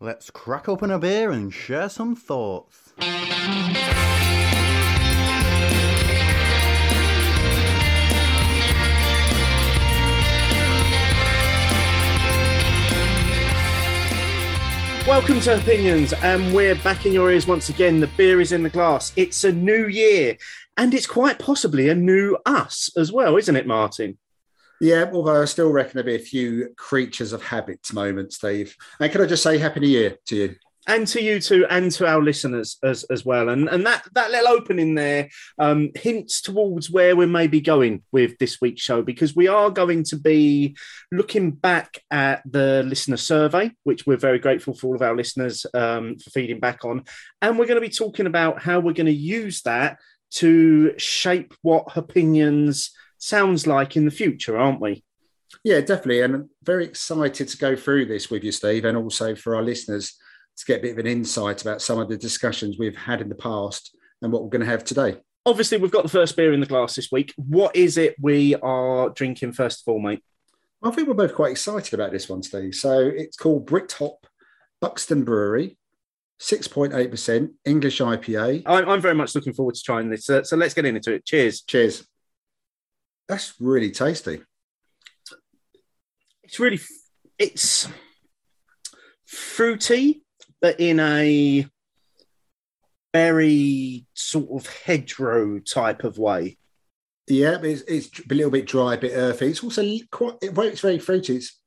Let's crack open a beer and share some thoughts. Welcome to Opinions, and we're back in your ears once again. The beer is in the glass. It's a new year, and it's quite possibly a new us as well, isn't it, Martin? Yeah, although I still reckon there'll be a few creatures of habits moments, Steve. And can I just say Happy New Year to you? and to you too, and to our listeners as, as well. And and that that little opening there um, hints towards where we may be going with this week's show because we are going to be looking back at the listener survey, which we're very grateful for all of our listeners um, for feeding back on, and we're going to be talking about how we're going to use that to shape what opinions sounds like in the future, aren't we? Yeah, definitely. And I'm very excited to go through this with you, Steve, and also for our listeners to get a bit of an insight about some of the discussions we've had in the past and what we're going to have today. Obviously, we've got the first beer in the glass this week. What is it we are drinking first of all, mate? I think we're both quite excited about this one, Steve. So it's called Bricktop Buxton Brewery, 6.8% English IPA. I'm, I'm very much looking forward to trying this. So let's get into it. Cheers. Cheers. That's really tasty. It's really, it's fruity but in a very sort of hedgerow type of way. Yeah, it's, it's a little bit dry, a bit earthy. It's also quite, it's very fruity. It's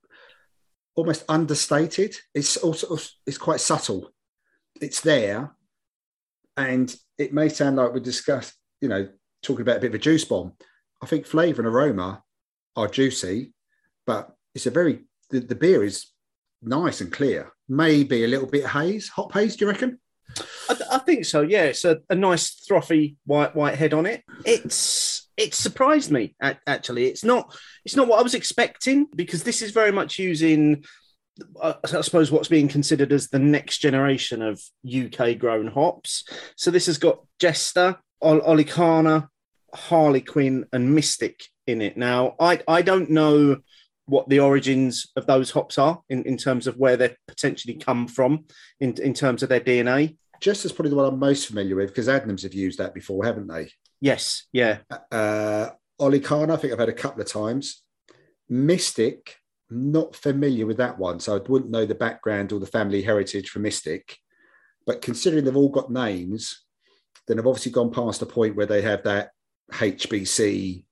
almost understated. It's also, it's quite subtle. It's there. And it may sound like we discussed, you know, talking about a bit of a juice bomb. I think flavour and aroma are juicy, but it's a very, the, the beer is nice and clear. Maybe a little bit haze, hop haze. Do you reckon? I, I think so. Yeah, it's a, a, nice frothy white white head on it. It's it surprised me actually. It's not it's not what I was expecting because this is very much using. I suppose what's being considered as the next generation of UK grown hops. So this has got Jester, Ol- Olicana, Harlequin, and Mystic in it. Now I I don't know what the origins of those hops are in, in terms of where they potentially come from in, in terms of their DNA. Jester's probably the one I'm most familiar with because Adnams have used that before, haven't they? Yes, yeah. Uh, Olicana, I think I've had a couple of times. Mystic, not familiar with that one, so I wouldn't know the background or the family heritage for Mystic. But considering they've all got names, then I've obviously gone past the point where they have that HBC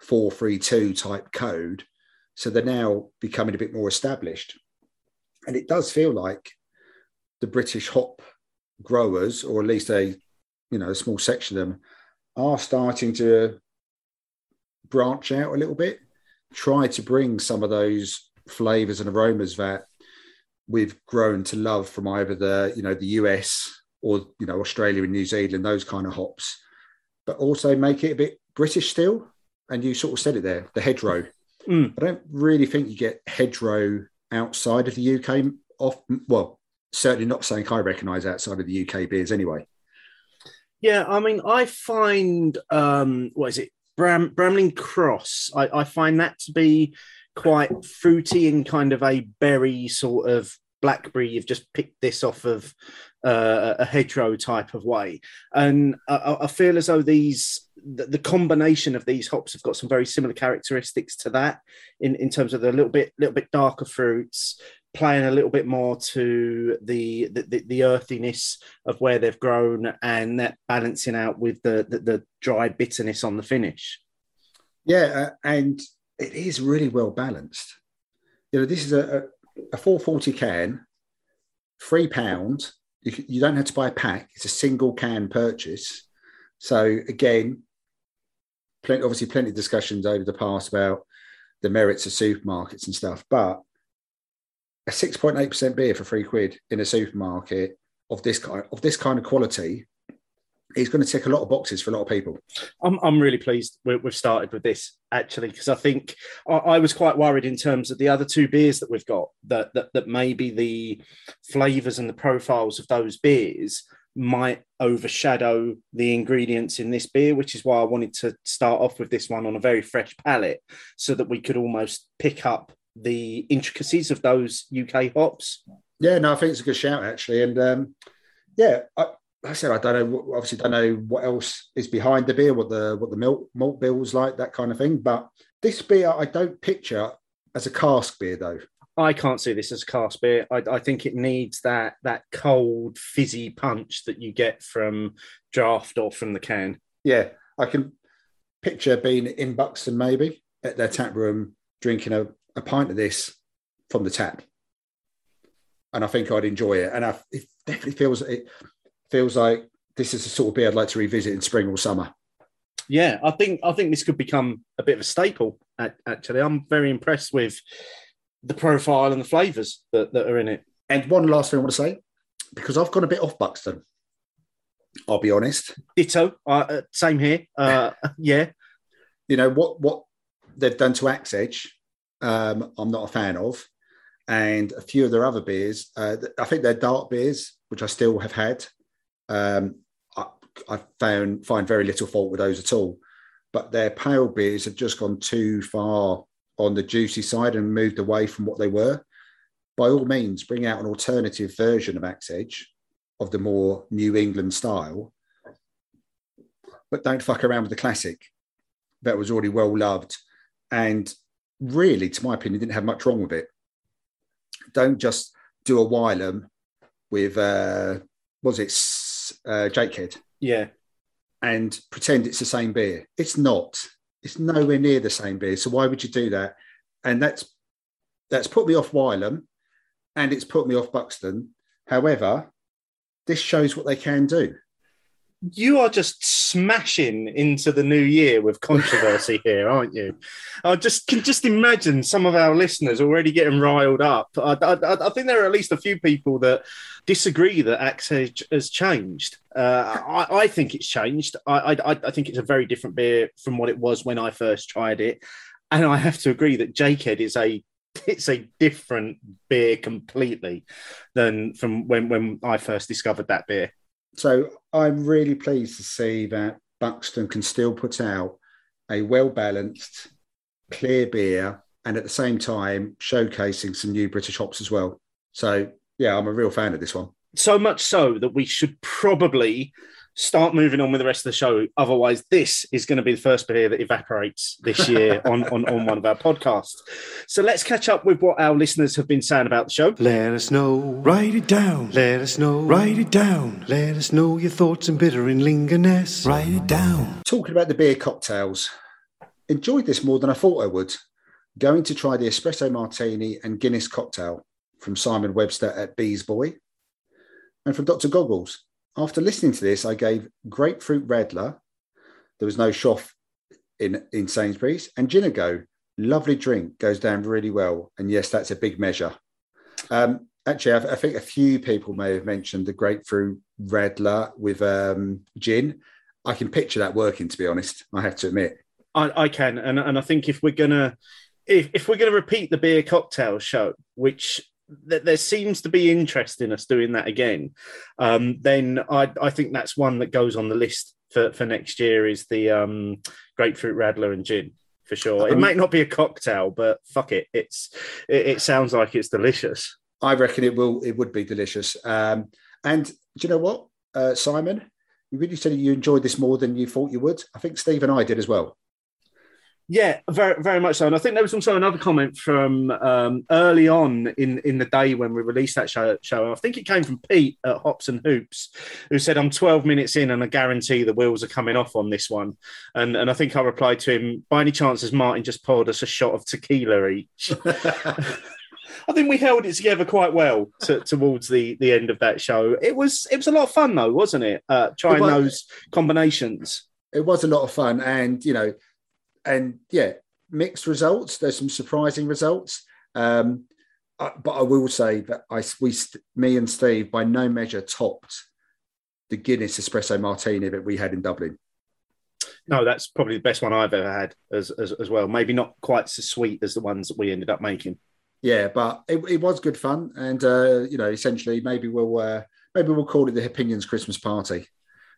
432 type code so they're now becoming a bit more established. And it does feel like the British hop growers, or at least a you know a small section of them, are starting to branch out a little bit, try to bring some of those flavors and aromas that we've grown to love from either the you know the US or you know Australia and New Zealand, those kind of hops, but also make it a bit British still. And you sort of said it there, the hedgerow. Mm. I don't really think you get hedgerow outside of the UK. Off well, certainly not something I recognise outside of the UK beers anyway. Yeah, I mean, I find um, what is it, Bram, Bramling Cross? I, I find that to be quite fruity and kind of a berry sort of blackberry. You've just picked this off of uh, a hedgerow type of way, and I, I feel as though these the, the, combination of these hops have got some very similar characteristics to that in, in terms of the little bit little bit darker fruits playing a little bit more to the the, the earthiness of where they've grown and that balancing out with the, the, the dry bitterness on the finish. Yeah uh, and it is really well balanced. You know this is a, a, a 440 can three pound you, you don't have to buy a pack it's a single can purchase. So again plenty, obviously plenty of discussions over the past about the merits of supermarkets and stuff, but a 6.8% beer for three quid in a supermarket of this kind of this kind of quality is going to tick a lot of boxes for a lot of people. I'm, I'm really pleased we've started with this actually because I think I, I, was quite worried in terms of the other two beers that we've got that that, that maybe the flavors and the profiles of those beers might overshadow the ingredients in this beer, which is why I wanted to start off with this one on a very fresh palate so that we could almost pick up the intricacies of those UK hops. Yeah, no, I think it's a good shout actually, and um, yeah, I, I said I don't know. Obviously, don't know what else is behind the beer, what the what the malt malt bill's like, that kind of thing. But this beer, I don't picture as a cask beer though. I can't see this as a cask beer. I, I think it needs that that cold fizzy punch that you get from draft or from the can. Yeah, I can picture being in Buxton maybe at their tap room drinking a, a pint of this from the tap, and I think I'd enjoy it. And I, it definitely feels it feels like this is the sort of beer I'd like to revisit in spring or summer. Yeah, I think I think this could become a bit of a staple. Actually, I'm very impressed with the profile and the flavors that, that are in it. And one last thing I want to say, because I've gone a bit off Buxton. I'll be honest. Ditto. Uh, same here. Uh, yeah. You know what what they've done to Axe Edge. Um, I'm not a fan of, and a few of their other beers. Uh, I think they're dark beers, which I still have had. Um, I, I found find very little fault with those at all, but their pale beers have just gone too far on the juicy side and moved away from what they were, by all means, bring out an alternative version of Axe Edge of the more New England style, but don't fuck around with the classic that was already well loved and really, to my opinion, didn't have much wrong with it. Don't just do a Wylam with, uh, was it uh, Jakehead? Yeah. And pretend it's the same beer. It's not. It's nowhere near the same beer. So why would you do that? And that's that's put me off Wylam and it's put me off Buxton. However, this shows what they can do. You are just smashing into the new year with controversy here, aren't you? I just can just imagine some of our listeners already getting riled up. I, I, I think there are at least a few people that disagree that Axe has changed. Uh, I, I, think it's changed. I, I, I think it's a very different beer from what it was when I first tried it, and I have to agree that Jakehead is a it's a different beer completely than from when when I first discovered that beer. So I'm really pleased to see that Buxton can still put out a well balanced, clear beer, and at the same time showcasing some new British hops as well. So yeah, I'm a real fan of this one. So much so that we should probably start moving on with the rest of the show. Otherwise, this is going to be the first beer that evaporates this year on, on, on one of our podcasts. So let's catch up with what our listeners have been saying about the show. Let us know, write it down. Let us know, write it down. Let us know your thoughts and bitter and lingerness. Write it down. Talking about the beer cocktails, enjoyed this more than I thought I would. Going to try the espresso martini and Guinness cocktail from Simon Webster at Bees Boy, and from Dr. Goggles. After listening to this, I gave Grapefruit Radler. There was no Shoff in, in Sainsbury's, and gin go. Lovely drink, goes down really well. And yes, that's a big measure. Um, actually, I, I, think a few people may have mentioned the Grapefruit Radler with um, gin. I can picture that working, to be honest. I have to admit. I, I can, and, and I think if we're gonna if, if we're gonna repeat the beer cocktail show, which that there seems to be interest in us doing that again, um, then I, I think that's one that goes on the list for, for next year is the um, grapefruit radler and gin for sure. it might not be a cocktail, but fuck it, it's it, it, sounds like it's delicious. I reckon it will. It would be delicious. Um, and do you know what, uh, Simon? You really said you enjoyed this more than you thought you would. I think Steve and I did as well. Yeah, very very much so. And I think there was also another comment from um, early on in, in the day when we released that show. Show, I think it came from Pete at Hops and Hoops, who said, "I'm 12 minutes in, and I guarantee the wheels are coming off on this one." And and I think I replied to him, "By any chance, has Martin just poured us a shot of tequila each?" I think we held it together quite well to, towards the, the end of that show. It was it was a lot of fun though, wasn't it? Uh, trying it those combinations. It was a lot of fun, and you know and yeah, mixed results. There's some surprising results. Um, but I will say that I, we, me and Steve, by no measure topped the Guinness Espresso Martini that we had in Dublin. No, that's probably the best one I've ever had as, as, as well. Maybe not quite so sweet as the ones that we ended up making. Yeah, but it, it was good fun, and uh, you know, essentially, maybe we'll uh, maybe we'll call it the Opinions Christmas Party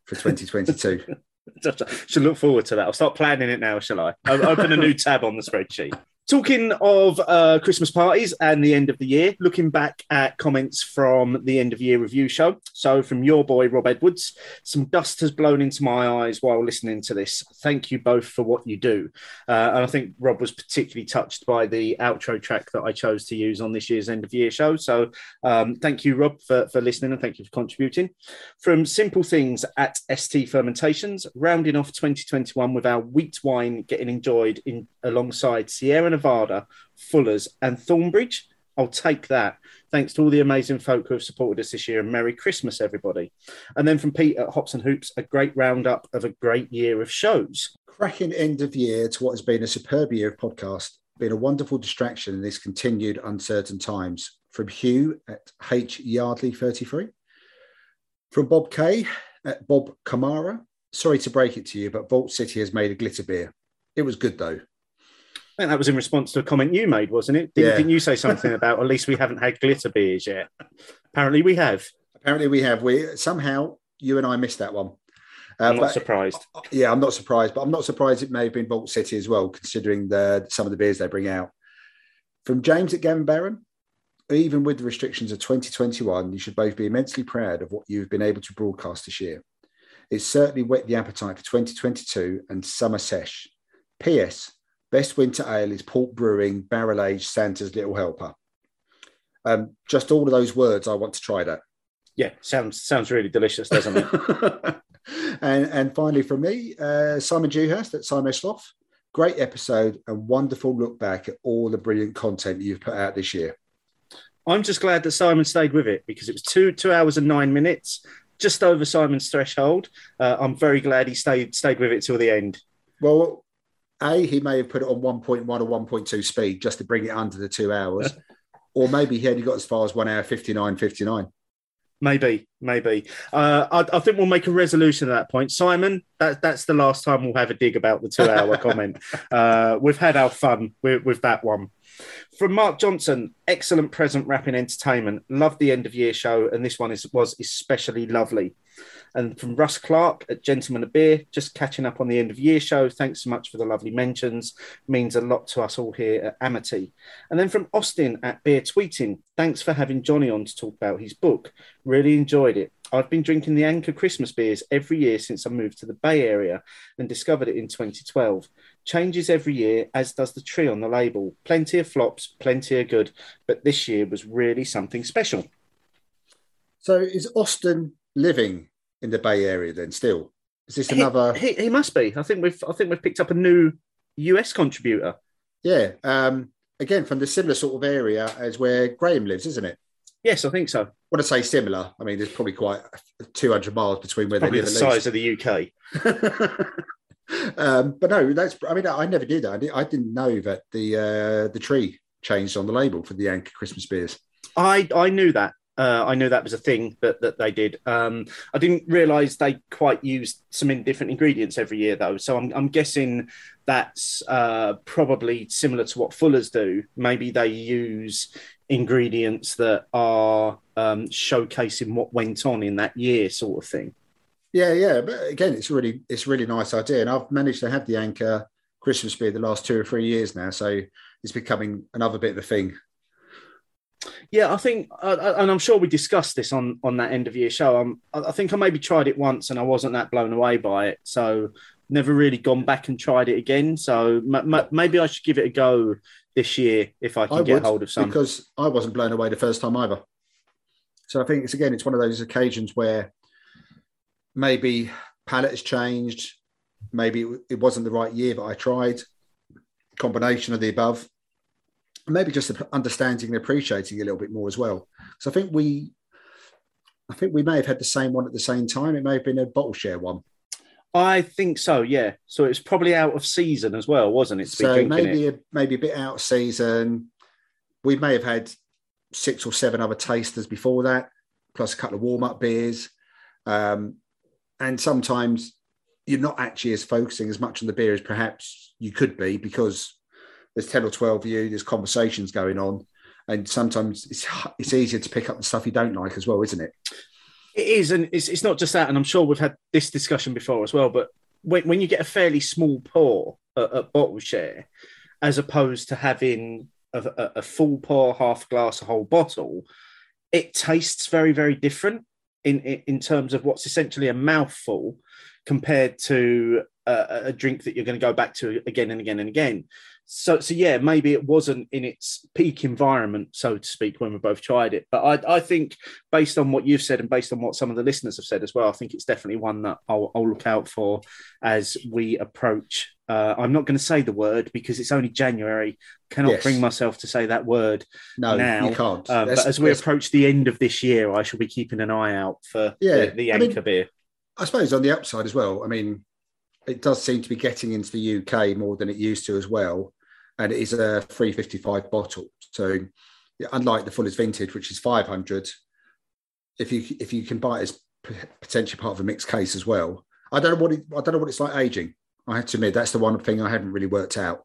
for 2022. Should look forward to that. I'll start planning it now, shall I? I'll open a new tab on the spreadsheet. Talking of uh, Christmas parties and the end of the year, looking back at comments from the end of year review show. So, from your boy, Rob Edwards, some dust has blown into my eyes while listening to this. Thank you both for what you do. Uh, and I think Rob was particularly touched by the outro track that I chose to use on this year's end of year show. So, um, thank you, Rob, for, for listening and thank you for contributing. From Simple Things at ST Fermentations, rounding off 2021 with our wheat wine getting enjoyed in alongside Sierra Nevada, Fuller's, and Thornbridge. I'll take that. Thanks to all the amazing folk who have supported us this year, and Merry Christmas, everybody. And then from Pete at Hops and Hoops, a great roundup of a great year of shows. Cracking end of year to what has been a superb year of podcast, been a wonderful distraction in these continued uncertain times. From Hugh at H Yardley 33. From Bob K at Bob Kamara. Sorry to break it to you, but Vault City has made a glitter beer. It was good though. I think that was in response to a comment you made, wasn't it? Didn't, Yeah. didn't you say something about at least we haven't had glitter beers yet? Apparently we have. Apparently, we have. We somehow you and I missed that one. Uh, I'm not but- surprised. Yeah, I'm not surprised, but I'm not surprised it may have been Vault City as well, considering the some of the beers they bring out. From James at Gavin Barron, even with the restrictions of 2021, you should both be immensely proud of what you've been able to broadcast this year. It's certainly whet the appetite for 2022 and summer sesh. P.S. Best winter ale is Port Brewing Barrel Age Santa's Little Helper. Um, just all of those words, I want to try that. Yeah, sounds sounds really delicious, doesn't it? and and finally from me, uh, Simon Dewhurst at Simon Sloth. Great episode and wonderful look back at all the brilliant content you've put out this year. I'm just glad that Simon stayed with it because it was two two hours and nine minutes, just over Simon's threshold. Uh, I'm very glad he stayed stayed with it till the end. Well, A, he may have put it on 1.1 or 1.2 speed just to bring it under the two hours. or maybe he only got as far as one hour 59, 59. Maybe, maybe. Uh, I, I think we'll make a resolution at that point. Simon, that, that's the last time we'll have a dig about the two hour comment. Uh, we've had our fun with, with that one. From Mark Johnson, excellent present wrapping entertainment. Loved the end of year show, and this one is, was especially lovely. And from Russ Clark at Gentleman of Beer, just catching up on the end of year show. Thanks so much for the lovely mentions. Means a lot to us all here at Amity. And then from Austin at Beer Tweeting, thanks for having Johnny on to talk about his book. Really enjoyed it. I've been drinking the Anchor Christmas beers every year since I moved to the Bay Area and discovered it in 2012. Changes every year, as does the tree on the label. Plenty of flops, plenty of good, but this year was really something special. So is Austin living in the Bay Area then still? Is this another? He, he, he must be. I think we've I think we've picked up a new US contributor. Yeah. Um, again, from the similar sort of area as where Graham lives, isn't it? Yes, I think so. When I say similar, I mean there's probably quite 200 miles between where Probably they the live. least. size of the UK. um, but no, that's. I mean, I never did. I, did, I didn't know that the uh, the tree changed on the label for the Anchor Christmas beers. I I knew that. Uh, I know that was a thing that, that they did. Um, I didn't realise they quite used some in different ingredients every year, though. So I'm, I'm guessing that's uh, probably similar to what Fuller's do. Maybe they use ingredients that are um, showcasing what went on in that year, sort of thing. Yeah, yeah. But again, it's really it's really nice idea, and I've managed to have the Anchor Christmas beer the last two or three years now, so it's becoming another bit of a thing. Yeah, I think, uh, and I'm sure we discussed this on on that end of year show. Um, I think I maybe tried it once and I wasn't that blown away by it, so never really gone back and tried it again. So m- m- maybe I should give it a go this year if I can I get would hold of some. because I wasn't blown away the first time either. So I think it's again, it's one of those occasions where maybe palate has changed, maybe it, it wasn't the right year that I tried, combination of the above, maybe just understanding and appreciating a little bit more as well. So I think we, I think we may have had the same one at the same time. It may have been a bottle share one. I think so. Yeah. So it's probably out of season as well, wasn't it? So maybe it. a, maybe a bit out of season. We may have had six or seven other tasters before that, plus a couple of warm up beers. Um, and sometimes you're not actually as focusing as much on the beer as perhaps you could be because there's 10 or 12 of you, there's conversations going on. And sometimes it's, it's easier to pick up the stuff you don't like as well, isn't it? It is, and it's, it's not just that. And I'm sure we've had this discussion before as well. But when, when you get a fairly small pour at, at bottle share, as opposed to having a, a, a full pour, half glass, a whole bottle, it tastes very, very different in, in, terms of what's essentially a mouthful compared to a, a drink that you're going to go back to again and again and again. So, so yeah, maybe it wasn't in its peak environment, so to speak, when we both tried it. But I, I think, based on what you've said and based on what some of the listeners have said as well, I think it's definitely one that I'll, I'll look out for as we approach. Uh, I'm not going to say the word because it's only January. Cannot Yes. bring myself to say that word No, now. you can't. Um, but as we that's- approach the end of this year, I shall be keeping an eye out for Yeah, the, the I mean- anchor beer. I suppose on the upside as well. I mean, it does seem to be getting into the UK more than it used to as well, and it is a 355 bottle. So, unlike the Fuller's Vintage, which is 500, if you if you can buy it as potentially part of a mixed case as well, I don't know what it, I don't know what it's like aging. I have to admit that's the one thing I haven't really worked out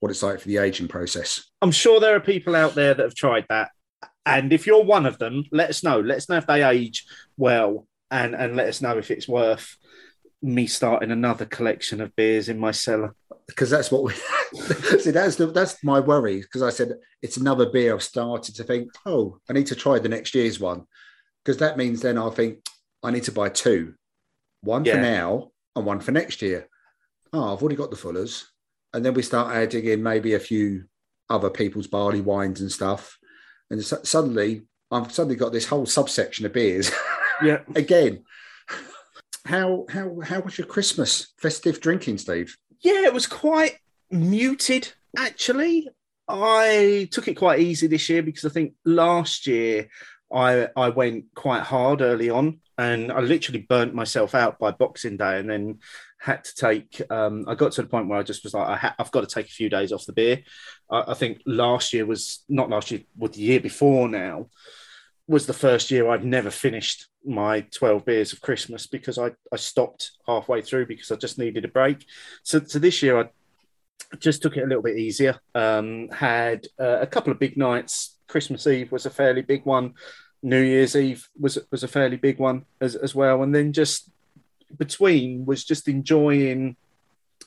what it's like for the aging process. I'm sure there are people out there that have tried that. And if you're one of them, let us know. Let us know if they age well and, and let us know if it's worth me starting another collection of beers in my cellar. because that's what we see. That's the, that's my worry because I said it's another beer. I've started to think, oh, I need to try the next year's one because that means then I think I need to buy two, one Yeah. for now and one for next year. Oh, I've already got the Fullers, and then we start adding in maybe a few other people's barley wines and stuff, and so- suddenly I've suddenly got this whole subsection of beers Yeah. again. How how how was your Christmas festive drinking, Steve? Yeah, it was quite muted actually. I took it quite easy this year because I think last year I I went quite hard early on and I literally burnt myself out by Boxing Day and then had to take. Um, I got to the point where I just was like, I ha- I've got to take a few days off the beer. I, I think last year was not last year, but the year before now was the first year I'd never finished my 12 beers of Christmas because I, I stopped halfway through because I just needed a break. So, so this year I just took it a little bit easier. Um, had uh, a couple of big nights. Christmas Eve was a fairly big one. New Year's Eve was was a fairly big one as, as well. And then just between was just enjoying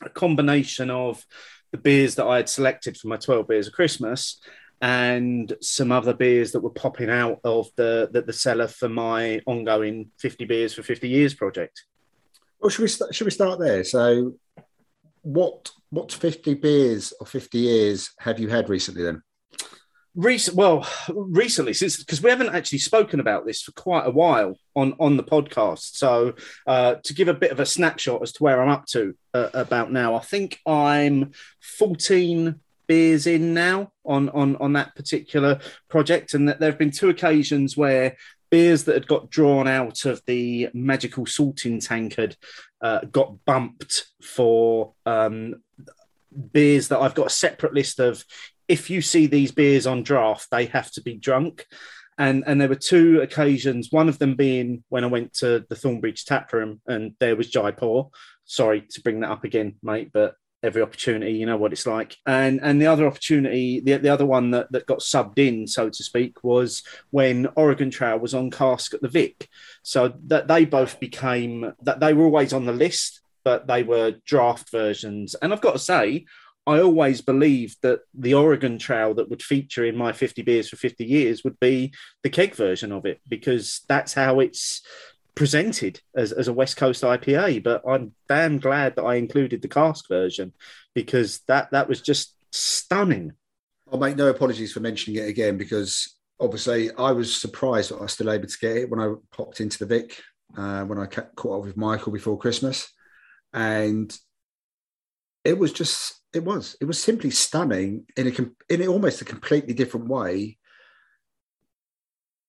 a combination of the beers that I had selected for my 12 beers of Christmas and some other beers that were popping out of the, the, the cellar for my ongoing 50 beers for 50 years project. Well, should we st- should we start there? So, what what fifty beers or fifty years have you had recently? Then Recent, well, recently, since because we haven't actually spoken about this for quite a while on on the podcast. So, uh, to give a bit of a snapshot as to where I'm up to uh, about now, I think I'm 14 beers in now on on on that particular project, and that there have been two occasions where beers that had got drawn out of the magical salting tankard uh, got bumped for um, beers that I've got a separate list of if you see these beers on draft, they have to be drunk. And and there were two occasions, one of them being when I went to the Thornbridge tap room and there was Jaipur. Sorry to bring that up again, mate, but every opportunity, you know what it's like. And and the other opportunity, the, the other one that, that got subbed in, so to speak, was when Oregon Trail was on cask at the Vic. So that they both became that they were always on the list, but they were draft versions. And I've got to say, I always believed that the Oregon Trail that would feature in my 50 beers for 50 years would be the keg version of it because that's how it's presented as, as a West Coast IPA. But I'm damn glad that I included the cask version because that that was just stunning. I'll make no apologies for mentioning it again because obviously I was surprised that I was still able to get it when I popped into the Vic uh, when I ca- caught up with Michael before Christmas, and it was just it was it was simply stunning in a in almost a completely different way.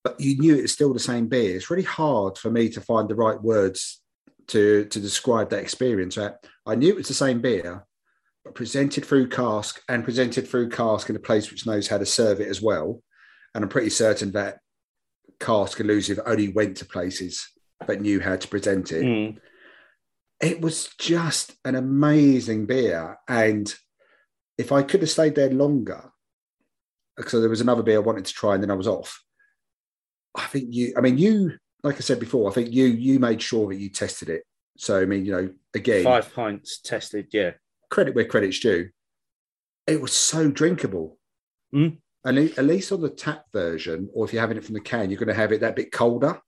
But you knew it was still the same beer. It's really hard for me to find the right words to to describe that experience. Right? I knew it was the same beer, but presented through cask and presented through cask in a place which knows how to serve it as well. And I'm pretty certain that cask elusive only went to places that knew how to present it. Mm. It was just an amazing beer. And if I could have stayed there longer, because there was another beer I wanted to try and then I was off. I think you, I mean, you, like I said before, I think you, you made sure that you tested it. So, I mean, you know, again, Five pints tested, yeah. credit where credit's due. it was so drinkable. Mm. And at least on the tap version, or if you're having it from the can, you're going to have it that bit colder.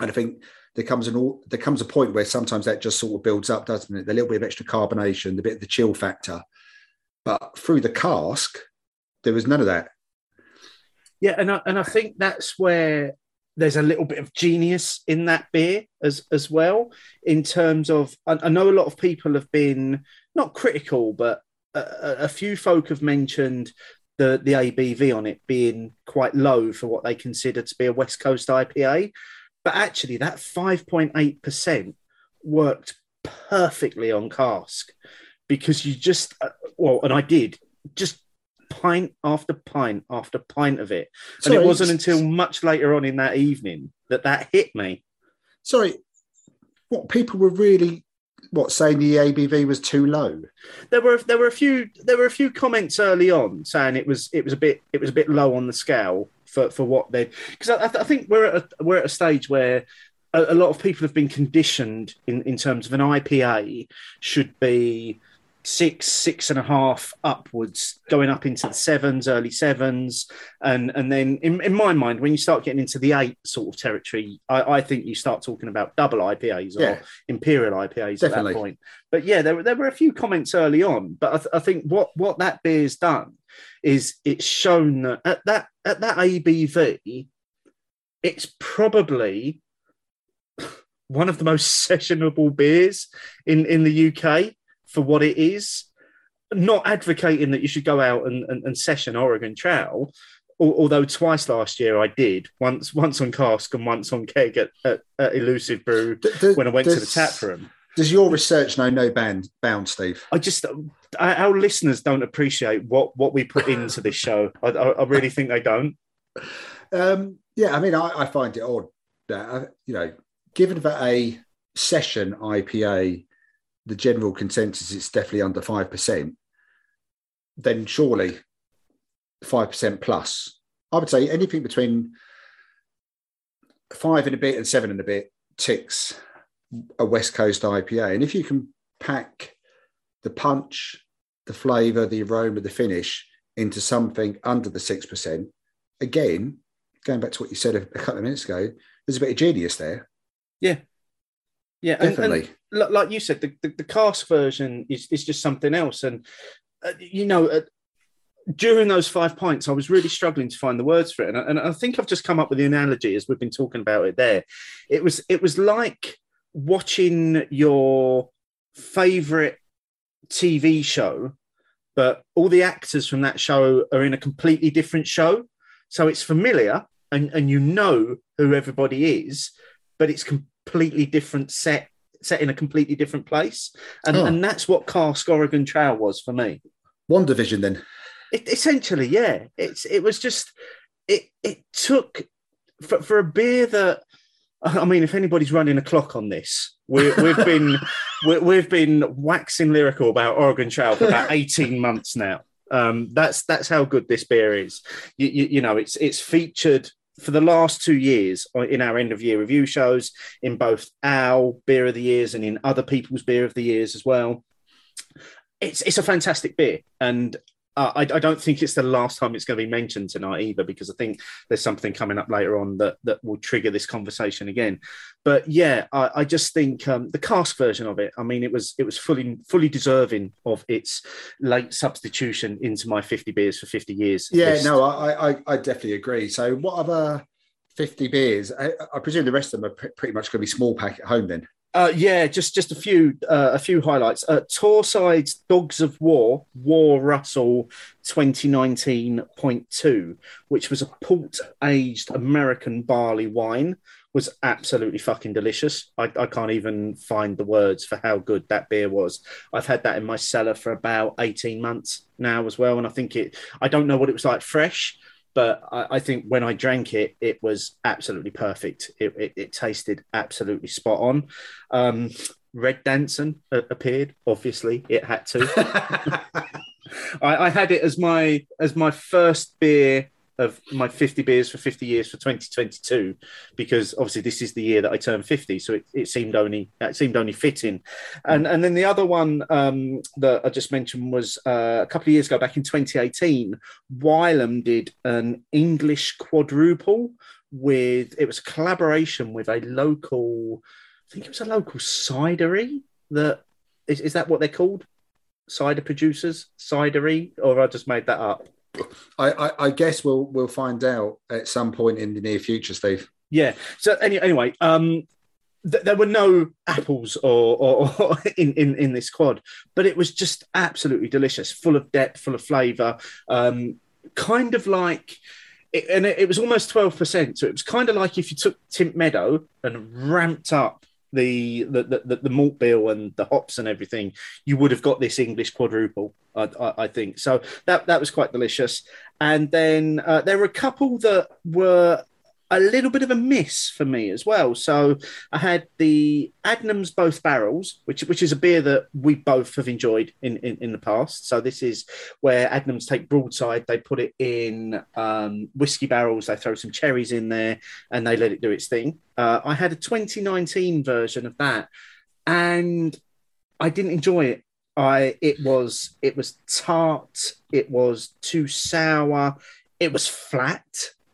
And I think there comes an all there comes a point where sometimes that just sort of builds up, doesn't it? The little bit of extra carbonation, the bit of the chill factor. But through the cask, there was none of that. Yeah, and I, and I think that's where there's a little bit of genius in that beer as as well. In terms of, I, I know a lot of people have been not critical, but a, a few folk have mentioned the the ABV on it being quite low for what they consider to be a West Coast IPA. But actually, that 5.8% worked perfectly on cask because you just, uh, well, and I did just pint after pint after pint of it. And it wasn't until much later on in that evening that that hit me. Sorry, what people were really what saying the ABV was too low? There were there were a few there were a few comments early on saying it was it was a bit it was a bit low on the scale for for what they because I, I think we're at a, we're at a stage where a, a lot of people have been conditioned in in terms of an IPA should be six six and a half upwards going up into the sevens early sevens. And and then in, in my mind when you start getting into the eight sort of territory I, I think you start talking about double ipas or Yeah. imperial ipas at that point. But yeah there, were- there were a few comments early on but I, th- I think what what that beer's done is it's shown that at that at that abv it's probably one of the most sessionable beers in in the uk for what it is not advocating that you should go out and, and, and session oregon trail although twice last year i did once once on cask and once on keg at, at, at elusive brew when i went to the tap room Does your research know no band bound, Steve? I just I, our listeners don't appreciate what what we put into this show. I, I, I really think they don't. Um, yeah, I mean, I, I find it odd that uh, you know, given that a session IPA, the general consensus is definitely under five percent, then surely five percent plus. I would say anything between five and a bit and seven and a bit ticks a West Coast IPA, and if you can pack the punch, the flavour, the aroma, the finish into something under the six percent, again, going back to what you said a couple of minutes ago, there's a bit of genius there. Yeah, and- and Definitely. like you said, the, the, the cask version is, is just something else. And, uh, you know, uh, during those five points, I was really struggling to find the words for it. And, I- and I think I've just come up with the analogy as we've been talking about it there. It was, it was like watching your favorite TV show, but all the actors from that show are in a completely different show. So it's familiar and, and you know who everybody is, but it's completely different set set in a completely different place. And, Oh. and that's what Cask Oregon Trail was for me. One division then. It, essentially, yeah. It's it was just it it took for, for a beer that I mean, if anybody's running a clock on this, we, we've been we, we've been waxing lyrical about Oregon Trail for about eighteen months now. Um, that's that's how good this beer is. You, you, you know, it's it's featured for the last two years uh, in our end of year review shows, in both our beer of the years and in other people's beer of the years as well. It's it's a fantastic beer, and uh, I, I don't think it's the last time it's going to be mentioned tonight either, because I think there's something coming up later on that that will trigger this conversation again. But yeah, I, I just think um, the cask version of it. I mean, it was it was fully fully deserving of its late substitution into my 50 beers for 50 years. Yeah, list. no, I, I, I definitely agree. So, what other 50 beers? I, I presume the rest of them are pre- pretty much going to be small pack at home then. Uh, yeah, just just a few uh, a few highlights. Uh, Torrside's Dogs of War War Russell 2019.2, which was a port aged American barley wine, was absolutely fucking delicious. I, I can't even find the words for how good that beer was. I've had that in my cellar for about 18 months now as well, and I think it. I don't know what it was like fresh. But I, I think when I drank it, it was absolutely perfect. It, it, it tasted absolutely spot on. Um, Red Danson appeared. Obviously, it had to. I, I had it as my as my first beer of my 50 beers for 50 years for 2022 because obviously this is the year that I turned 50 so it, it seemed only it seemed only fitting. And and then the other one um, that I just mentioned was uh, a couple of years ago back in 2018 Wylam did an English quadruple with it was a collaboration with a local I think it was a local cidery that is, is that what they're called? Cider producers? Cidery? Or I just made that up I, I, I guess we'll we'll find out at some point in the near future, Steve. Yeah. So any, anyway, um, th- there were no apples or, or, or in, in in this quad, but it was just absolutely delicious, full of depth, full of flavour, um, kind of like. It, and it, it was almost 12%. So it was kind of like if you took Tint Meadow and ramped up the the, the the malt bill and the hops and everything, you would have got this English quadruple. I, I, I think so. That that was quite delicious. And then uh, there were a couple that were a little bit of a miss for me as well. So I had the Adnams Both Barrels, which which is a beer that we both have enjoyed in, in, in the past. So this is where Adnams take broadside, they put it in um, whiskey barrels, they throw some cherries in there, and they let it do its thing. Uh, I had a 2019 version of that, and I didn't enjoy it. I it was it was tart, it was too sour, it was flat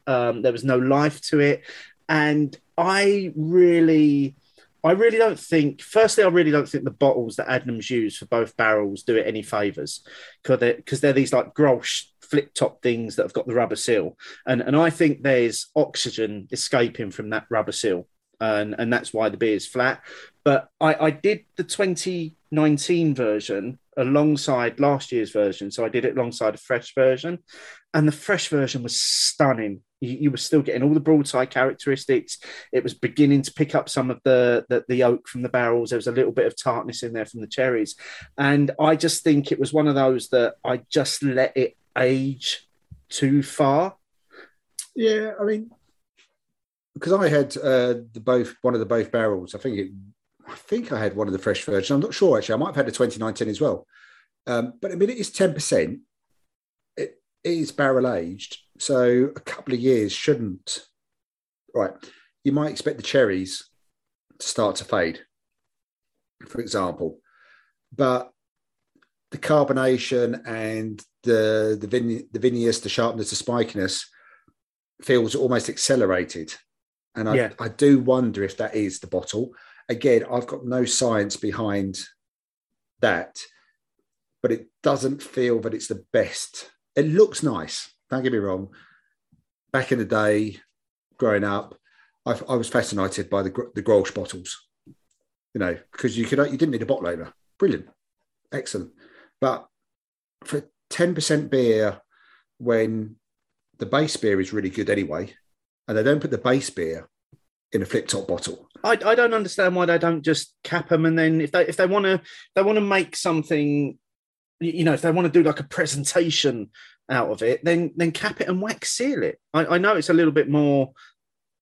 um, there was no life to it, and I really, I really don't think. Firstly, I really don't think the bottles that Adnams use for both barrels do it any favors because they're, they're these like Grolsch flip top things that have got the rubber seal, and and I think there's oxygen escaping from that rubber seal. And, and that's why the beer is flat. But I, I did the 2019 version alongside last year's version. So I did it alongside a fresh version. And the fresh version was stunning you, were still getting all the broadside characteristics. It was beginning to pick up some of the, the, the oak from the barrels. There was a little bit of tartness in there from the cherries, and I just think it was one of those that I just let it age too far. Yeah, I mean, because I had uh, the both one of the both barrels. I think it. I think I had one of the fresh versions. I'm not sure actually. I might have had the 2019 as well. Um, but I mean, it is 10 percent is barrel aged, so a couple of years shouldn't. Right, you might expect the cherries to start to fade, for example, but the carbonation and the the, vin, the vinous, the sharpness, the spikiness feels almost accelerated, and I, yeah. I do wonder if that is the bottle. Again, I've got no science behind that, but it doesn't feel that it's the best it looks nice. Don't get me wrong. Back in the day, growing up, I, I was fascinated by the the Grolsch bottles. You know, because you could you didn't need a bottle opener. Brilliant, excellent. But for ten percent beer, when the base beer is really good anyway, and they don't put the base beer in a flip top bottle. I, I don't understand why they don't just cap them and then if they if they want to they want to make something you know, if they want to do like a presentation out of it, then then cap it and wax seal it. I, I know it's a little bit more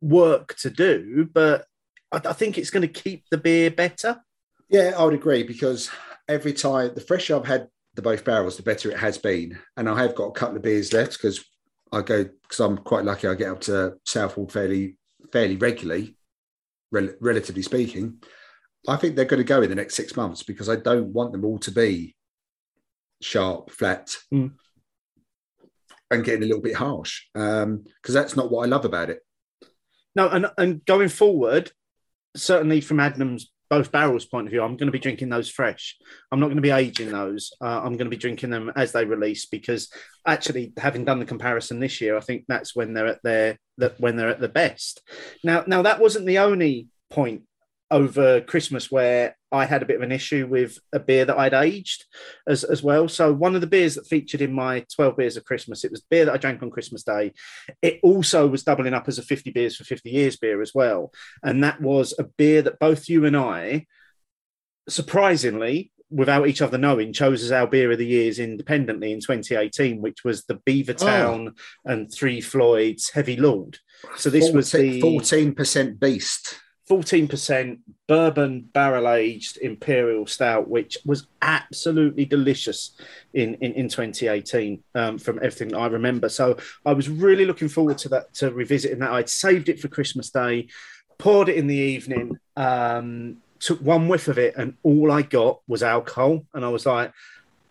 work to do, but I, I think it's going to keep the beer better. Yeah, I would agree because every time the fresher I've had the both barrels, the better it has been. And I have got a couple of beers left because I go because I'm quite lucky. I get up to Southwold fairly fairly regularly, rel- relatively speaking. I think they're going to go in the next six months because I don't want them all to be sharp, flat, mm. And getting a little bit harsh. Because um, that's not what I love about it. No, and and going forward, certainly from Adnams both barrels point of view, I'm going to be drinking those fresh. I'm not going to be aging those. Uh, I'm going to be drinking them as they release because actually, having done the comparison this year, I think that's when they're at their that when they're at the best. Now, now that wasn't the only point over Christmas where I had a bit of an issue with a beer that I'd aged as, as well. So one of the beers that featured in my 12 beers of Christmas, it was beer that I drank on Christmas Day. It also was doubling up as a 50 beers for 50 years beer as well. And that was a beer that both you and I, surprisingly, without each other knowing, chose as our beer of the years independently in 2018, which was the Beavertown ah. oh. and Three Floyds Heavy Lord. So this 14, was the 14% beast. 14% bourbon barrel aged imperial stout, which was absolutely delicious in, in, in 2018 um, from everything I remember. So I was really looking forward to that, to revisiting that. I'd saved it for Christmas Day, poured it in the evening, um, took one whiff of it, and all I got was alcohol. And I was like,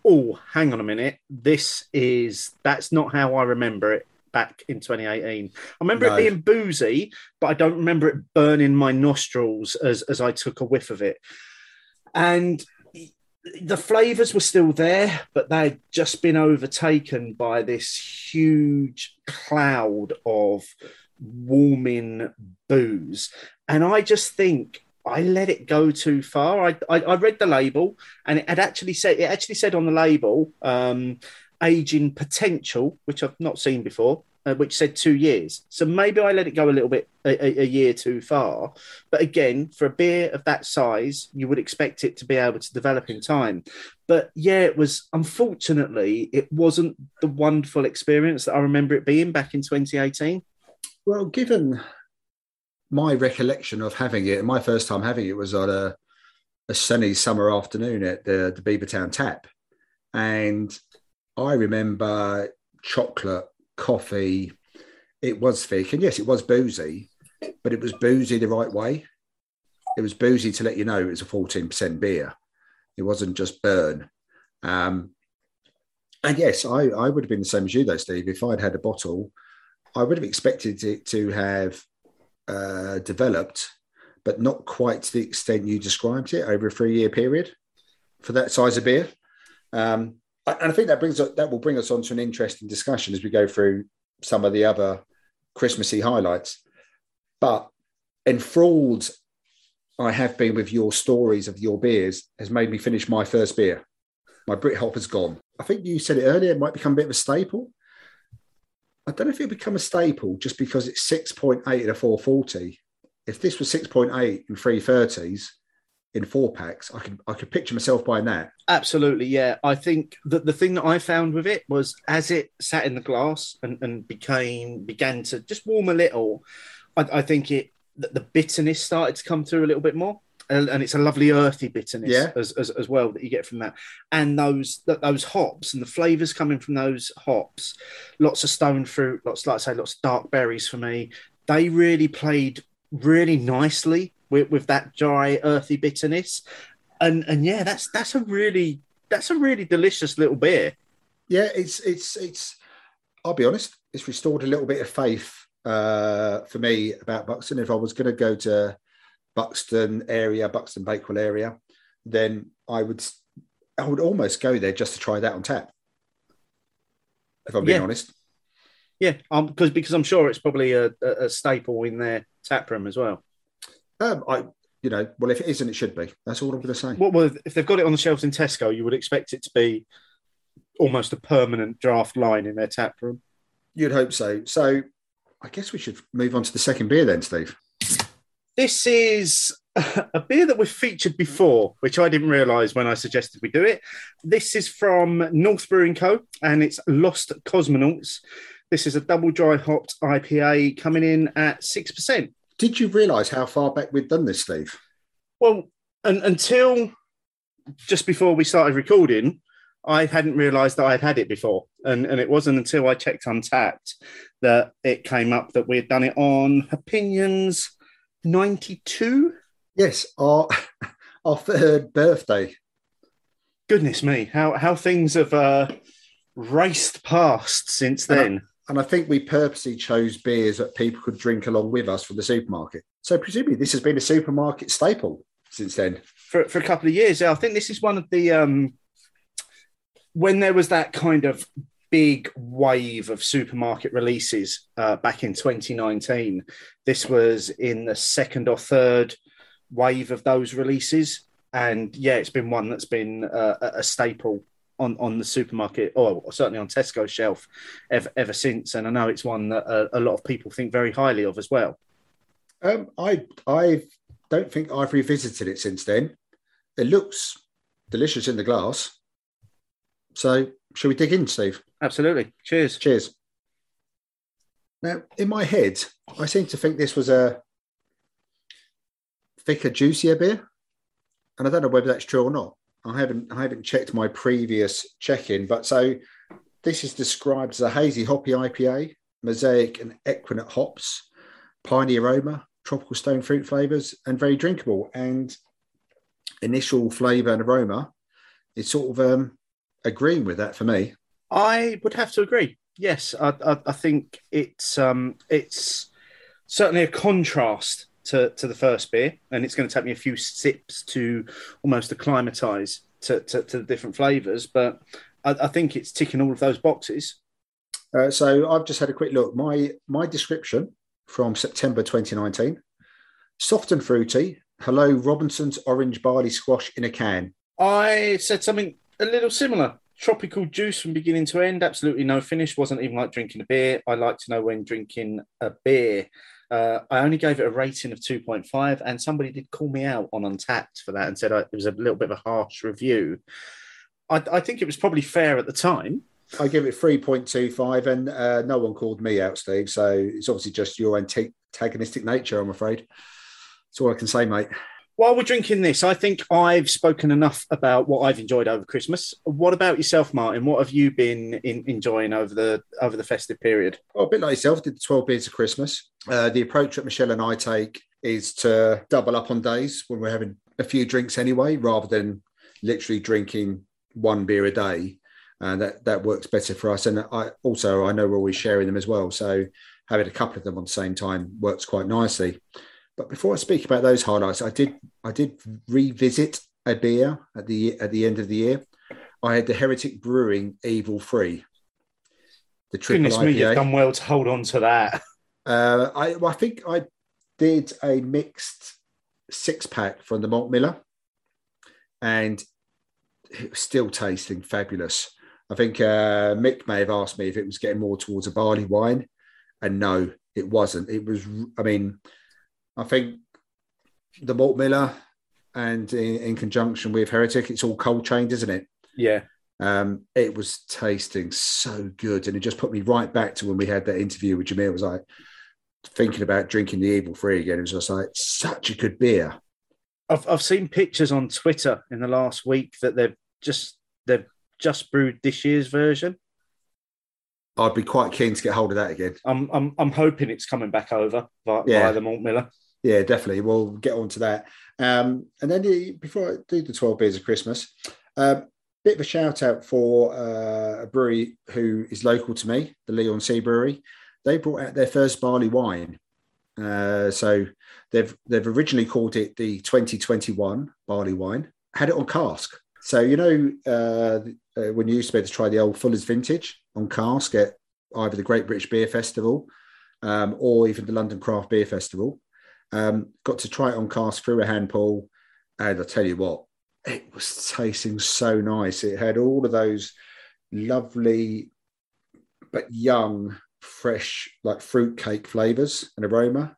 oh, hang on a minute. This is, that's not how I remember it back in 2018. I remember No. it being boozy, but I don't remember it burning my nostrils as, as I took a whiff of it. And the flavors were still there, but they had just been overtaken by this huge cloud of warming booze. And I just think I let it go too far. I, I, I read the label and it had actually said it actually said on the label um, aging potential, which I've not seen before, uh, which said two years. So maybe I let it go a little bit a, a, year too far. But again, for a beer of that size, you would expect it to be able to develop in time. But yeah, it was unfortunately it wasn't the wonderful experience that I remember it being back in 2018. Well, given my recollection of having it, my first time having it was on a, a sunny summer afternoon at the, the Beavertown Tap. And I remember chocolate, coffee. It was thick. And yes, it was boozy, but it was boozy the right way. It was boozy to let you know it was a 14% beer. It wasn't just burn. Um, and yes, I, I would have been the same as you, though, Steve. If I'd had a bottle, I would have expected it to have uh, developed, but not quite to the extent you described it over a three year period for that size of beer. Um, and I think that brings that will bring us on to an interesting discussion as we go through some of the other Christmassy highlights. But enthralled I have been with your stories of your beers has made me finish my first beer. My Brit Hop has gone. I think you said it earlier, it might become a bit of a staple. I don't know if it'll become a staple just because it's 6.8 at a 440. If this was 6.8 in 330s in four packs, I could I could picture myself buying that. Absolutely, yeah. I think that the thing that I found with it was as it sat in the glass and, and became began to just warm a little, I, I think it the, the bitterness started to come through a little bit more. And, and it's a lovely earthy bitterness Yeah. as, as, as well that you get from that, and those th- those hops and the flavors coming from those hops, lots of stone fruit, lots like I say, lots of dark berries for me. They really played really nicely with, with that dry earthy bitterness, and and yeah, that's that's a really that's a really delicious little beer. Yeah, it's it's it's. I'll be honest, it's restored a little bit of faith uh, for me about Buxton. If I was going to go to Buxton area, Buxton Bakewell area, then I would I would almost go there just to try that on tap. If I'm being Yeah. honest. Yeah, um, because because I'm sure it's probably a, a staple in their tap room as well. Um, I, you know, well, if it isn't, it should be. That's all I'm going to say. Well, well, if they've got it on the shelves in Tesco, you would expect it to be almost a permanent draft line in their tap room. You'd hope so. So, I guess we should move on to the second beer then, Steve. This is a beer that we've featured before, which I didn't realise when I suggested we do it. This is from North Brewing Co. and it's Lost Cosmonauts. This is a double dry hopped IPA coming in at 6%. Did you realise how far back we'd done this, Steve? Well, and, until just before we started recording, I hadn't realised that I'd had it before, and and it wasn't until I checked Untappd that it came up that we had done it on Opinions ninety two. Yes, our our third birthday. Goodness me, how how things have uh, raced past since then. And I think we purposely chose beers that people could drink along with us from the supermarket. So presumably this has been a supermarket staple since then. for, for a couple of years. I think this is one of the um, when there was that kind of big wave of supermarket releases uh, back in 2019. This was in the second or third wave of those releases, and yeah, it's been one that's been uh, a staple on on the supermarket or certainly on Tesco shelf ever, ever since. And I know it's one that uh, a, a lot of people think very highly of as well. Um, I I don't think I've revisited it since then. It looks delicious in the glass. So shall we dig in, Steve? Absolutely. Cheers. Cheers. Now, in my head, I seem to think this was a thicker, juicier beer. And I don't know whether that's true or not. I haven't I haven't checked my previous check-in, but so this is described as a hazy hoppy IPA, mosaic and Ekuanot hops, piney aroma, tropical stone fruit flavors, and very drinkable. And initial flavor and aroma is sort of um, agreeing with that for me. I would have to agree. Yes, I, I, I think it's um, it's certainly a contrast to, to the first beer, and it's going to take me a few sips to almost acclimatise to, to, to, the different flavours. But I, I, think it's ticking all of those boxes. Uh, so I've just had a quick look. My my description from September 2019: soft and fruity. Hello, Robinson's orange barley squash in a can. I said something a little similar. Tropical juice from beginning to end. Absolutely no finish. Wasn't even like drinking a beer. I like to know when drinking a beer. Uh, I only gave it a rating of 2.5, and somebody did call me out on Untappd for that and said I, it was a little bit of a harsh review. I, I think it was probably fair at the time. I give it 3.25, and uh, no one called me out, Steve. So it's obviously just your antagonistic nature, I'm afraid. That's all I can say, mate. While we're drinking this, I think I've spoken enough about what I've enjoyed over Christmas. What about yourself, Martin? What have you been in, enjoying over the over the festive period? Well, a bit like yourself, did the twelve beers of Christmas. Uh, the approach that Michelle and I take is to double up on days when we're having a few drinks anyway, rather than literally drinking one beer a day. And that that works better for us. And I also I know we're always sharing them as well, so having a couple of them on the same time works quite nicely. But before I speak about those highlights, I did I did revisit a beer at the at the end of the year. I had the Heretic Brewing Evil Three. The triple Goodness IPA. me, you've done well to hold on to that. Uh, I I think I did a mixed six pack from the Malt Miller, and it was still tasting fabulous. I think uh, Mick may have asked me if it was getting more towards a barley wine, and no, it wasn't. It was. I mean, I think the Malt Miller and in, in, conjunction with Heretic, it's all cold chained, isn't it? Yeah. Um, it was tasting so good, and it just put me right back to when we had that interview with Jamil. It was like thinking about drinking the Evil Three again. It was just like such a good beer. I've I've seen pictures on Twitter in the last week that they've just they've just brewed this year's version. I'd be quite keen to get hold of that again. I'm I'm I'm hoping it's coming back over via, yeah. via the Malt Miller. Yeah, definitely. We'll get on to that. Um, and then the, before I do the 12 beers of Christmas, a um, bit of a shout out for uh, a brewery who is local to me, the Leigh-on-Sea Brewery. They brought out their first barley wine. Uh, so they've they've originally called it the 2021 barley wine. Had it on cask. So you know uh, uh, when you used to be able to try the old Fuller's Vintage on cask at either the Great British Beer Festival um, or even the London Craft Beer Festival. Um, got to try it on cask through a hand pull, and I tell you what, it was tasting so nice. It had all of those lovely but young, fresh, like fruit cake flavors and aroma.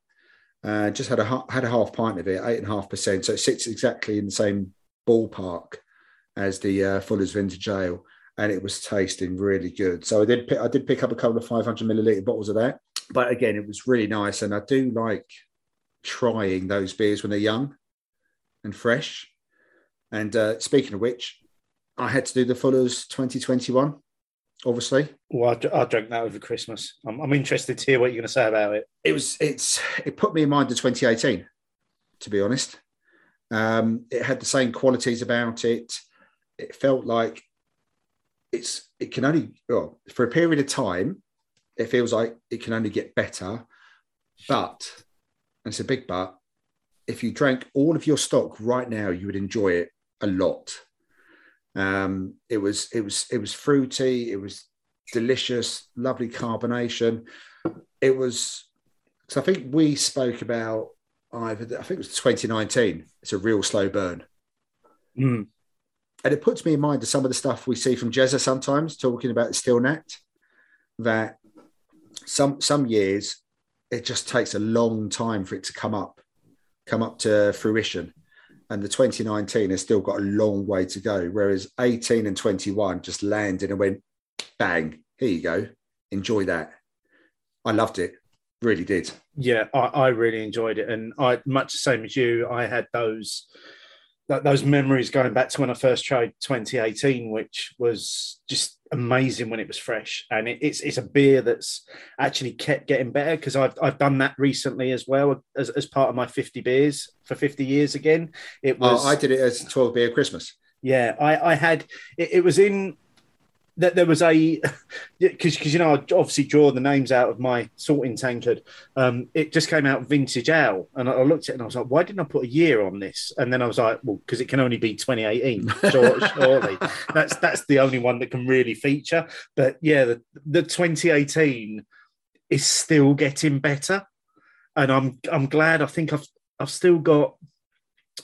Uh, just had a had a half pint of it, eight and a half percent. So it sits exactly in the same ballpark as the uh, Fuller's Vintage Ale, and it was tasting really good. So I did pick, I did pick up a couple of 500 milliliter bottles of that, but again, it was really nice, and I do like trying those beers when they're young and fresh. And uh, speaking of which, I had to do the Fuller's 2021, obviously. Well, I, I drank that over Christmas. I'm, I'm interested to hear what you're going to say about it. It was, it's, it put me in mind of 2018, to be honest. Um, it had the same qualities about it. It felt like it's, it can only, well, for a period of time, it feels like it can only get better. But and it's a big but, if you drank all of your stock right now, you would enjoy it a lot. Um, it was it was it was fruity, it was delicious, lovely carbonation. It was so I think we spoke about either I think it was 2019. It's a real slow burn. Mm. And it puts me in mind of some of the stuff we see from Jezza sometimes talking about the Stille Nacht that some some years it just takes a long time for it to come up, come up to fruition. And the 2019 has still got a long way to go. Whereas 18 and 21 just landed and went bang, here you go. Enjoy that. I loved it. Really did. Yeah, I, I really enjoyed it, and I much the same as you. I had those that, those memories going back to when I first tried 2018, which was just amazing when it was fresh. And it, it's it's a beer that's actually kept getting better because I've I've done that recently as well as, as part of my 50 beers for 50 years again. It oh, was Oh, I did it as 12 beer Christmas. yeah, I, I had it, it was in that there was a because because you know I obviously draw the names out of my sorting tankard. Um, it just came out vintage ale, and I, I looked at it and I was like, why didn't I put a year on this? And then I was like, well, because it can only be 2018. Sure, surely that's that's the only one that can really feature. But yeah, the, the 2018 is still getting better, and I'm I'm glad. I think I've I've still got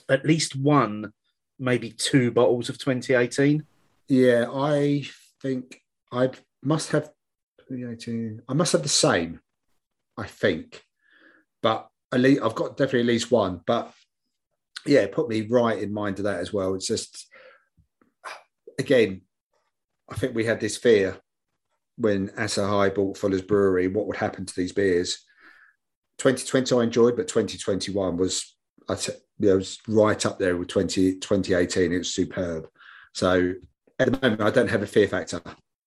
at least one, maybe two bottles of 2018. Yeah, I think I must have 2018. I must have the same, I think. But at least I've got definitely at least one. But yeah, put me right in mind of that as well. It's just again, I think we had this fear when Asahi bought Fuller's Brewery, what would happen to these beers. 2020 I enjoyed, but 2021 was I t- you know, was right up there with 20, 2018. It was superb. So at the moment, I don't have a fear factor.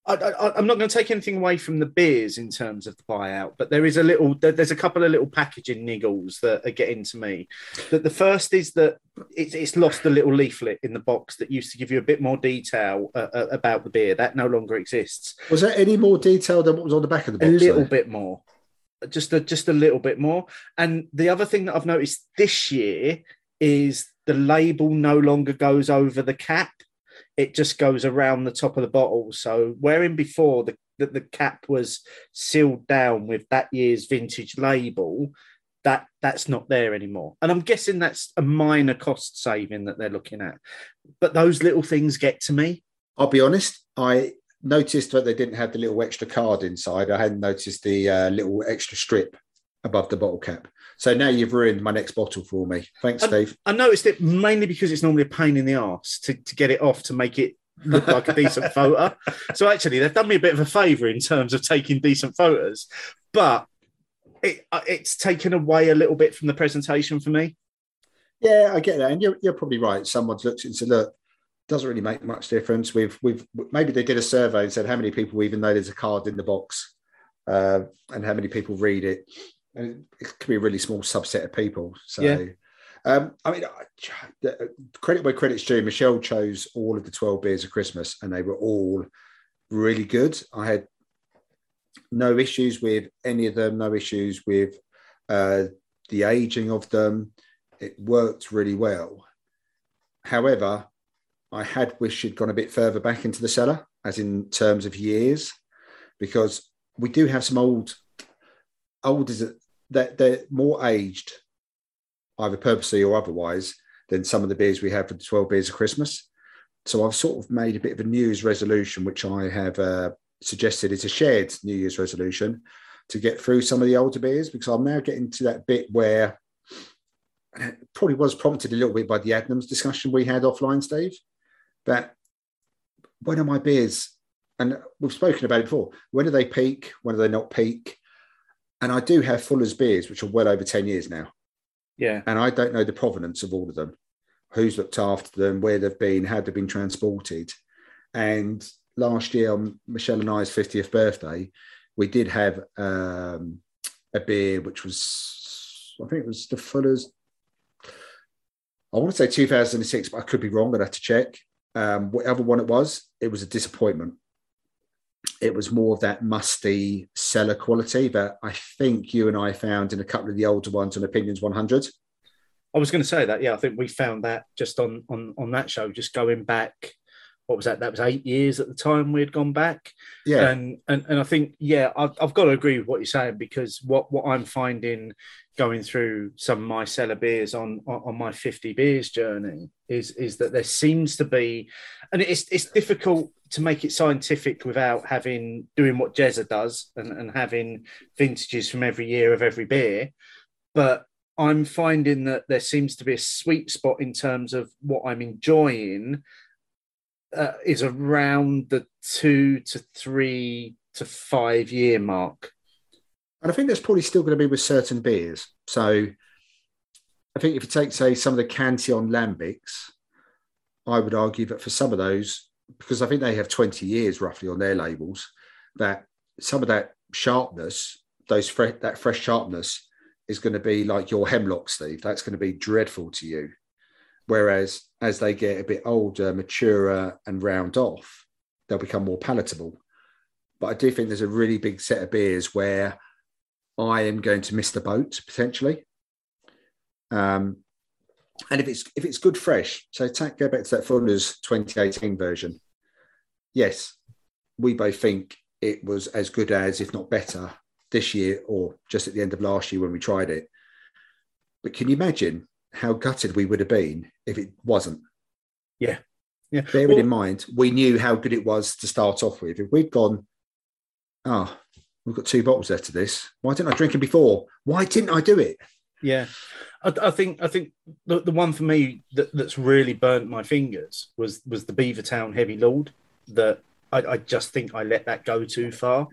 I, I, I'm not going to take anything away from the beers in terms of the buyout, but there is a little, there- there's a couple of little packaging niggles that are getting to me. That the first is that it's, it's lost the little leaflet in the box that used to give you a bit more detail uh, uh, about the beer. That no longer exists. Was there any more detail than what was on the back of the box? a little though? bit more just a just a little bit more and the other thing that i've noticed this year is the label no longer goes over the cap it just goes around the top of the bottle so wherein before the the, the cap was sealed down with that year's vintage label that that's not there anymore and i'm guessing that's a minor cost saving that they're looking at but those little things get to me I'll be honest. I noticed that they didn't have the little extra card inside. I hadn't noticed the uh, little extra strip above the bottle cap. So now you've ruined my next bottle for me. Thanks, Um, Steve. I noticed it mainly because it's normally a pain in the arse to, to get it off to make it look like a decent photo. So actually, they've done me a bit of a favour in terms of taking decent photos, but it, uh, it's taken away a little bit from the presentation for me. Yeah, I get that, and you're, you're probably right. Someone's looked and said, "Look, doesn't really make much difference." We've we've maybe they did a survey and said how many people even know there's a card in the box, uh, and how many people read it, and it, it could be a really small subset of people. So. Yeah. Um, I mean, I- credit where credit's due. Michelle chose all of the 12 beers of Christmas, and they were all really good. I had no issues with any of them, no issues with uh, the aging of them. It worked really well. However, I had wished she'd gone a bit further back into the cellar, as in terms of years, because we do have some old, old is it that they're more aged, either purposely or otherwise, than some of the beers we have for the 12 beers of Christmas. So I've sort of made a bit of a New Year's resolution, which I have uh, suggested is a shared New Year's resolution to get through some of the older beers because I'm now getting to that bit where it probably was prompted a little bit by the Adnams discussion we had offline, Steve. That when are my beers? And we've spoken about it before. When do they peak? When do they not peak? And I do have Fuller's beers, which are well over 10 years now. Yeah. And I don't know the provenance of all of them, who's looked after them, where they've been, how they've been transported. And last year, on Michelle and I's 50th birthday, we did have um, a beer which was, I think it was the Fuller's. I want to say 2006, but I could be wrong. I'd have to check. Um, whatever one it was, it was a disappointment. It was more of that musty cellar quality that I think you and I found in a couple of the older ones on Opinions 100. I was going to say that. Yeah, I think we found that just on on on that show, just going back. What was that? That was eight years at the time we had gone back. Yeah, and and and I think yeah, I've, I've got to agree with what you're saying because what what I'm finding going through some my cellar beers on on, on my 50 beers journey is is that there seems to be, and it's it's difficult to make it scientific without having doing what Jezza does and and having vintages from every year of every beer, but I'm finding that there seems to be a sweet spot in terms of what I'm enjoying uh, is around the two to three to five year mark. And I think that's probably still going to be with certain beers. So I think if you take, say, some of the Cantillon Lambics, I would argue that for some of those, because I think they have 20 years roughly on their labels, that some of that sharpness, those fre- that fresh sharpness, is going to be like your hemlock, Steve. That's going to be dreadful to you. Whereas as they get a bit older, maturer, and round off, they'll become more palatable. But I do think there's a really big set of beers where I am going to miss the boat potentially. Um, and if it's if it's good fresh, so take, go back to that Fuller's 2018 version. Yes, we both think it was as good as, if not better, this year or just at the end of last year when we tried it. But can you imagine how gutted we would have been if it wasn't? Yeah. Yeah. Bearing Well- in mind, we knew how good it was to start off with. If we'd gone, oh, we've got two bottles left of this. Why didn't I drink it before? Why didn't I do it? Yeah, I, I think I think the, the one for me that, that's really burnt my fingers was was the Beavertown Heavy Lord. That I, I just think I let that go too far,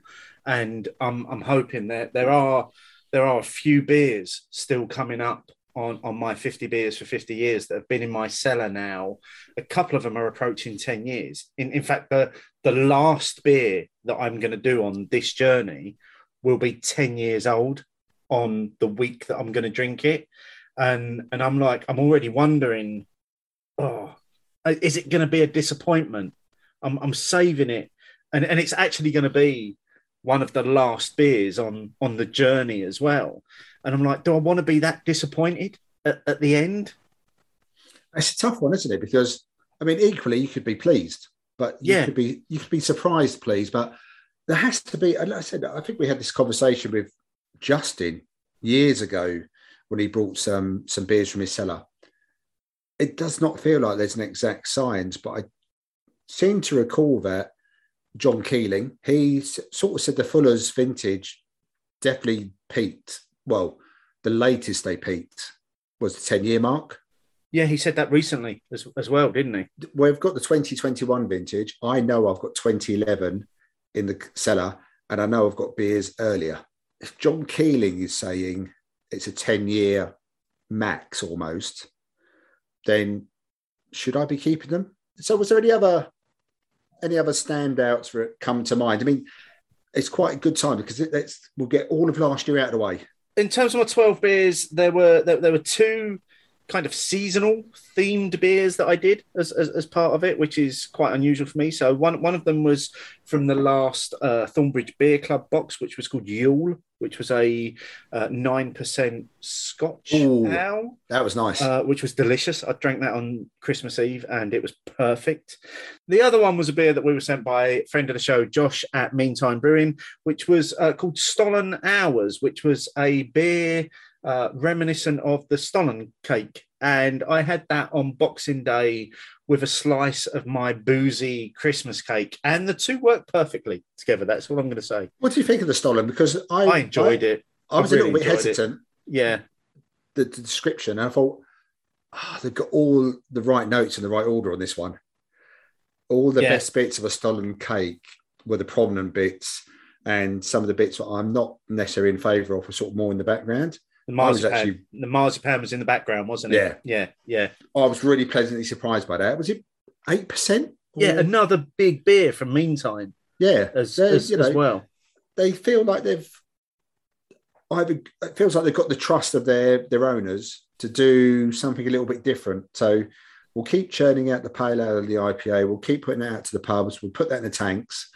and I'm I'm hoping that there are there are a few beers still coming up on on my 50 beers for 50 years that have been in my cellar now. A couple of them are approaching 10 years. In in fact, the the last beer that I'm going to do on this journey will be 10 years old on the week that I'm going to drink it. And and I'm like, I'm already wondering, oh, is it going to be a disappointment? I'm I'm saving it, and and it's actually going to be one of the last beers on on the journey as well. And I'm like, do I want to be that disappointed at, at the end? It's a tough one, isn't it? Because I mean, equally you could be pleased, but you Yeah. could be you could be surprised please. But there has to be. and Like I said, I think we had this conversation with Justin years ago when he brought some some beers from his cellar. It does not feel like there's an exact science, but I seem to recall that John Keeling he sort of said the Fuller's vintage definitely peaked. Well, the latest they peaked was the ten year mark. Yeah, he said that recently as, as well, didn't he? we've got the 2021 vintage. I know I've got 2011 in the cellar, and I know I've got beers earlier. If John Keeling is saying it's a 10 year max almost, then should I be keeping them? So, was there any other any other standouts that come to mind? I mean, it's quite a good time because it, it's, we'll get all of last year out of the way. in terms of my 12 beers there were there, there were two kind of seasonal themed beers that i did as, as, as part of it which is quite unusual for me so one one of them was from the last uh, thornbridge beer club box which was called yule which was a uh, 9% scotch Ooh. ale That was nice. uh, which was delicious. I drank that on Christmas Eve and it was perfect. The other one was a beer that we were sent by a friend of the show, Josh at Meantime Brewing, which was uh, called Stolen Hours, which was a beer uh, reminiscent of the Stollen cake. And I had that on Boxing Day with a slice of my boozy Christmas cake, and the two worked perfectly together. That's all I'm going to say. what do you think of the Stolen? Because I, I enjoyed it. I was I a really little bit enjoyed it. hesitant. Yeah, the, the description. And I thought, ah, they've got all the right notes in the right order on this one. All the Yeah. best bits of a Stollen cake were the prominent bits, and some of the bits that I'm not necessarily in favour of were sort of more in the background. The marzipan. actually- The marzipan was in the background, wasn't it? Yeah. yeah, yeah. I was really pleasantly surprised by that. Was it eight percent? Yeah, another big beer from Meantime yeah. as, as, you know, as well. they feel like they've either it feels like they've got the trust of their their owners to do something a little bit different. So we'll keep churning out the pale ale and the IPA. We'll keep putting it out to the pubs. We'll put that in the tanks,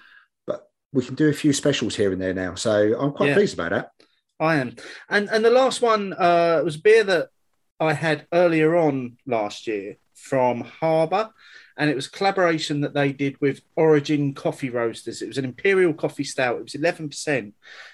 but we can do a few specials here and there now. So I'm quite Yeah. pleased about that. I am. And and the last one uh, was beer that I had earlier on last year from Harbour, and it was collaboration that they did with Origin Coffee Roasters. It was an Imperial Coffee Stout. It was eleven percent.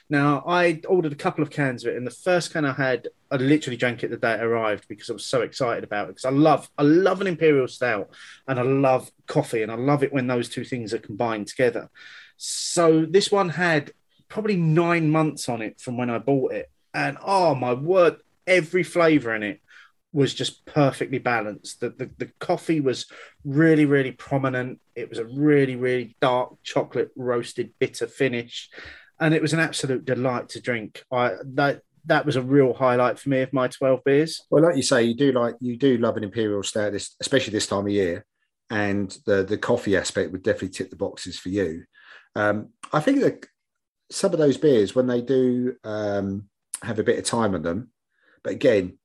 Now I ordered a couple of cans of it, and the first can I had, I literally drank it the day it arrived because I was so excited about it. Because I love, I love an Imperial Stout, and I love coffee, and I love it when those two things are combined together. So this one had probably nine months on it from when I bought it. And oh my word, every flavor in it was just perfectly balanced. The, the, the coffee was really, really prominent. It was a really, really dark chocolate roasted bitter finish. and it was an absolute delight to drink. I that that was a real highlight for me of my twelve beers. Well, like you say, you do like you do love an imperial stout, especially this time of year, and the the coffee aspect would definitely tick the boxes for you. Um, I think that some of those beers, when they do um, have a bit of time on them, but again,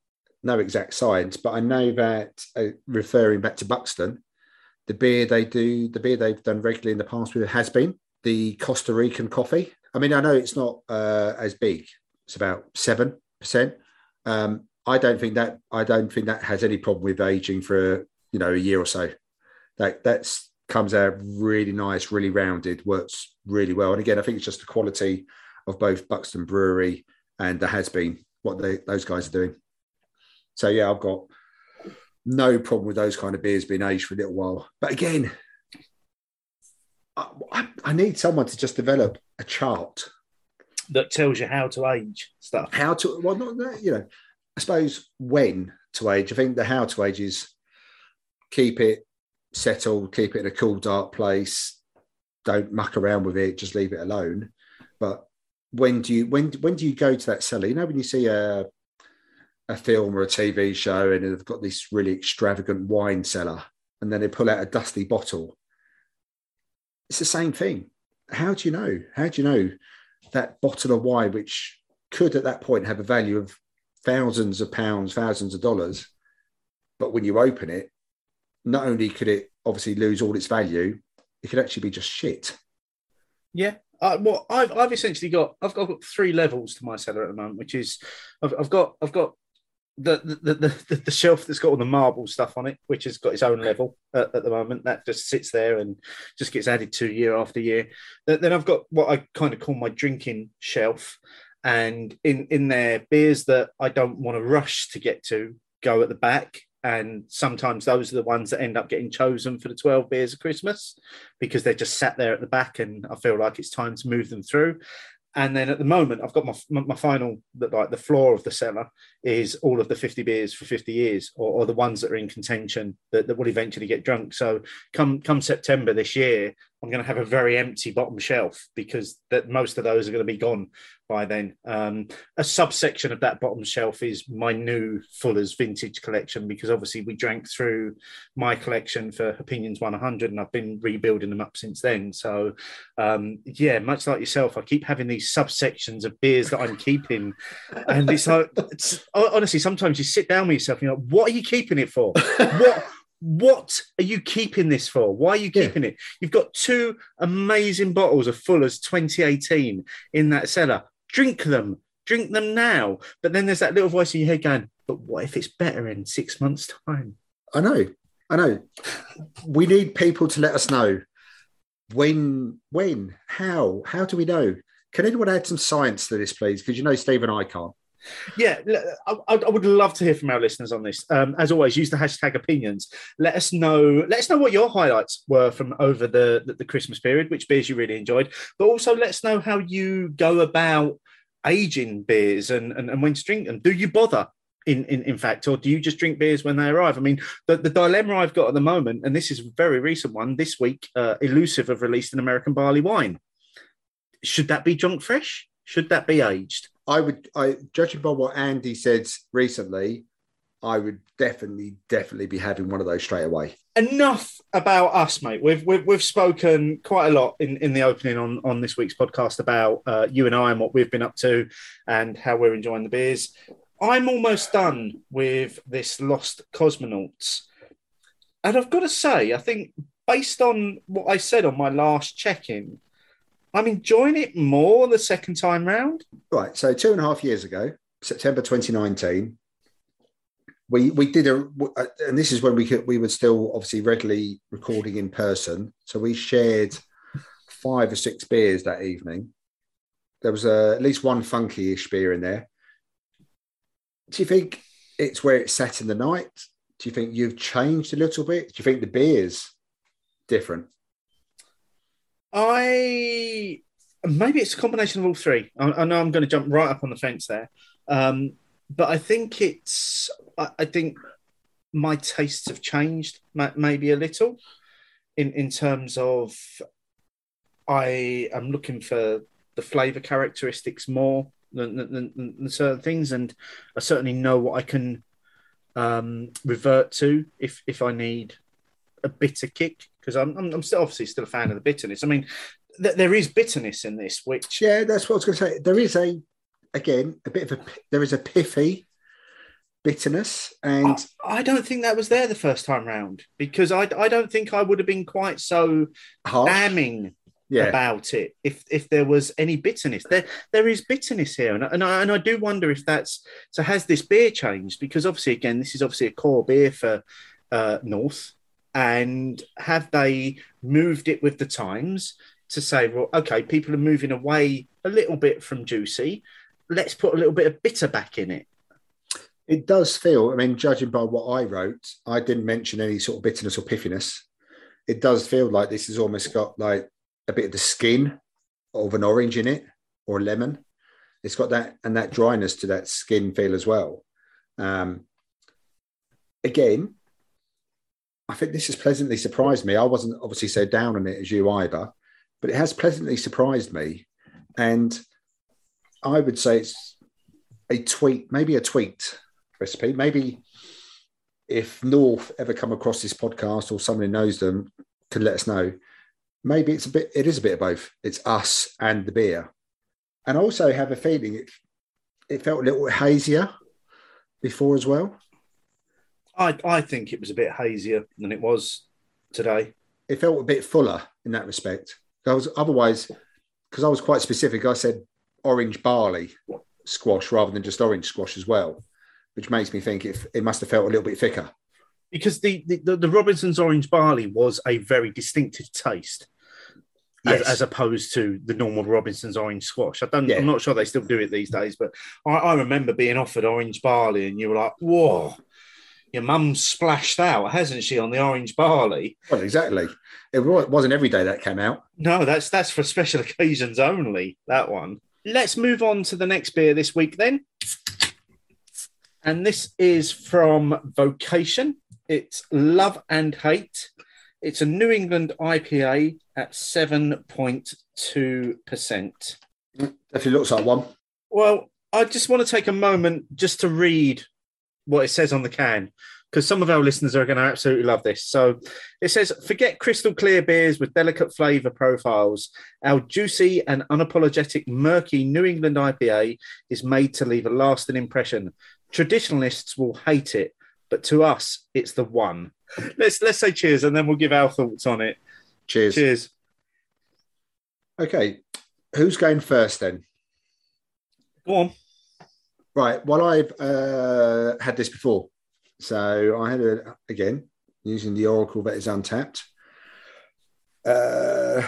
no exact science, but I know that uh, referring back to Buxton, the beer they do, the beer they've done regularly in the past with Hasbean the Costa Rican coffee. I mean, I know it's not uh, as big; it's about seven percent. Um, I don't think that I don't think that has any problem with aging for you know a year or so. That that's comes out really nice, really rounded, works really well. And again, I think it's just the quality of both Buxton Brewery and the Hasbean what they, those guys are doing. So yeah, I've got no problem with those kind of beers being aged for a little while. But again, I, I need someone to just develop a chart that tells you how to age stuff. How to well, not you know. I suppose when to age. I think the how to age is keep it settled, keep it in a cool, dark place. Don't muck around with it. Just leave it alone. But when do you when when do you go to that cellar? You know, when you see a a film or a TV show and they've got this really extravagant wine cellar, and then they pull out a dusty bottle. It's the same thing. How do you know? How do you know that bottle of wine, which could at that point have a value of thousands of pounds, thousands of dollars, but when you open it, not only could it obviously lose all its value, it could actually be just shit. Yeah. Uh, well, I've, I've essentially got I've got, I've got three levels to my cellar at the moment, which is I've, I've got I've got the the, the the shelf that's got all the marble stuff on it, which has got its own level at, at, the moment. That just sits there and just gets added to year after year. Then I've got what I kind of call my drinking shelf, and in in there beers that I don't want to rush to get to go at the back. And sometimes those are the ones that end up getting chosen for the 12 beers of Christmas because they're just sat there at the back and I feel like it's time to move them through. And then at the moment, I've got my my final like the floor of the cellar is all of the 50 beers for 50 years, or, or the ones that are in contention that, that will eventually get drunk. So come come September this year, I'm going to have a very empty bottom shelf because that most of those are going to be gone by then. Um, a subsection of that bottom shelf is my new Fuller's vintage collection because obviously we drank through my collection for Opinions 100 and I've been rebuilding them up since then. So, um, yeah, much like yourself, I keep having these subsections of beers that I'm keeping. And it's like, it's, honestly, sometimes you sit down with yourself and you're like, what are you keeping it for? what? What are you keeping this for? Why are you keeping yeah. it? You've got two amazing bottles of Fuller's 2018 in that cellar drink them, drink them now. But then there's that little voice in your head going, but what if it's better in six months' time? I know, I know. we need people to let us know when, when, how, how do we know? Can anyone add some science to this, please? Because you know, Steve and I can't. Yeah, I, I, would love to hear from our listeners on this. Um, as always, use the hashtag opinions. Let us know. Let us know what your highlights were from over the, the, the Christmas period, which beers you really enjoyed, but also let us know how you go about aging beers and, and, and when to drink them. Do you bother? In, in, in fact, or do you just drink beers when they arrive? I mean, the, the dilemma I've got at the moment, and this is a very recent one, this week, uh, Elusive have released an American barley wine. Should that be drunk fresh? Should that be aged? I would, I judging by what Andy said recently, I would definitely, definitely be having one of those straight away. Enough about us, mate. We've we've, we've spoken quite a lot in, in the opening on on this week's podcast about uh, you and I and what we've been up to and how we're enjoying the beers. I'm almost done with this Lost Cosmonauts, and I've got to say, I think based on what I said on my last check-in, I'm enjoying it more the second time round. Right. So two and a half years ago, September 2019, we we did a uh, and this is when we could we were still obviously regularly recording in person. So we shared five or six beers that evening. There was a, at least one funky-ish beer in there. Do you think it's where it's set in the night? Do you think you've changed a little bit? Do you think the beer's different? I maybe it's a combination of all three. I, I know I'm going to jump right up on the fence there, um, but I think it's. I, I, think my tastes have changed maybe a little, in in terms of I am looking for the flavour characteristics more than, than, than, than certain things, and I certainly know what I can um, revert to if if I need a bitter kick because I'm, I'm I'm still obviously still a fan of the bitterness. I mean, th- there is bitterness in this, which Yeah, that's what I was going to say. There is a, again, a bit of a, there is a pithy bitterness, and I, I don't think that was there the first time round because I I don't think I would have been quite so harsh. damning Yeah, about it if if there was any bitterness there there is bitterness here and, and, I, and I do wonder if that's so has this beer changed because obviously again this is obviously a core beer for uh, North and have they moved it with the times to say well okay people are moving away a little bit from juicy let's put a little bit of bitter back in it it does feel. I mean, judging by what I wrote, I didn't mention any sort of bitterness or piffiness. It does feel like this has almost got like a bit of the skin of an orange in it or a lemon. It's got that and that dryness to that skin feel as well. Um, again, I think this has pleasantly surprised me. I wasn't obviously so down on it as you either, but it has pleasantly surprised me. And I would say it's a tweet, maybe a tweet recipe. Maybe if North ever come across this podcast or someone who knows them can let us know. Maybe it's a bit, it is a bit of both. It's us and the beer. And I also have a feeling it, it felt a little hazier before as well. I, I think it was a bit hazier than it was today It felt a bit fuller in that respect. I was otherwise, because I was quite specific, I said orange barley squash rather than just orange squash as well, which makes me think it, it must have felt a little bit thicker. because the, the, the, Robinson's orange barley was a very distinctive taste. As, as opposed to the normal Robinson's orange squash. I don't. Yeah. I'm not sure they still do it these days, but I, I remember being offered orange barley, and you were like, "Whoa, your mum's splashed out, hasn't she, on the orange barley?" Well, exactly. It wasn't every day that came out. No, that's that's for special occasions only. That one. Let's move on to the next beer this week then, and this is from Vocation. It's Love and Hate. It's a New England IPA at seven point two percent. Definitely looks like one. Well, I just want to take a moment just to read what it says on the can because some of our listeners are going to absolutely love this. So it says, Forget crystal clear beers with delicate flavor profiles. Our juicy and unapologetic, murky New England IPA is made to leave a lasting impression. Traditionalists will hate it, but to us, it's the one. Let's let's say cheers and then we'll give our thoughts on it. Cheers. Cheers. Okay. Who's going first then? Go on. Right. Well, I've uh, had this before. So I had it again using the Oracle that is Untappd. Uh,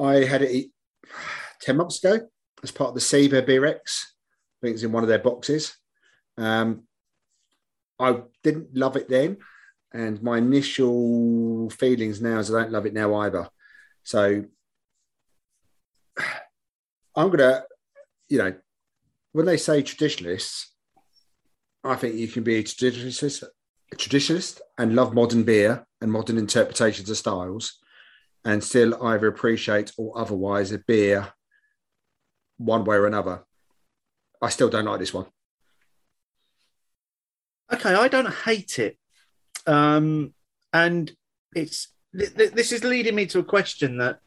I had it 10 months ago as part of the Saber BRX. I think it's in one of their boxes. Um, I didn't love it then. And my initial feelings now is I don't love it now either. So I'm going to, you know, when they say traditionalists, I think you can be a traditionalist, a traditionalist and love modern beer and modern interpretations of styles, and still either appreciate or otherwise a beer one way or another. I still don't like this one. okay, I don't hate it. Um, and it's th- th- this is leading me to a question that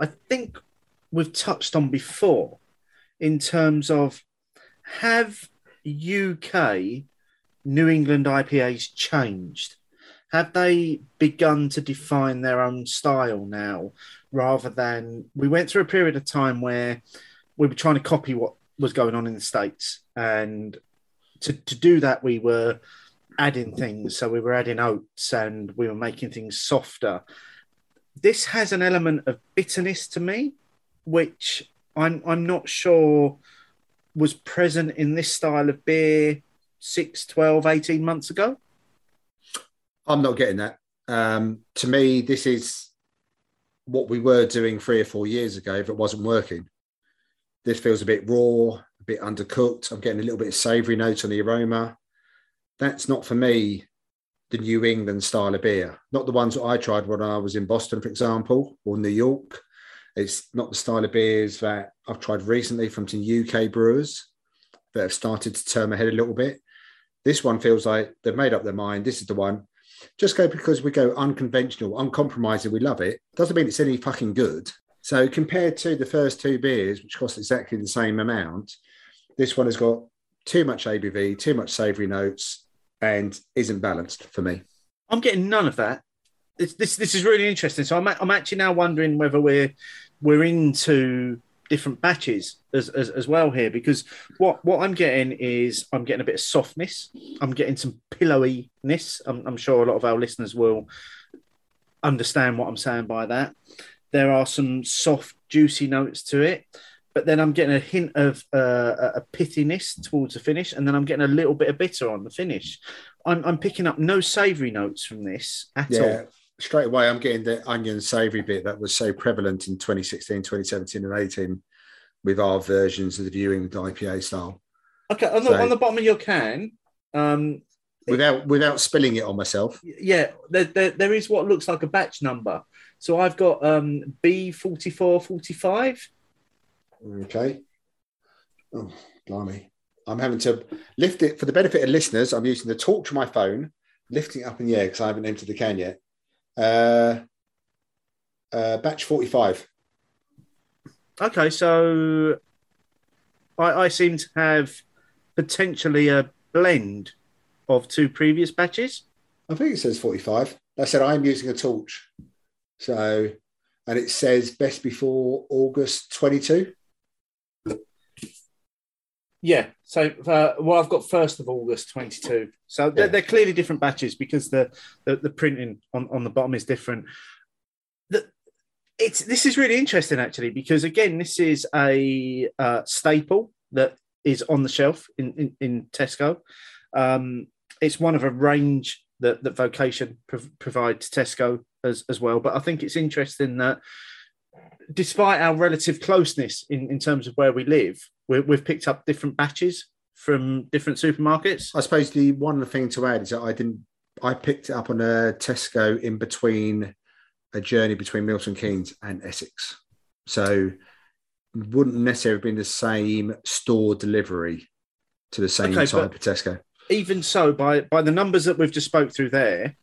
I think we've touched on before in terms of have UK New England IPAs changed? Have they begun to define their own style now rather than we went through a period of time where we were trying to copy what was going on in the States and to, to do that we were adding things so we were adding oats and we were making things softer this has an element of bitterness to me which i'm i'm not sure was present in this style of beer 6 12 18 months ago I'm not getting that. Um, to me, this is what we were doing three or four years ago if it wasn't working. This feels a bit raw, a bit undercooked. I'm getting a little bit of savoury notes on the aroma. That's not for me the New England style of beer, not the ones that I tried when I was in Boston, for example, or New York. It's not the style of beers that I've tried recently from some UK brewers that have started to turn my head a little bit. This one feels like they've made up their mind. This is the one. Just go because we go unconventional, uncompromising. We love it. Doesn't mean it's any fucking good. So compared to the first two beers, which cost exactly the same amount, this one has got too much ABV, too much savoury notes, and isn't balanced for me. I'm getting none of that. This this, this is really interesting. So I'm I'm actually now wondering whether we're we're into different batches as, as, as well here because what what I'm getting is I'm getting a bit of softness. I'm getting some pillowiness. I'm, I'm sure a lot of our listeners will understand what I'm saying by that. There are some soft, juicy notes to it, but then I'm getting a hint of uh, a pithiness towards the finish, and then I'm getting a little bit of bitter on the finish. I'm, I'm picking up no savoury notes from this at Yeah, all. Straight away, I'm getting the onion savoury bit that was so prevalent in 2016, 2017, and 18 with our versions of the viewing with IPA style. Okay, on the, So- on the bottom of your can, um, Without without spilling it on myself. yeah, there, there, there is what looks like a batch number. So I've got um, B4445. Okay. Oh, blimey. I'm having to lift it for the benefit of listeners. I'm using the torch of my phone, lifting it up in the air because I haven't emptied the can yet. Uh, uh, batch 45. Okay, so I, I seem to have potentially a blend of two previous batches. I think it says 45. I said I'm using a torch. So, and it says best before August 22. Yeah. So, uh, well, I've got first of August 22. So they're, Yeah. they're clearly different batches because the the, the printing on, on the bottom is different. The, it's this is really interesting actually because again, this is a uh, staple that is on the shelf in in, in Tesco. Um, it's one of a range that that Vocation prov- provides Tesco as as well. But I think it's interesting that despite our relative closeness in, in terms of where we live, we, we've picked up different batches from different supermarkets. I suppose the one thing to add is that I didn't, I picked it up on a Tesco in between a journey between Milton Keynes and Essex. So wouldn't necessarily have been the same store delivery to the same Okay, type of Tesco. Even so, by by the numbers that we've just spoke through there,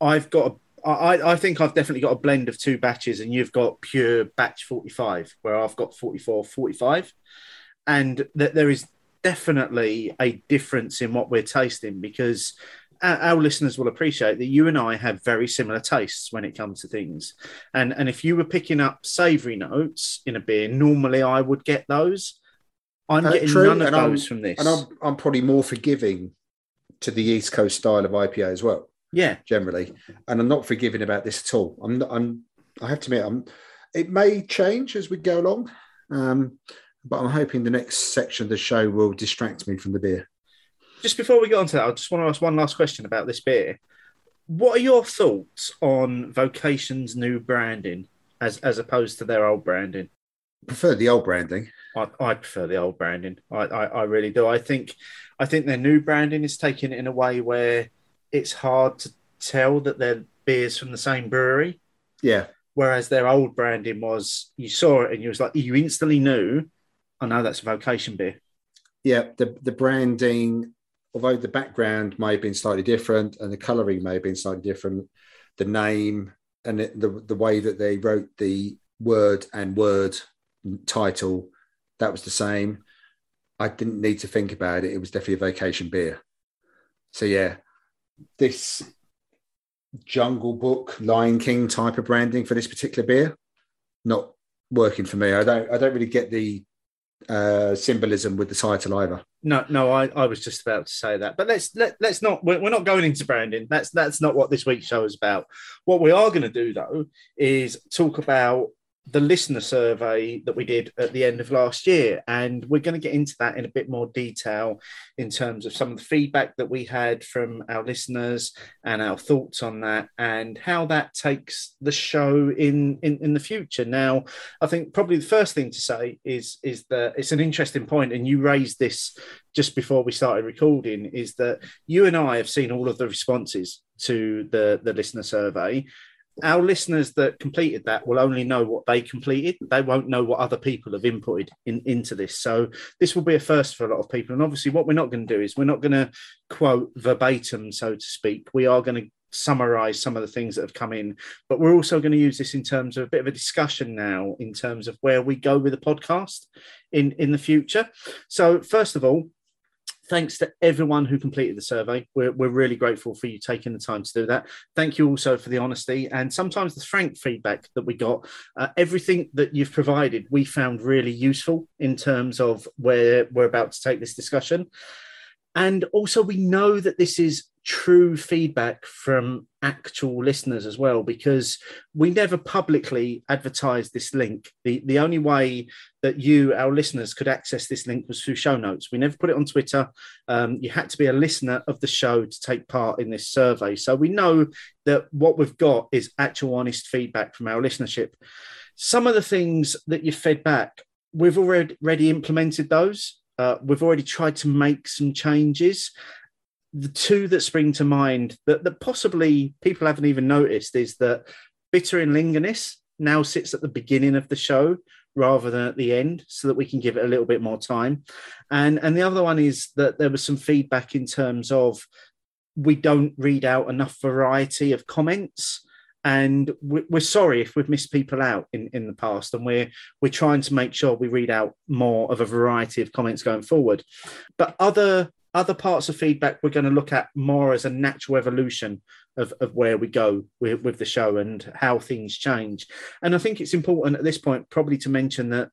I've got. A, I, I think I've definitely got a blend of two batches, and you've got pure batch 45, where I've got 44, 45. And that there is definitely a difference in what we're tasting because our, listeners will appreciate that you and I have very similar tastes when it comes to things. And and if you were picking up savoury notes in a beer, normally I would get those. I'm getting true, none of and I'm- those from this. And I'm, I'm probably more forgiving to the East Coast style of IPA as well, yeah, generally. And I'm not forgiving about this at all. I'm not, I'm, I have to admit, I'm, it may change as we go along. Um, but I'm hoping the next section of the show will distract me from the beer. just before we get on to that, I just want to ask one last question about this beer. What are your thoughts on Vocation's new branding as as opposed to their old branding? prefer the old branding. I, I prefer the old branding. I, I, I really do. I think I think their new branding is taken it in a way where it's hard to tell that they're beers from the same brewery. Yeah, Whereas their old branding was you saw it and you was like you instantly knew, oh, I know that's a vocation beer. yeah. The the branding, although the background may have been slightly different and the colouring may have been slightly different, the name and it, the the way that they wrote the word and word title, that was the same. I didn't need to think about it. It was definitely a Vocation beer. So yeah, this Jungle Book, Lion King type of branding for this particular beer, not working for me. I don't. I don't really get the uh, symbolism with the title either. No, no, I, I was just about to say that, but let's let let's not. We're, we're not going into branding. That's that's not what this week's show is about. What we are going to do though is talk about the listener survey that we did at the end of last year, and we're going to get into that in a bit more detail in terms of some of the feedback that we had from our listeners and our thoughts on that, and how that takes the show in in, in the future. Now, I think probably the first thing to say is is that it's an interesting point, and you raised this just before we started recording, is that you and I have seen all of the responses to the the listener survey. Our listeners that completed that will only know what they completed. They won't know what other people have inputted in, into this. So this will be a first for a lot of people. And obviously, what we're not going to do is we're not going to quote verbatim, so to speak. We are going to summarize some of the things that have come in but we're also going to use this in terms of a bit of a discussion now in terms of where we go with the podcast in in the future so first of all thanks to everyone who completed the survey. We're, we're really grateful for you taking the time to do that. Thank you also for the honesty and sometimes the frank feedback that we got. Uh, everything that you've provided, we found really useful in terms of where we're about to take this discussion. And also, we know that this is true feedback from actual listeners as well, because we never publicly advertised this link. The, the only way that you, our listeners, could access this link was through show notes. We never put it on Twitter. Um, you had to be a listener of the show to take part in this survey. So we know that what we've got is actual honest feedback from our listenership. Some of the things that you fed back, we've already, implemented those. Uh, we've already tried to make some changes. The two that spring to mind that, that possibly people haven't even noticed is that Bitter in Lingoness now sits at the beginning of the show rather than at the end so that we can give it a little bit more time. And, and the other one is that there was some feedback in terms of we don't read out enough variety of comments and we're sorry if we've missed people out in, in the past and we're we're trying to make sure we read out more of a variety of comments going forward but other other parts of feedback we're going to look at more as a natural evolution of, of where we go with, with the show and how things change. And i think it's important at this point probably to mention that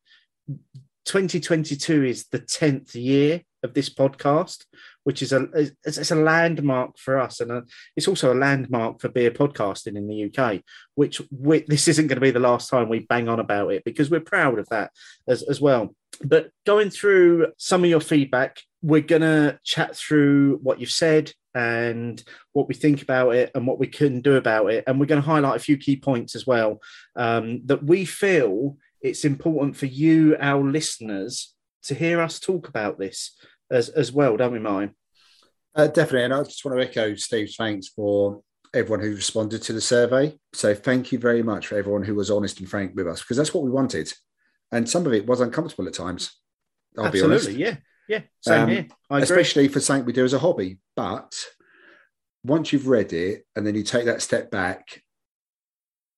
2022 is the 10th year of this podcast which is a it's, it's a landmark for us, and a, it's also a landmark for beer podcasting in the UK. Which we, this isn't going to be the last time we bang on about it because we're proud of that as as well. But going through some of your feedback, we're going to chat through what you've said and what we think about it and what we can do about it. And we're going to highlight a few key points as well um, that we feel it's important for you, our listeners, to hear us talk about this as, as well, don't we, Mine? Uh, definitely. And I just want to echo Steve's thanks for everyone who responded to the survey. So thank you very much for everyone who was honest and frank with us because that's what we wanted. And some of it was uncomfortable at times. I'll Absolutely, be honest. Yeah. Yeah. Same um, here. especially for something we do as a hobby. But once you've read it and then you take that step back,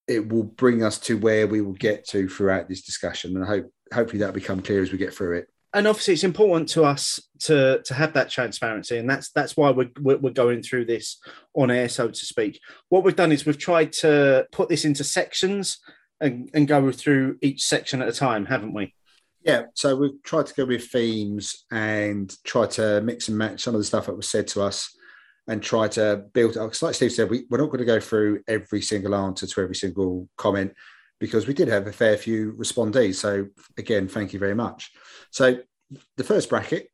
it will bring us to where we will get to throughout this discussion. And I hope hopefully that'll become clear as we get through it and obviously it's important to us to to have that transparency and that's that's why we're, we're going through this on air so to speak. What we've done is we've tried to put this into sections and, and go through each section at a time haven't we? Yeah so we've tried to go with themes and try to mix and match some of the stuff that was said to us and try to build up like steve said we, we're not going to go through every single answer to every single comment because we did have a fair few respondees. So again, thank you very much. So the first bracket,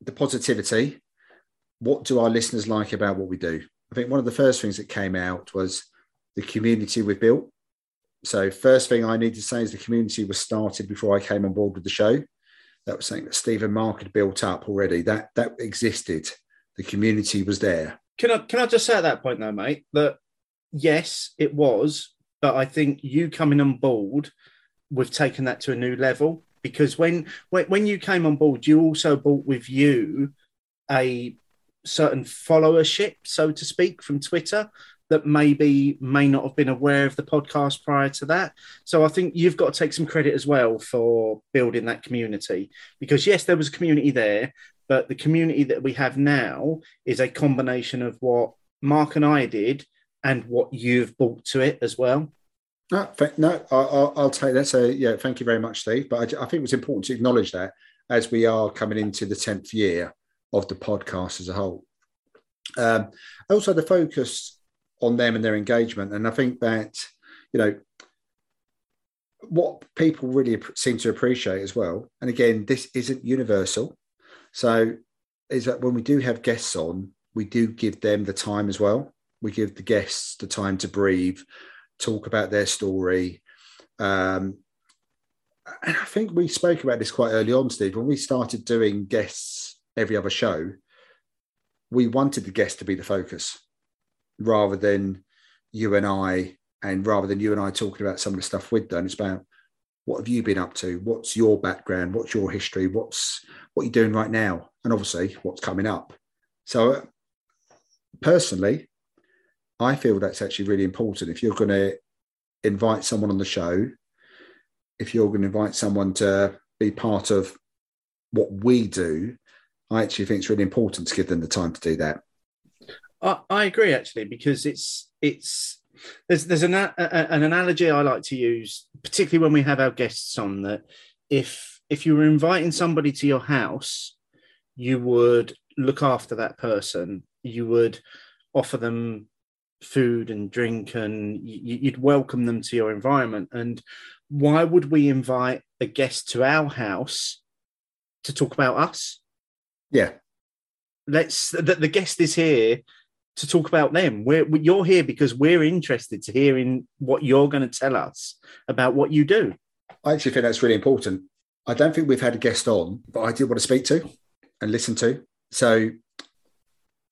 the positivity. What do our listeners like about what we do? I think one of the first things that came out was the community we've built. So first thing I need to say is the community was started before I came on board with the show. That was something that Steve and Mark had built up already. That that existed. The community was there. Can I can I just say at that point though, mate, that yes, it was, but I think you coming on board, we've taken that to a new level because when when, you came on board, you also brought with you a certain followership, so to speak, from Twitter that maybe may not have been aware of the podcast prior to that. So I think you've got to take some credit as well for building that community because yes, there was a community there, but the community that we have now is a combination of what Mark and I did and what you've brought to it as well. No, no, I'll, I'll take that. So, yeah, thank you very much, Steve. But I, I think it was important to acknowledge that as we are coming into the 10th year of the podcast as a whole. Um, also, the focus on them and their engagement. And I think that, you know, what people really seem to appreciate as well, and again, this isn't universal. So, is that when we do have guests on, we do give them the time as well we give the guests the time to breathe, talk about their story. Um, and I think we spoke about this quite early on, Steve. When we started doing guests every other show, we wanted the guest to be the focus rather than you and I And rather than you and I talking about some of the stuff we've done, it's about what have you been up to? What's your background? What's your history? What's what you're doing right now? And obviously, what's coming up. So, personally, I feel that's actually really important. If you're going to invite someone on the show, if you're going to invite someone to be part of what we do, I actually think it's really important to give them the time to do that. I, I agree actually because it's it's there's there's an a, an analogy I like to use, particularly when we have our guests on. That if if you were inviting somebody to your house, you would look after that person. You would offer them food and drink, and you'd welcome them to your environment. And why would we invite a guest to our house to talk about us? Yeah, let's the, the guest is here to talk about them. We're, you're here because we're interested to hearing what you're going to tell us about what you do. I actually think that's really important. I don't think we've had a guest on, but I do want to speak to and listen to. So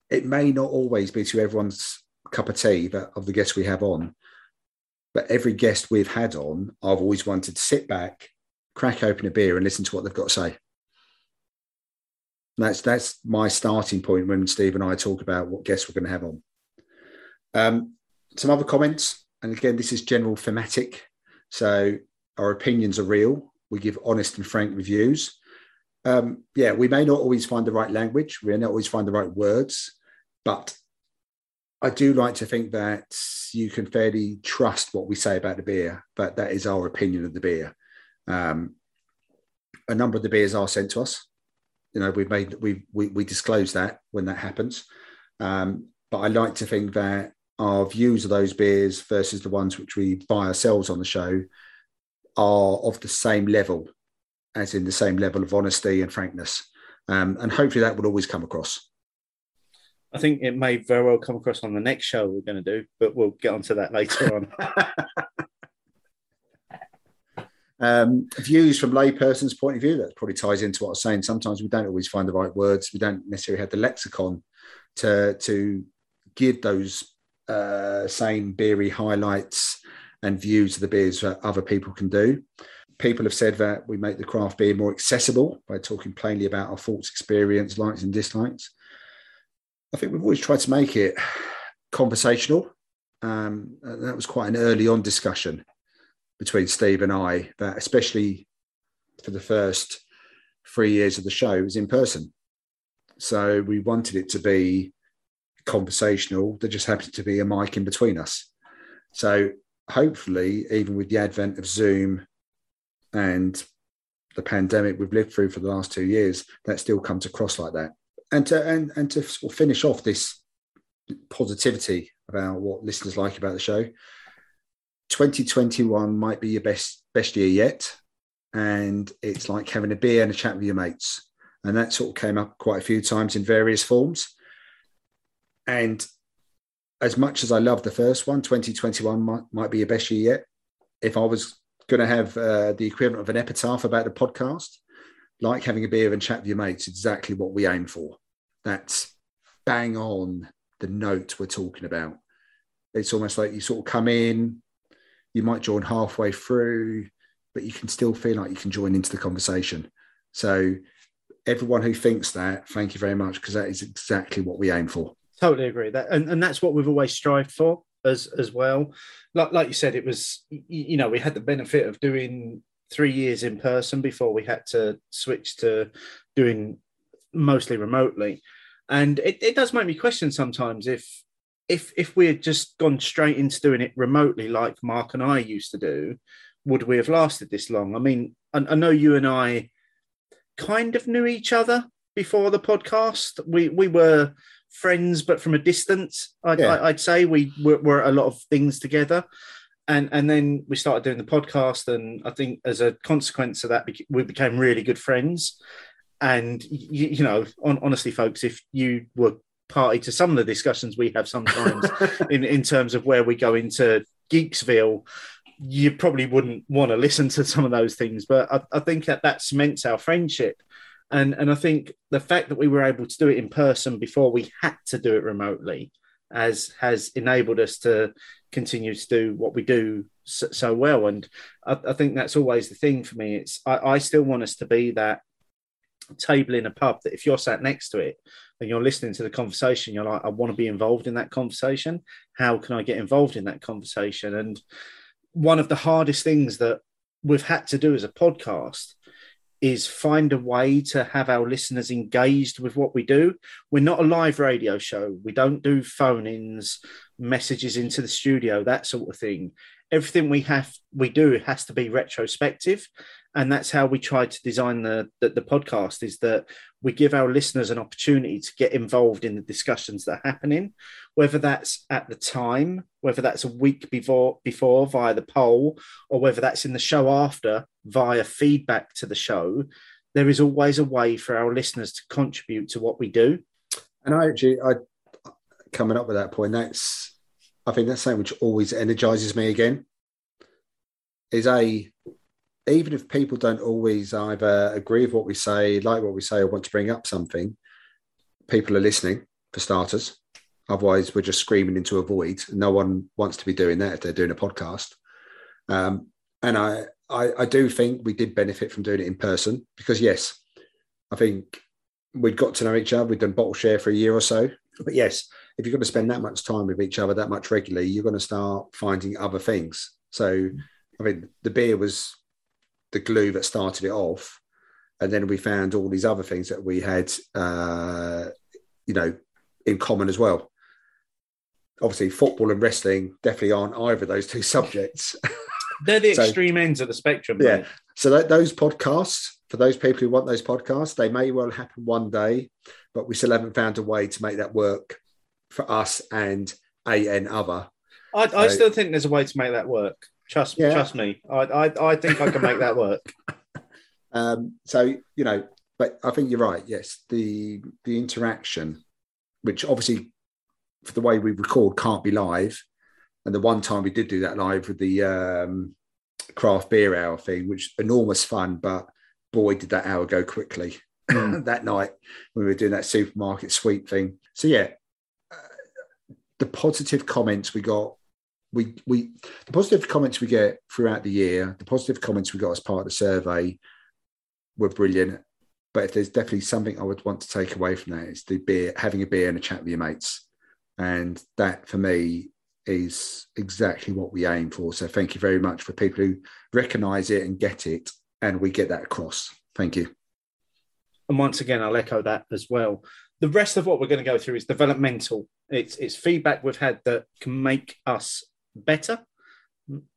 it may not always be to everyone's cup of tea that of the guests we have on, but every guest we've had on, I've always wanted to sit back, crack open a beer, and listen to what they've got to say. That's that's my starting point when Steve and I talk about what guests we're going to have on. Um, some other comments, and again, this is general thematic. So our opinions are real. We give honest and frank reviews. Um, yeah, we may not always find the right language. We may not always find the right words, but I do like to think that you can fairly trust what we say about the beer. But that is our opinion of the beer. Um, a number of the beers are sent to us you know we've made we we, we disclose that when that happens um, but i like to think that our views of those beers versus the ones which we buy ourselves on the show are of the same level as in the same level of honesty and frankness um, and hopefully that will always come across I think it may very well come across on the next show we're going to do, but we'll get onto that later on. Um, views from layperson's point of view, that probably ties into what I was saying. Sometimes we don't always find the right words. We don't necessarily have the lexicon to to give those uh, same beery highlights and views of the beers that other people can do. People have said that we make the craft beer more accessible by talking plainly about our thoughts, experience, likes and dislikes. I think we've always tried to make it conversational. Um, that was quite an early on discussion between Steve and I that, especially for the first three years of the show, was in person. So we wanted it to be conversational. There just happened to be a mic in between us. So hopefully, even with the advent of Zoom and the pandemic we've lived through for the last two years, that still comes across like that. And to and and to sort of finish off this positivity about what listeners like about the show, 2021 might be your best best year yet, and it's like having a beer and a chat with your mates, and that sort of came up quite a few times in various forms. And as much as I love the first one, 2021 might, might be your best year yet. If I was going to have uh, the equivalent of an epitaph about the podcast, like having a beer and chat with your mates, exactly what we aim for. That's bang on the note we're talking about. It's almost like you sort of come in, you might join halfway through, but you can still feel like you can join into the conversation. So, everyone who thinks that, thank you very much, because that is exactly what we aim for. Totally agree. That and, and that's what we've always strived for as as well. Like like you said, it was you know we had the benefit of doing three years in person before we had to switch to doing mostly remotely, and it, it does make me question sometimes if if if we had just gone straight into doing it remotely like Mark and I used to do, would we have lasted this long? I mean, I, I know you and I kind of knew each other before the podcast. We we were friends, but from a distance. I'd, yeah. I'd say we were, were a lot of things together, and and then we started doing the podcast, and I think as a consequence of that, we became really good friends. And you, you know, on, honestly, folks, if you were party to some of the discussions we have sometimes in, in terms of where we go into Geeksville, you probably wouldn't want to listen to some of those things. But I, I think that that cements our friendship. And, and I think the fact that we were able to do it in person before we had to do it remotely has has enabled us to continue to do what we do so, so well. And I, I, think that's always the thing for me. It's I, I still want us to be that table in a pub that if you're sat next to it and you're listening to the conversation, you're like, I want to be involved in that conversation. How can I get involved in that conversation? And one of the hardest things that we've had to do as a podcast is find a way to have our listeners engaged with what we do. We're not a live radio show. We don't do phone ins, messages into the studio, that sort of thing. Everything we have we do has to be retrospective. And that's how we try to design the, the, the podcast is that we give our listeners an opportunity to get involved in the discussions that are happening whether that's at the time whether that's a week before before via the poll or whether that's in the show after via feedback to the show. There is always a way for our listeners to contribute to what we do. And i actually i coming up with that point that's i think that's something which always energizes me again is a even if people don't always either agree with what we say, like what we say, or want to bring up something, people are listening for starters. Otherwise, we're just screaming into a void. No one wants to be doing that if they're doing a podcast. Um, and I, I, I do think we did benefit from doing it in person because, yes, I think we'd got to know each other. We'd done bottle share for a year or so. But yes, if you're going to spend that much time with each other that much regularly, you're going to start finding other things. So, I mean, the beer was the glue that started it off. And then we found all these other things that we had, uh, you know, in common as well. Obviously, football and wrestling definitely aren't either of those two subjects. They're the so, extreme ends of the spectrum. Yeah. So that, those podcasts, for those people who want those podcasts, they may well happen one day, but we still haven't found a way to make that work for us and a and other. I, so, I still think there's a way to make that work. Trust, yeah. trust me. I, I, I think I can make that work. Um, so you know, but I think you're right. Yes, the the interaction, which obviously for the way we record can't be live, and the one time we did do that live with the um, craft beer hour thing, which enormous fun, but boy, did that hour go quickly mm. that night when we were doing that supermarket sweep thing. So yeah, the positive comments we got we we the positive comments we get throughout the year, the positive comments we got as part of the survey were brilliant. But if there's definitely something I would want to take away from that, it's the beer, having a beer and a chat with your mates, and that for me is exactly what we aim for. So thank you very much for people who recognise it and get it, and we get that across. Thank you. And once again, I'll echo that as well. The rest of what we're going to go through is developmental. It's it's feedback we've had that can make us better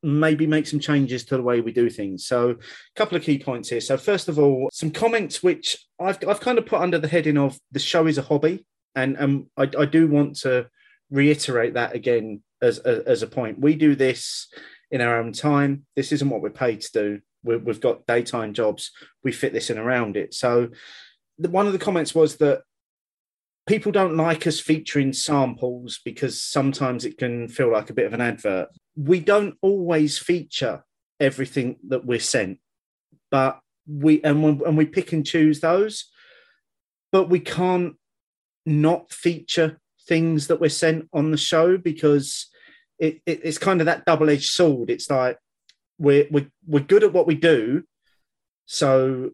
maybe make some changes to the way we do things. So, a couple of key points here. So, first of all, some comments which I've, I've kind of put under the heading of the show is a hobby, and um, I, I do want to reiterate that again as, as, as a point. We do this in our own time. This isn't what we're paid to do. we have got daytime jobs. We fit this in around it. So, the, one of the comments was that people don't like us featuring samples because sometimes it can feel like a bit of an advert. We don't always feature everything that we're sent, but we and we, and we pick and choose those, but we can't not feature things that we're sent on the show because it, it it's kind of that double-edged sword. It's like we're we're we're good at what we do, so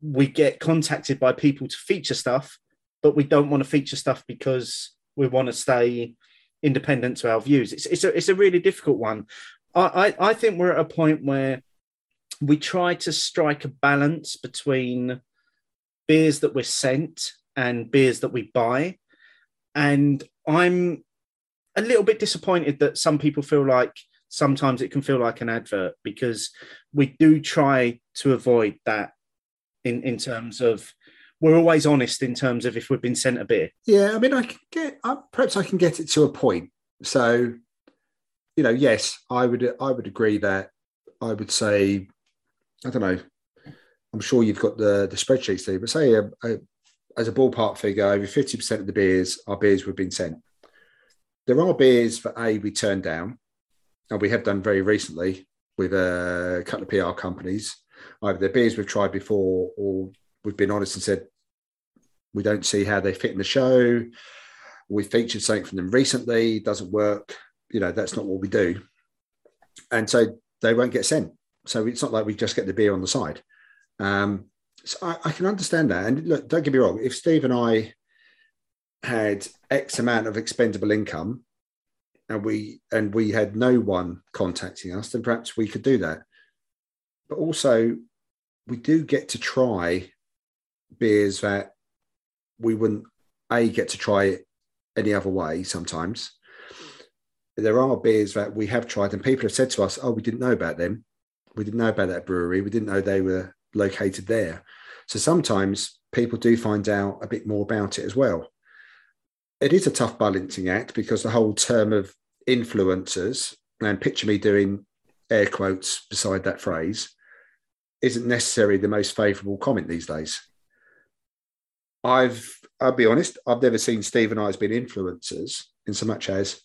we get contacted by people to feature stuff but we don't want to feature stuff because we want to stay independent to our views. It's it's a it's a really difficult one. I, I, I think we're at a point where we try to strike a balance between beers that we're sent and beers that we buy. And I'm a little bit disappointed that some people feel like sometimes it can feel like an advert because we do try to avoid that in, in terms of we're always honest in terms of if we've been sent a beer. Yeah, I mean, I can get perhaps I can get it to a point. So, you know, yes, I would I would agree that I would say, I don't know. I'm sure you've got the the spreadsheets there, but say a, a, as a ballpark figure, over 50% of the beers are beers we've been sent. There are beers that a we turned down, and we have done very recently with a couple of PR companies. Either they're beers we've tried before, or we've been honest and said we don't see how they fit in the show. we featured something from them recently, doesn't work. You know, that's not what we do. And so they won't get sent. So it's not like we just get the beer on the side. Um, so I, I can understand that. And look, don't get me wrong, if Steve and I had X amount of expendable income and we and we had no one contacting us, then perhaps we could do that. But also we do get to try beers that we wouldn't a get to try it any other way sometimes. There are beers that we have tried, and people have said to us, "Oh, we didn't know about them. We didn't know about that brewery. We didn't know they were located there." So sometimes people do find out a bit more about it as well. It is a tough balancing act because the whole term of influencers, and picture me doing air quotes beside that phrase, isn't necessarily the most favourable comment these days. I've, I'll be honest, I've never seen Steve and I as being influencers in so much as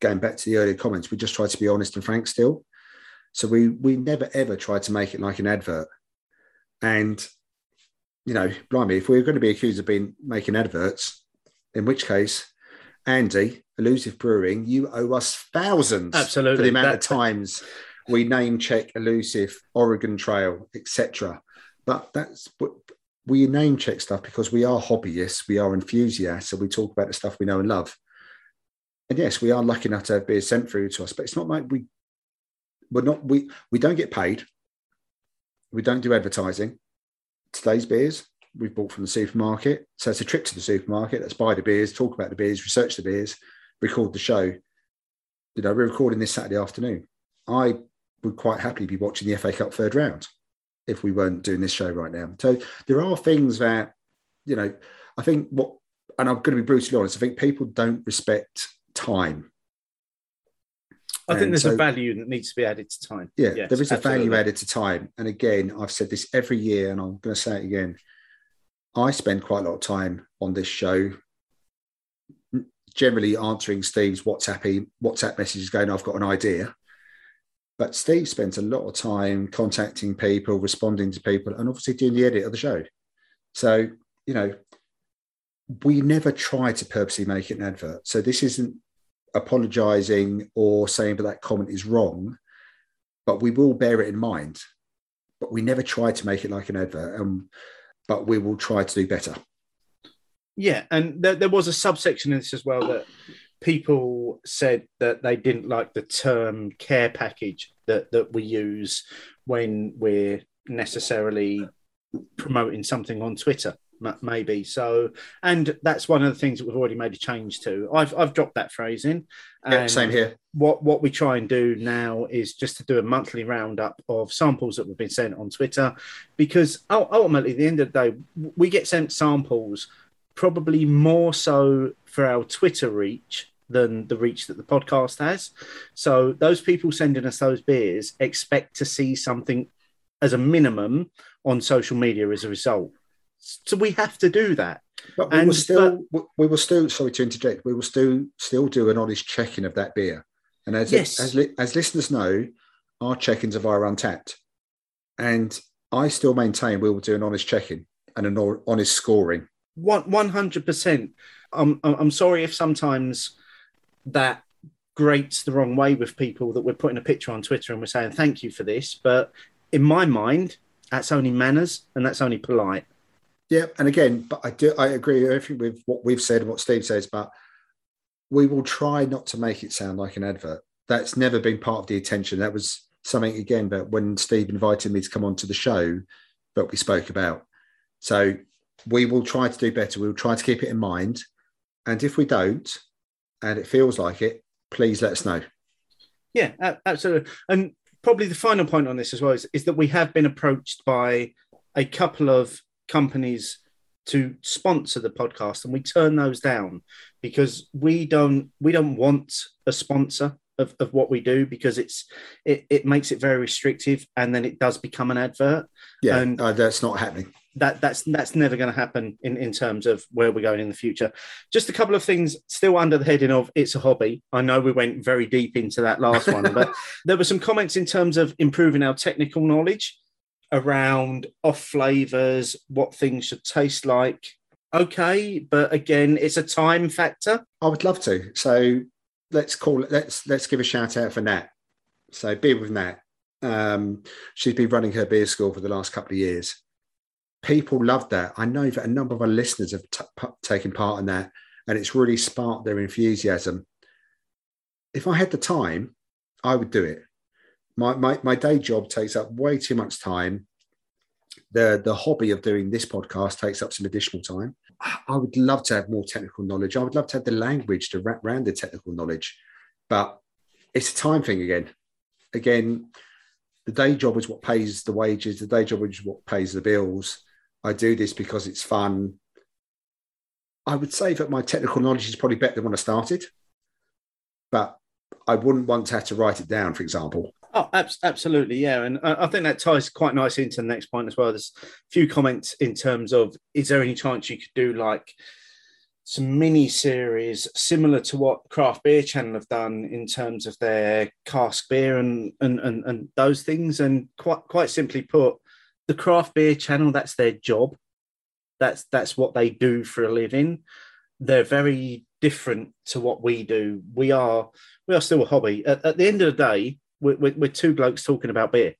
going back to the earlier comments, we just try to be honest and frank still. So we we never ever try to make it like an advert. And you know, blimey, if we we're going to be accused of being making adverts, in which case, Andy, Elusive Brewing, you owe us thousands Absolutely. for the amount That- of times we name check Elusive, Oregon Trail, etc. But that's what we name check stuff because we are hobbyists, we are enthusiasts, and we talk about the stuff we know and love. And yes, we are lucky enough to have beers sent through to us, but it's not like we we're not we we don't get paid. We don't do advertising. Today's beers we've bought from the supermarket. So it's a trip to the supermarket. Let's buy the beers, talk about the beers, research the beers, record the show. You know, we're recording this Saturday afternoon. I would quite happily be watching the FA Cup third round if we weren't doing this show right now. So there are things that, you know, I think what, and I'm going to be brutally honest, I think people don't respect time. I think there's so- a value that needs to be added to time. Yeah, Yes, there is a value added to time. And again, I've said this every year, and I'm going to say it again. I spend quite a lot of time on this show, generally answering Steve's WhatsApp WhatsApp messages, going, "I've got an idea." But Steve spends a lot of time contacting people, responding to people, and obviously doing the edit of the show. So you know, we never try to purposely make it an advert. So this isn't apologizing or saying that that comment is wrong but we will bear it in mind. But we never try to make it like an advert, um, but we will try to do better. Yeah, and there, there was a subsection in this as well that people said that they didn't like the term care package that that we use when we're necessarily promoting something on Twitter, maybe. So, and that's one of the things that we've already made a change to. I've I've dropped that phrase in. Yeah, same here. what what we try and do now is just to do a monthly roundup of samples that we've been sent on Twitter, because ultimately, at the end of the day, we get sent samples probably more so for our Twitter reach than the reach that the podcast has. So those people sending us those beers expect to see something as a minimum on social media as a result. So we have to do that. But we And- will still, we will still. Sorry to interject. We will still still do an honest checking of that beer. And as Yes. as as listeners know, our check-ins are via Untappd, and I still maintain we will do an honest checking and an honest scoring. One hundred percent. I'm I'm sorry if sometimes that grates the wrong way with people that we're putting a picture on Twitter and we're saying thank you for this, but in my mind, that's only manners and that's only polite. Yeah, and again, but I do I agree with what we've said and what Steve says, but we will try not to make it sound like an advert. That's never been part of the attention. That was something again that when Steve invited me to come on to the show that we spoke about. So we will try to do better. We'll try to keep it in mind. And if we don't, and it feels like it, please let us know. Yeah, absolutely. And probably the final point on this as well is, is that we have been approached by a couple of companies to sponsor the podcast and we turn those down because we don't we don't want a sponsor of, of what we do because it's it, it makes it very restrictive and then it does become an advert Yeah, And- uh, that's not happening. That that's that's never going to happen in in terms of where we're going in the future. Just a couple of things still under the heading of it's a hobby. I know we went very deep into that last one, but there were some comments in terms of improving our technical knowledge around off flavors, what things should taste like. okay, but again, it's a time factor. I would love to. So let's call it. Let's let's give a shout out for Nat. So beer with Nat. Um, she's been running her beer school for the last couple of years. People love that. I know that a number of our listeners have t- p- taken part in that, and it's really sparked their enthusiasm. If I had the time, I would do it. My, my, my day job takes up way too much time. The, the hobby of doing this podcast takes up some additional time. I would love to have more technical knowledge. I would love to have the language to wrap around the technical knowledge, but it's a time thing again. Again, the day job is what pays the wages. The day job is what pays the bills. I do this because it's fun. I would say that my technical knowledge is probably better than when I started, but I wouldn't want to have to write it down, for example. Oh, abs- absolutely, yeah, and I I think that ties quite nicely into the next point as well. There's a few comments in terms of is there any chance you could do like some mini series similar to what Craft Beer Channel have done in terms of their cask beer and and and, and those things. And quite quite simply put, the Craft Beer Channel that's their job. That's that's what they do for a living. They're very different to what we do. We are we are still a hobby. At, at the end of the day, we're, we're, we're two blokes talking about beer.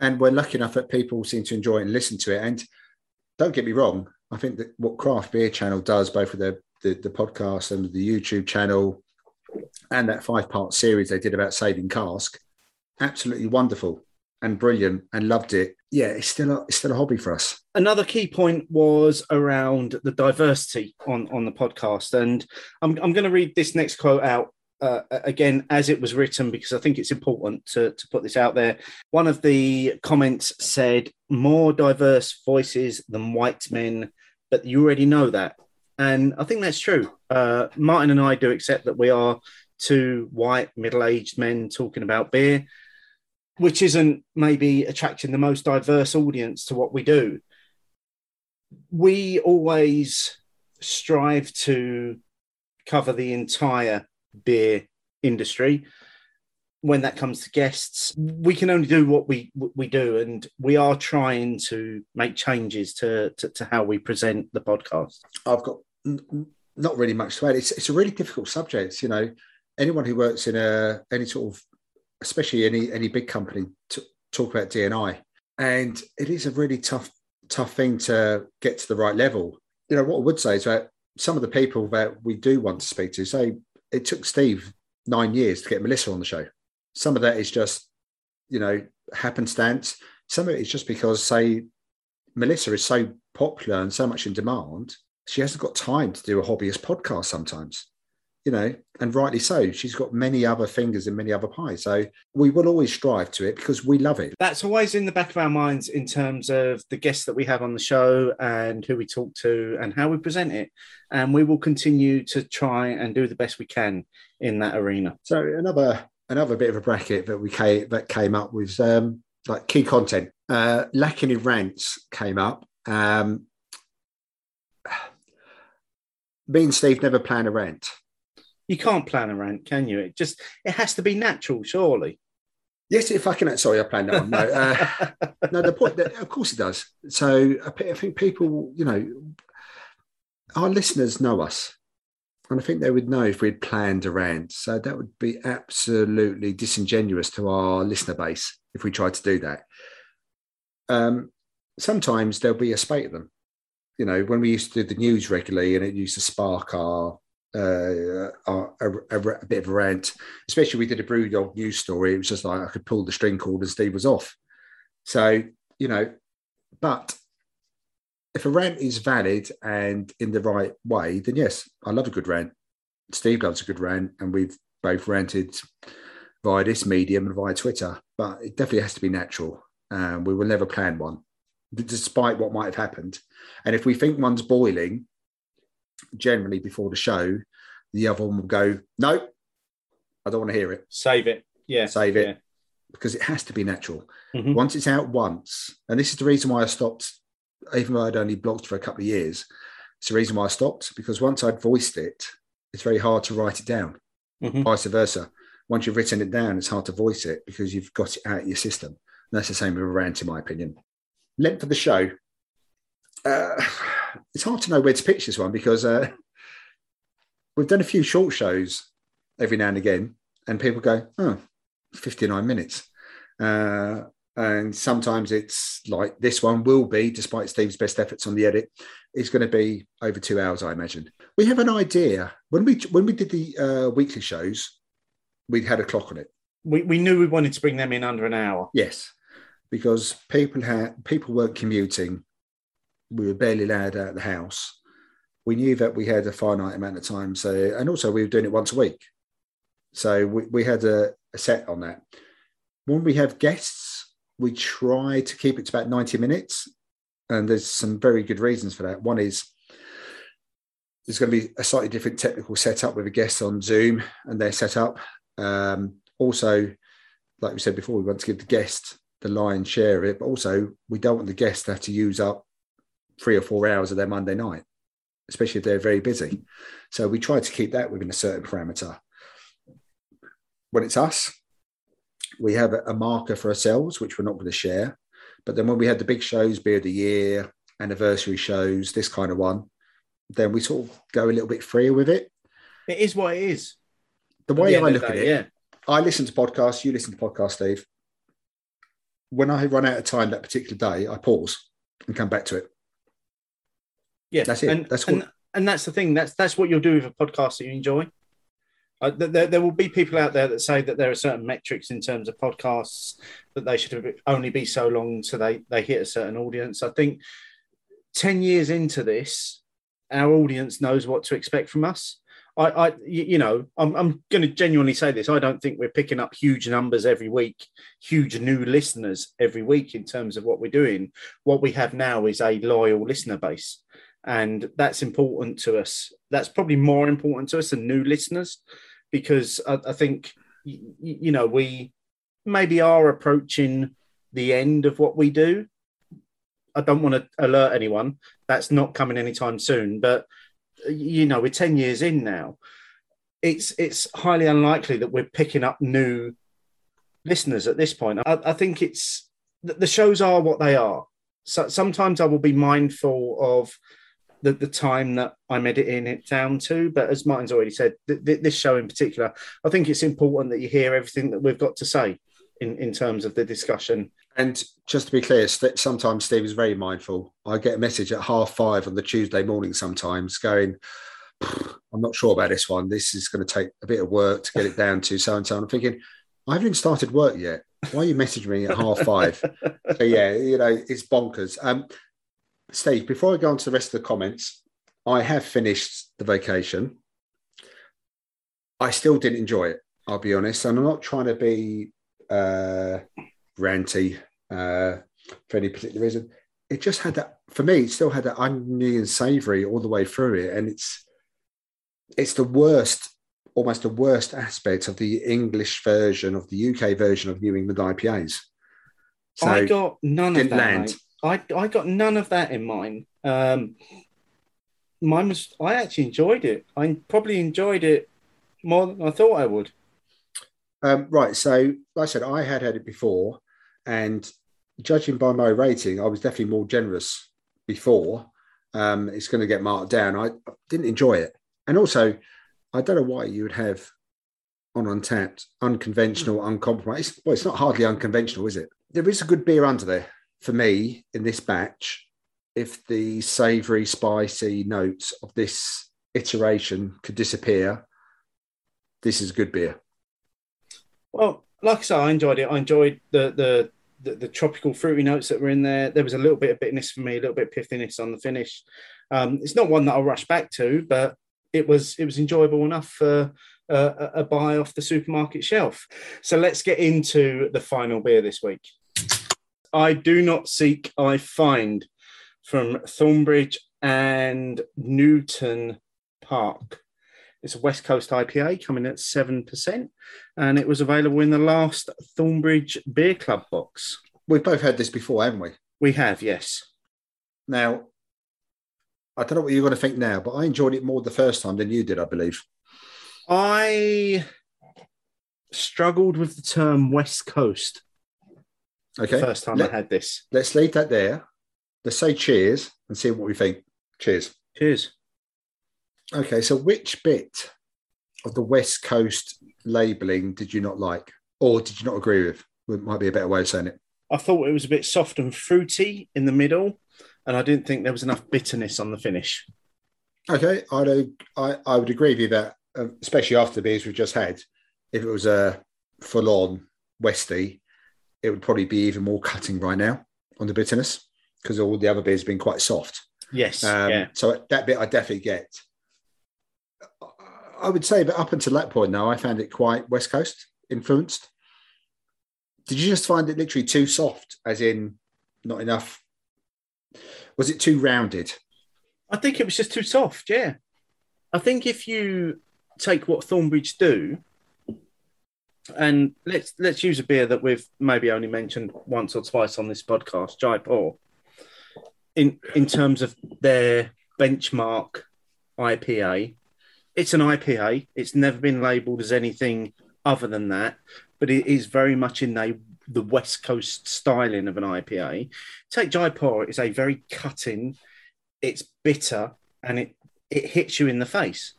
and we're lucky enough that people seem to enjoy and listen to it. And don't get me wrong, I think that what Craft Beer Channel does, both with the, the, the podcast and the YouTube channel, and that five part series they did about saving cask, absolutely wonderful and brilliant, and loved it. Yeah, it's still a, it's still a hobby for us. Another key point was around the diversity on, on the podcast. And I'm, I'm going to read this next quote out uh, again as it was written because I think it's important to, to put this out there. One of the comments said, more diverse voices than white men, but you already know that. And I think that's true. Uh, Martin and I do accept that we are two white middle aged men talking about beer, which isn't maybe attracting the most diverse audience to what we do. We always strive to cover the entire beer industry when that comes to guests we can only do what we we do and we are trying to make changes to to, to how we present the podcast I've got not really much to add. It's, it's a really difficult subject. You know, anyone who works in a any sort of, especially any any big company, to talk about DNI, and it is a really tough tough thing to get to the right level. You know, what I would say is that some of the people that we do want to speak to, say it took Steve nine years to get Melissa on the show. Some of that is just, you know, happenstance. Some of it is just because, say, Melissa is so popular and so much in demand, she hasn't got time to do a hobbyist podcast sometimes, you know, and rightly so. She's got many other fingers in many other pies. So we will always strive to it because we love it. that's always in the back of our minds in terms of the guests that we have on the show and who we talk to and how we present it and we will continue to try and do the best we can in that arena So another another bit of a bracket that we came that came up was um, like key content. Uh, lacking in rants came up. Um, me and Steve never plan a rant. You can't plan a rant can you it just it has to be natural surely Yes, if I can. Sorry, I planned that one. No, uh, no. The point that, of course, it does. So I think people, you know, our listeners know us, and I think they would know if we'd planned a rant. So that would be absolutely disingenuous to our listener base if we tried to do that. Um, sometimes there'll be a spate of them. You know, when we used to do the news regularly, and it used to spark our uh, a, a, a bit of a rant. Especially we did a Brewdog news story. It was just like I could pull the string cord and Steve was off. So you know, but if a rant is valid and in the right way, then yes, I love a good rant. Steve loves a good rant, and we've both ranted via this medium and via Twitter. But it definitely has to be natural. Um, we will never plan one, despite what might have happened. And if we think one's boiling, generally before the show, the other one will go, "No, I don't want to hear it," save it yeah Save it. yeah. because it has to be natural. Mhm. Once it's out once, and this is the reason why I stopped, even though I'd only blogged for a couple of years. It's the reason why I stopped because once I'd voiced it, it's very hard to write it down. Mhm. Vice versa. Once you've written it down, it's hard to voice it because you've got it out of your system. And that's the same with a rant, in my opinion. Length of the show. Uh, it's hard to know where to pitch this one because uh, we've done a few short shows every now and again, and people go, "Oh, 59 minutes," uh, and sometimes it's like this one will be, despite Steve's best efforts on the edit, it's going to be over two hours, I imagine. We have an idea when we when we did the uh, weekly shows, we had a clock on it. We, we knew we wanted to bring them in under an hour. Yes, because people had people weren't commuting. We were barely allowed out of the house. We knew that we had a finite amount of time. So, and also we were doing it once a week. So we, we had a, a set on that. When we have guests, we try to keep it to about 90 minutes. And there's some very good reasons for that. One is there's going to be a slightly different technical setup with a guest on Zoom and their setup. Um, also, like we said before, we want to give the guest the lion's share of it, but also we don't want the guests to have to use up three or four hours of their Monday night, especially if they're very busy. So we try to keep that within a certain parameter. When it's us, we have a marker for ourselves, which we're not going to share. But then when we had the big shows, Beer of the Year, anniversary shows, this kind of one, then we sort of go a little bit freer with it. It is what it is. The way the I look at it, yeah. I listen to podcasts, you listen to podcasts, Steve. When I run out of time that particular day, I pause and come back to it. Yeah, That's it. And, That's and, what- and that's the thing. That's that's what you'll do with a podcast that you enjoy. Uh, there, there will be people out there that say that there are certain metrics in terms of podcasts that they should only be so long so they they hit a certain audience. I think ten years into this, our audience knows what to expect from us. I, I you you know, I'm, I'm going to genuinely say this. I don't think we're picking up huge numbers every week, huge new listeners every week in terms of what we're doing. What we have now is a loyal listener base and that's important to us. That's probably more important to us than new listeners, because I, I think y- y- you know we maybe are approaching the end of what we do. I don't want to alert anyone; that's not coming anytime soon. But you know, we're ten years in now. It's it's highly unlikely that we're picking up new listeners at this point. I, I think it's the shows are what they are. So sometimes I will be mindful of the, the time that I'm editing it down to. But as Martin's already said, th- th- this show in particular, I think it's important that you hear everything that we've got to say in, in terms of the discussion. And just to be clear, sometimes Steve is very mindful. I get a message at half five on the Tuesday morning sometimes going, I'm not sure about this one. This is going to take a bit of work to get it down to so and so. I'm thinking, I haven't even started work yet. Why are you messaging me at half five? so yeah, you know, it's bonkers. Um, Steve, before I go on to the rest of the comments, I have finished the Vocation. I still didn't enjoy it. I'll be honest, and I'm not trying to be uh, ranty uh, for any particular reason. It just had that for me. It still had that oniony and savoury all the way through it, and it's it's the worst, almost the worst aspect of the English version of the UK version of New England IPAs. So I got none of that. land. mate. I, I got none of that in mine. Um, mine was, I actually enjoyed it. I probably enjoyed it more than I thought I would. Um, right. So, like I said, I had had it before, and judging by my rating, I was definitely more generous before. Um, it's going to get marked down. I didn't enjoy it, and also, I don't know why you would have on Untappd, unconventional, uncompromised. Well, it's not hardly unconventional, is it? There is a good beer under there for me in this batch. If the savoury, spicy notes of this iteration could disappear, this is a good beer. Well, like I said, I enjoyed it. I enjoyed the the the, the tropical fruity notes that were in there. There was a little bit of bitterness for me, a little bit of pithiness on the finish. Um, it's not one that I'll rush back to, but it was it was enjoyable enough for uh, a a buy off the supermarket shelf. So let's get into the final beer this week. I do not seek, I find from Thornbridge and Newton Park. It's a West Coast IPA coming at 7%, and it was available in the last Thornbridge Beer Club box. We've both had this before, haven't we? We have, yes. Now, I don't know what you're going to think now, but I enjoyed it more the first time than you did, I believe. I struggled with the term West Coast Okay. the first time Let, I had this. Let's leave that there. Let's say cheers and see what we think. Cheers. Cheers. Okay, so which bit of the West Coast labelling did you not like, or did you not agree with? It might be a better way of saying it. I thought it was a bit soft and fruity in the middle, and I didn't think there was enough bitterness on the finish. Okay, I'd, I I would agree with you that, um, especially after the beers we've just had, if it was a full on Westy, it would probably be even more cutting right now on the bitterness because all the other beers have been quite soft. Yes. Um, yeah. So that bit I definitely get. I would say that up until that point, now I found it quite West Coast influenced. Did you just find it literally too soft, as in not enough? Was it too rounded? I think it was just too soft. Yeah. I think if you take what Thornbridge do, and let's let's use a beer that we've maybe only mentioned once or twice on this podcast, Jaipur. In in terms of their benchmark IPA, it's an IPA. It's never been labelled as anything other than that, but it is very much in the the West Coast styling of an IPA. Take Jaipur; it's a very cutting, it's bitter, and it it hits you in the face.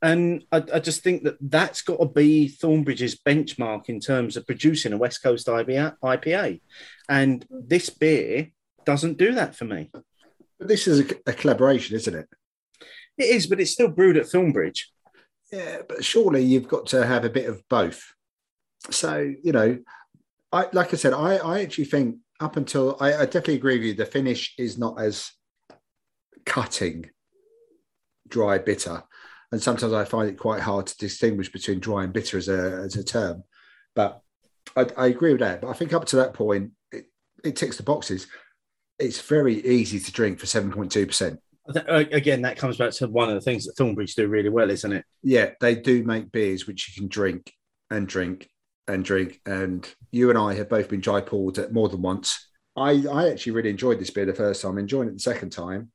And I, I just think that that's got to be Thornbridge's benchmark in terms of producing a West Coast IPA. And this beer doesn't do that for me. But this is a, a collaboration, isn't it? It is, but it's still brewed at Thornbridge. Yeah, but surely you've got to have a bit of both. So you know, I like I said, I I actually think up until I, I definitely agree with you. The finish is not as cutting, dry, bitter, and sometimes I find it quite hard to distinguish between dry and bitter as a as a term. But I, I agree with that. But I think up to that point, it, it ticks the boxes. It's very easy to drink for seven point two percent. uh, Again, that comes back to one of the things that Thornbridge do really well, isn't it? Yeah, they do make beers which you can drink and drink and drink. And you and I have both been Jaipur'd at more than once. I, I actually really enjoyed this beer the first time, enjoying it the second time.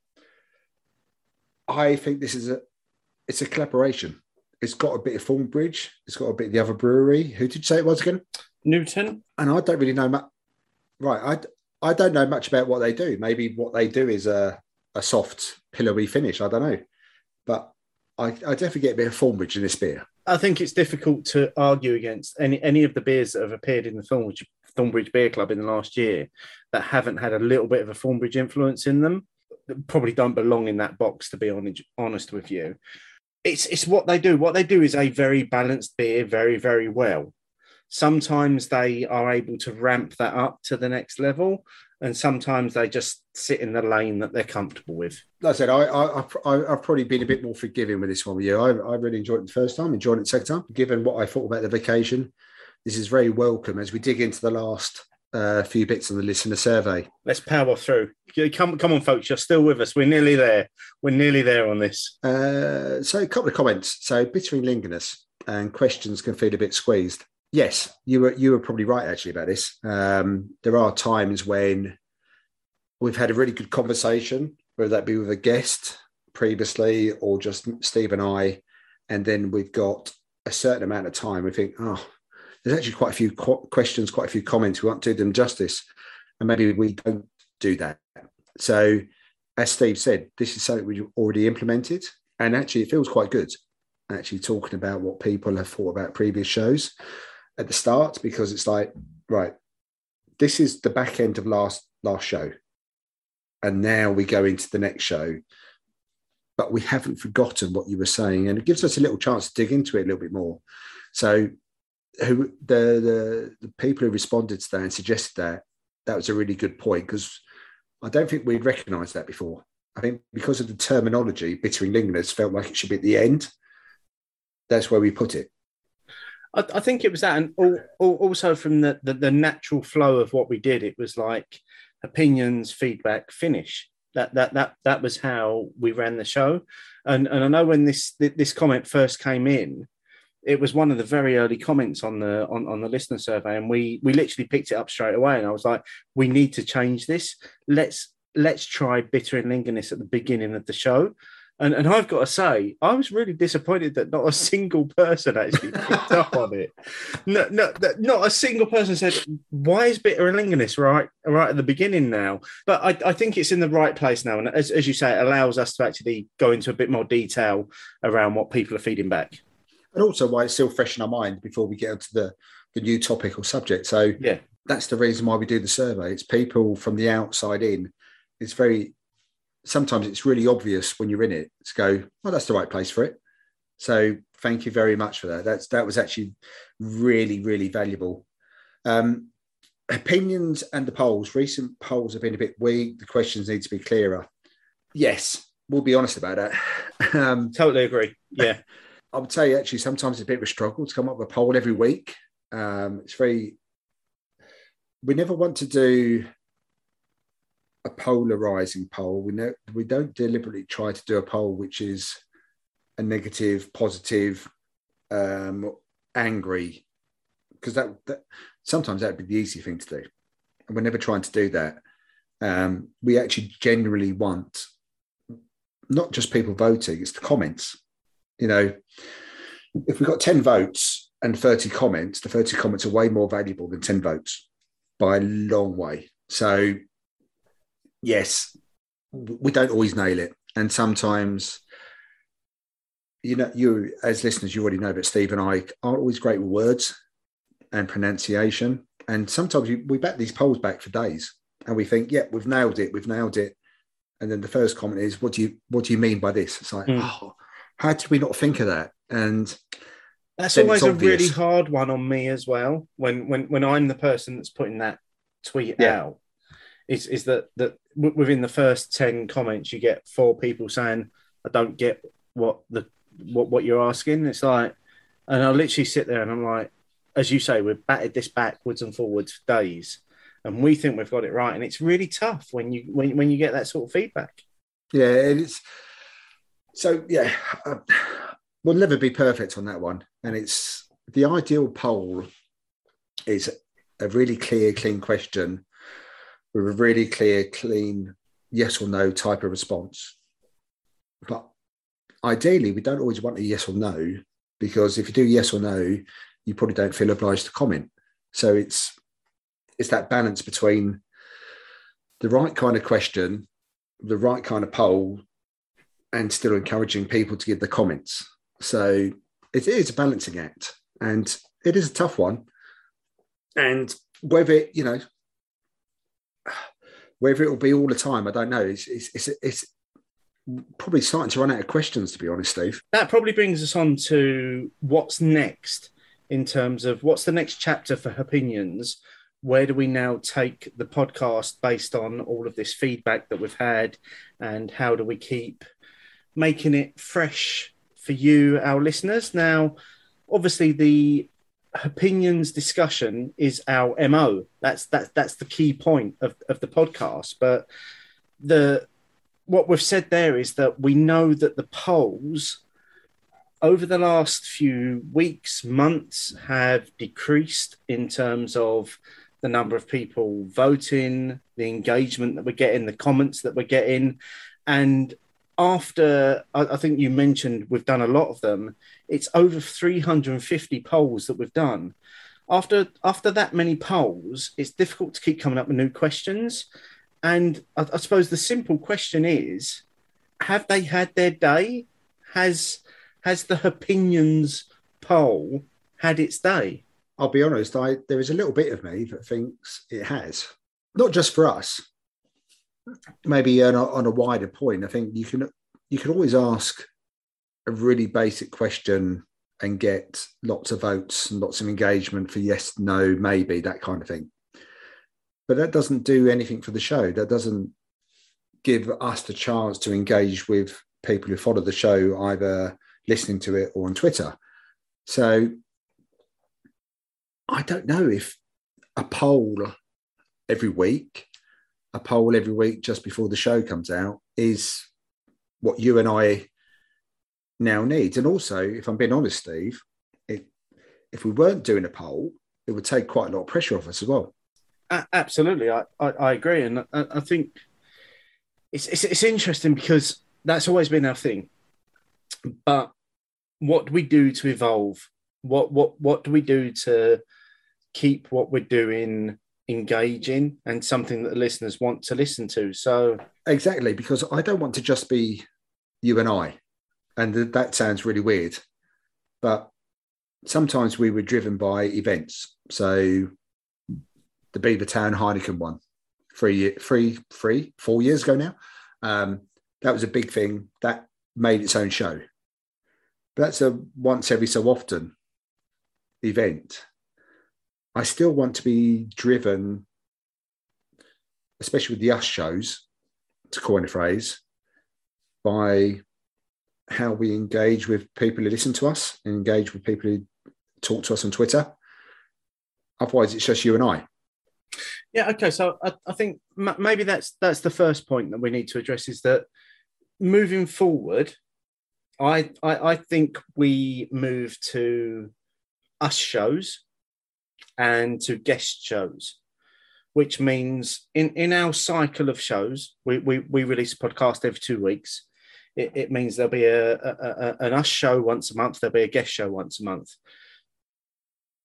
I think this is a it's a collaboration. It's got a bit of Thornbridge, it's got a bit of the other brewery. Who did you say it was again? Newton. And I don't really know much. Right, I I don't know much about what they do. Maybe what they do is a a soft pillowy finish. I don't know, but I, I definitely get a bit of Thornbridge in this beer. I think it's difficult to argue against any any of the beers that have appeared in the Thornbridge, Thornbridge Beer Club in the last year that haven't had a little bit of a Thornbridge influence in them. Probably don't belong in that box, to be honest, honest with you. It's it's what they do. What they do is a very balanced beer, very very well. Sometimes they are able to ramp that up to the next level, and sometimes they just sit in the lane that they're comfortable with. Like I said, I, I, I, I've probably been a bit more forgiving with this one with you. I, I really enjoyed it the first time, enjoyed it second time. Given what I thought about the Vocation, this is very welcome as we dig into the last uh, few bits of the listener survey. Let's power through. Come, come on, folks, you're still with us. We're nearly there. We're nearly there on this. Uh, so, a couple of comments. So, bittering lingerness and questions can feel a bit squeezed. Yes, you were you were probably right actually about this. Um, there are times when we've had a really good conversation, whether that be with a guest previously or just Steve and I, and then we've got a certain amount of time. We think, oh, there's actually quite a few qu- questions, quite a few comments. We won't do them justice, and maybe we don't do that. So, as Steve said, this is something we've already implemented, and actually, it feels quite good. Actually, talking about what people have thought about previous shows at the start because it's like right this is the back end of last last show and now we go into the next show but we haven't forgotten what you were saying and it gives us a little chance to dig into it a little bit more so who the the, the people who responded to that and suggested that that was a really good point because i don't think we'd recognized that before. I think because of the terminology bittering lingers felt like it should be at the end. That's where we put it. I, think it was that, and also from the, the the natural flow of what we did, it was like opinions, feedback, finish. That that that that was how we ran the show, and and I know when this this comment first came in, it was one of the very early comments on the on, on the listener survey, and we we literally picked it up straight away. And I was like, we need to change this. Let's let's try bitter and lingerness at the beginning of the show, And, and I've got to say, I was really disappointed that not a single person actually picked up on it. No, no, not a single person said, "Why is bitter and lingerness right, right at the beginning now?" But I, I think it's in the right place now, and as, as you say, it allows us to actually go into a bit more detail around what people are feeding back. And also why it's still fresh in our mind before we get onto the, the new topic or subject. So Yeah. that's the reason why we do the survey. It's people from the outside in. It's very sometimes it's really obvious when you're in it to go, well, that's the right place for it. So thank you very much for that. That's that was actually really, really valuable. Um, opinions and the polls. Recent polls have been a bit weak. The questions need to be clearer. Yes, we'll be honest about that. Um, Totally agree. Yeah, I would say actually sometimes it's a bit of a struggle to come up with a poll every week. Um, it's very. We never want to do a polarizing poll. We know we don't deliberately try to do a poll which is a negative, positive, um, angry, because that, that sometimes that'd be the easy thing to do, and we're never trying to do that. Um, we actually genuinely want not just people voting; it's the comments you know, if we've got 10 votes and 30 comments, the 30 comments are way more valuable than 10 votes by a long way. So, yes, we don't always nail it. And sometimes, you know, you as listeners, you already know, but Steve and I aren't always great with words and pronunciation. And sometimes we, we back these polls back for days and we think, yeah, we've nailed it, we've nailed it. And then the first comment is, what do you what do you mean by this? It's like, Mm. oh, how did we not think of that? And that's always a really hard one on me as well. When when when I'm the person that's putting that tweet Yeah. out, is is that that w- within the first ten comments you get four people saying, "I don't get what the what what you're asking." It's like, and I literally sit there and I'm like, as you say, we've batted this backwards and forwards for days, and we think we've got it right, and it's really tough when you when when you get that sort of feedback. yeah, it's so yeah, uh, we'll never be perfect on that one. And it's the ideal poll is a really clear, clean question with a really clear, clean yes or no type of response. But ideally, we don't always want a yes or no because if you do yes or no, you probably don't feel obliged to comment. So it's it's that balance between the right kind of question, the right kind of poll, and still encouraging people to give the comments. So it is a balancing act, and it is a tough one. And whether you know, whether it will be all the time, I don't know. It's it's it's, it's probably starting to run out of questions, to be honest, Steve. that probably brings us on to what's next in terms of what's the next chapter for opinions where do we now take the podcast based on all of this feedback that we've had and how do we keep making it fresh for you our listeners. Now obviously the opinions discussion is our mo that's that's that's the key point of, of the podcast. But the what we've said there is that we know that the polls over the last few weeks, months have decreased in terms of the number of people voting, the engagement that we're getting, the comments that we're getting. And after, I, think you mentioned we've done a lot of them, it's over 350 polls that we've done. After, after that many polls, it's difficult to keep coming up with new questions. And I, I suppose the simple question is have they had their day? Has has the opinions poll had its day? I'll be honest, I there is a little bit of me that thinks it has, not just for us. Maybe on a, on a wider point, I think you can you can always ask a really basic question and get lots of votes and lots of engagement for yes, no, maybe that kind of thing. But that doesn't do anything for the show. That doesn't give us the chance to engage with people who follow the show, either listening to it or on Twitter. So I don't know if a poll every week, a poll every week just before the show comes out is what you and I now need. And also, if I'm being honest, Steve, it, if we weren't doing a poll, it would take quite a lot of pressure off us as well. Absolutely, I, I, I agree, and I, I think it's, it's it's interesting because that's always been our thing. But what do we do to evolve? What what what do we do to keep what we're doing engaging and something that the listeners want to listen to? So Exactly, because I don't want to just be you and I. And that sounds really weird. But sometimes we were driven by events. So the Beavertown Heineken one, three, three, three, four years ago now. Um, that was a big thing. That made its own show. But that's a once every so often event. I still want to be driven, especially with the us shows, to coin a phrase, by how we engage with people who listen to us and engage with people who talk to us on Twitter. Otherwise, it's just you and I. Yeah. Okay. So I, I think m- maybe that's that's the first point that we need to address is that moving forward, I I, I think we move to us shows and to guest shows, which means in in our cycle of shows, we we, we release a podcast every two weeks. It, it means there'll be a, a, a an us show once a month. There'll be a guest show once a month.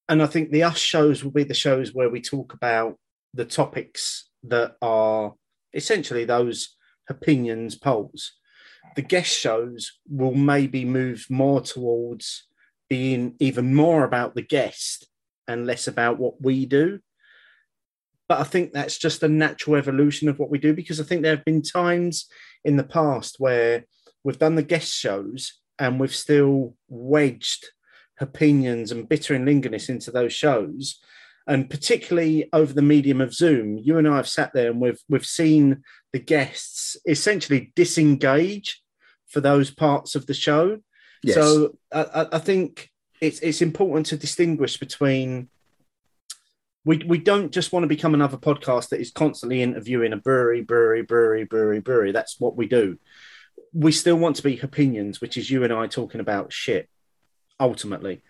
And I think the us shows will be the shows where we talk about the topics that are essentially those opinions polls. The guest shows will maybe move more towards being even more about the guest and less about what we do. But I think that's just a natural evolution of what we do because I think there have been times in the past where we've done the guest shows and we've still wedged opinions and bitter and lingerness into those shows and particularly over the medium of Zoom, you and I have sat there and we've we've seen the guests essentially disengage for those parts of the show. Yes. So I, I- I think it's it's important to distinguish between we we don't just want to become another podcast that is constantly interviewing a brewery, brewery, brewery, brewery, brewery. That's what we do. We still want to be opinions, which is you and I talking about shit, ultimately.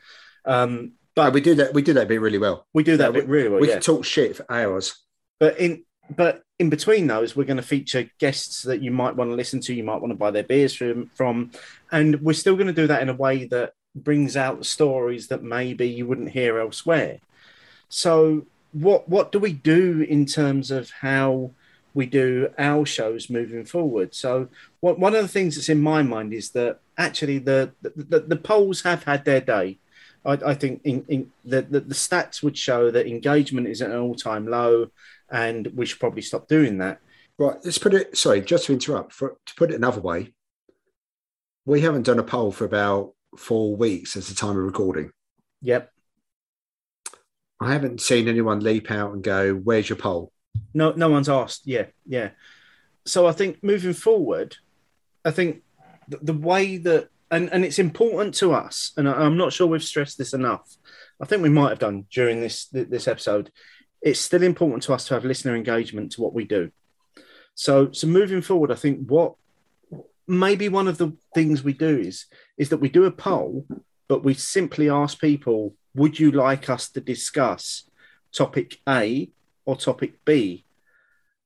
Um, but but we do that. We do that bit really well. we do that Yeah, bit really well. we yeah. can talk shit for hours. But in but in between those, we're going to feature guests that you might want to listen to. You might want to buy their beers from, from, and we're still going to do that in a way that brings out stories that maybe you wouldn't hear elsewhere. So, what what do we do in terms of how we do our shows moving forward? So, what one of the things that's in my mind is that actually the the, the, the polls have had their day. I, I think in, in the, the the stats would show that engagement is at an all time low and we should probably stop doing that. Right. Let's put it. Sorry, just to interrupt. For, to put it another way, we haven't done a poll for about four weeks as the time of recording. Yep. I haven't seen anyone leap out and go, "Where's your poll?" No, no one's asked. Yeah, yeah. So I think moving forward, I think the, the way that and and it's important to us, and I, I'm not sure we've stressed this enough. I think we might have done during this this episode. It's still important to us to have listener engagement to what we do. So so moving forward, I think what maybe one of the things we do is is that we do a poll, but we simply ask people, would you like us to discuss topic A or topic B?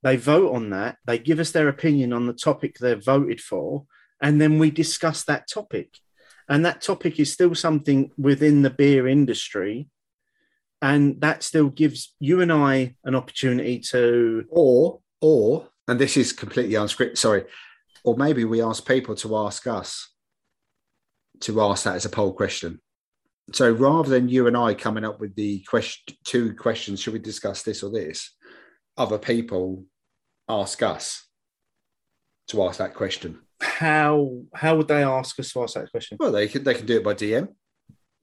They vote on that, they give us their opinion on the topic they've voted for, and then we discuss that topic. And that topic is still something within the beer industry. And that still gives you and I an opportunity to Or, or, and this is completely unscripted. Sorry, or maybe we ask people to ask us to ask that as a poll question. So rather than you and I coming up with the question, two questions, should we discuss this or this? Other people ask us to ask that question. how how would they ask us to ask that question? Well, they can they can do it by DM.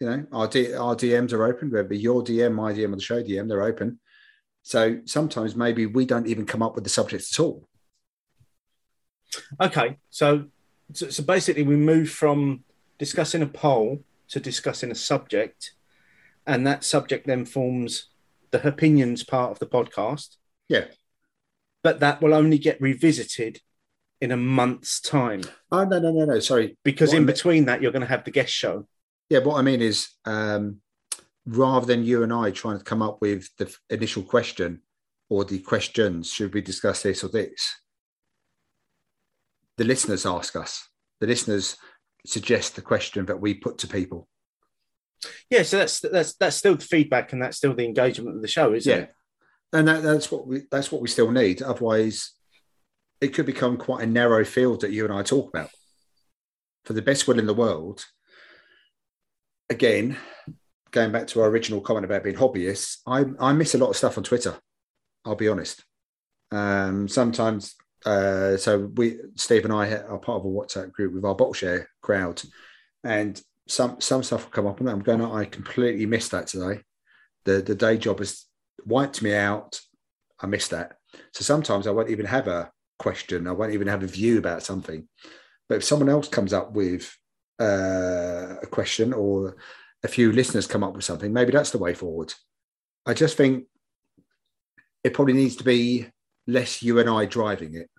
You know, our D, our DMs are open. Whether your DM, my DM, or the show DM, they're open. So sometimes maybe we don't even come up with the subjects at all. Okay, so so, basically we move from discussing a poll to discussing a subject, and that subject then forms the opinions part of the podcast. Yeah. But that will only get revisited in a month's time Oh no no no no. Sorry. because What I in mean- between that you're going to have the guest show. Yeah, what I mean is, um, rather than you and I trying to come up with the initial question or the questions, should we discuss this or this? The listeners ask us. The listeners suggest the question that we put to people. Yeah, so that's that's that's still the feedback and that's still the engagement of the show, isn't Yeah. it? And that, that's what we that's what we still need. Otherwise, it could become quite a narrow field that you and I talk about. For the best will in the world, again, going back to our original comment about being hobbyists, I, I miss a lot of stuff on Twitter. I'll be honest. Um, sometimes, uh, so we, Steve and I are part of a WhatsApp group with our bottle share crowd, and some some stuff will come up, and I'm going, I completely missed that today. The the day job has wiped me out. I missed that. So sometimes I won't even have a question. I won't even have a view about something. But if someone else comes up with uh, a question or a few listeners come up with something, maybe that's the way forward. I just think it probably needs to be less you and I driving it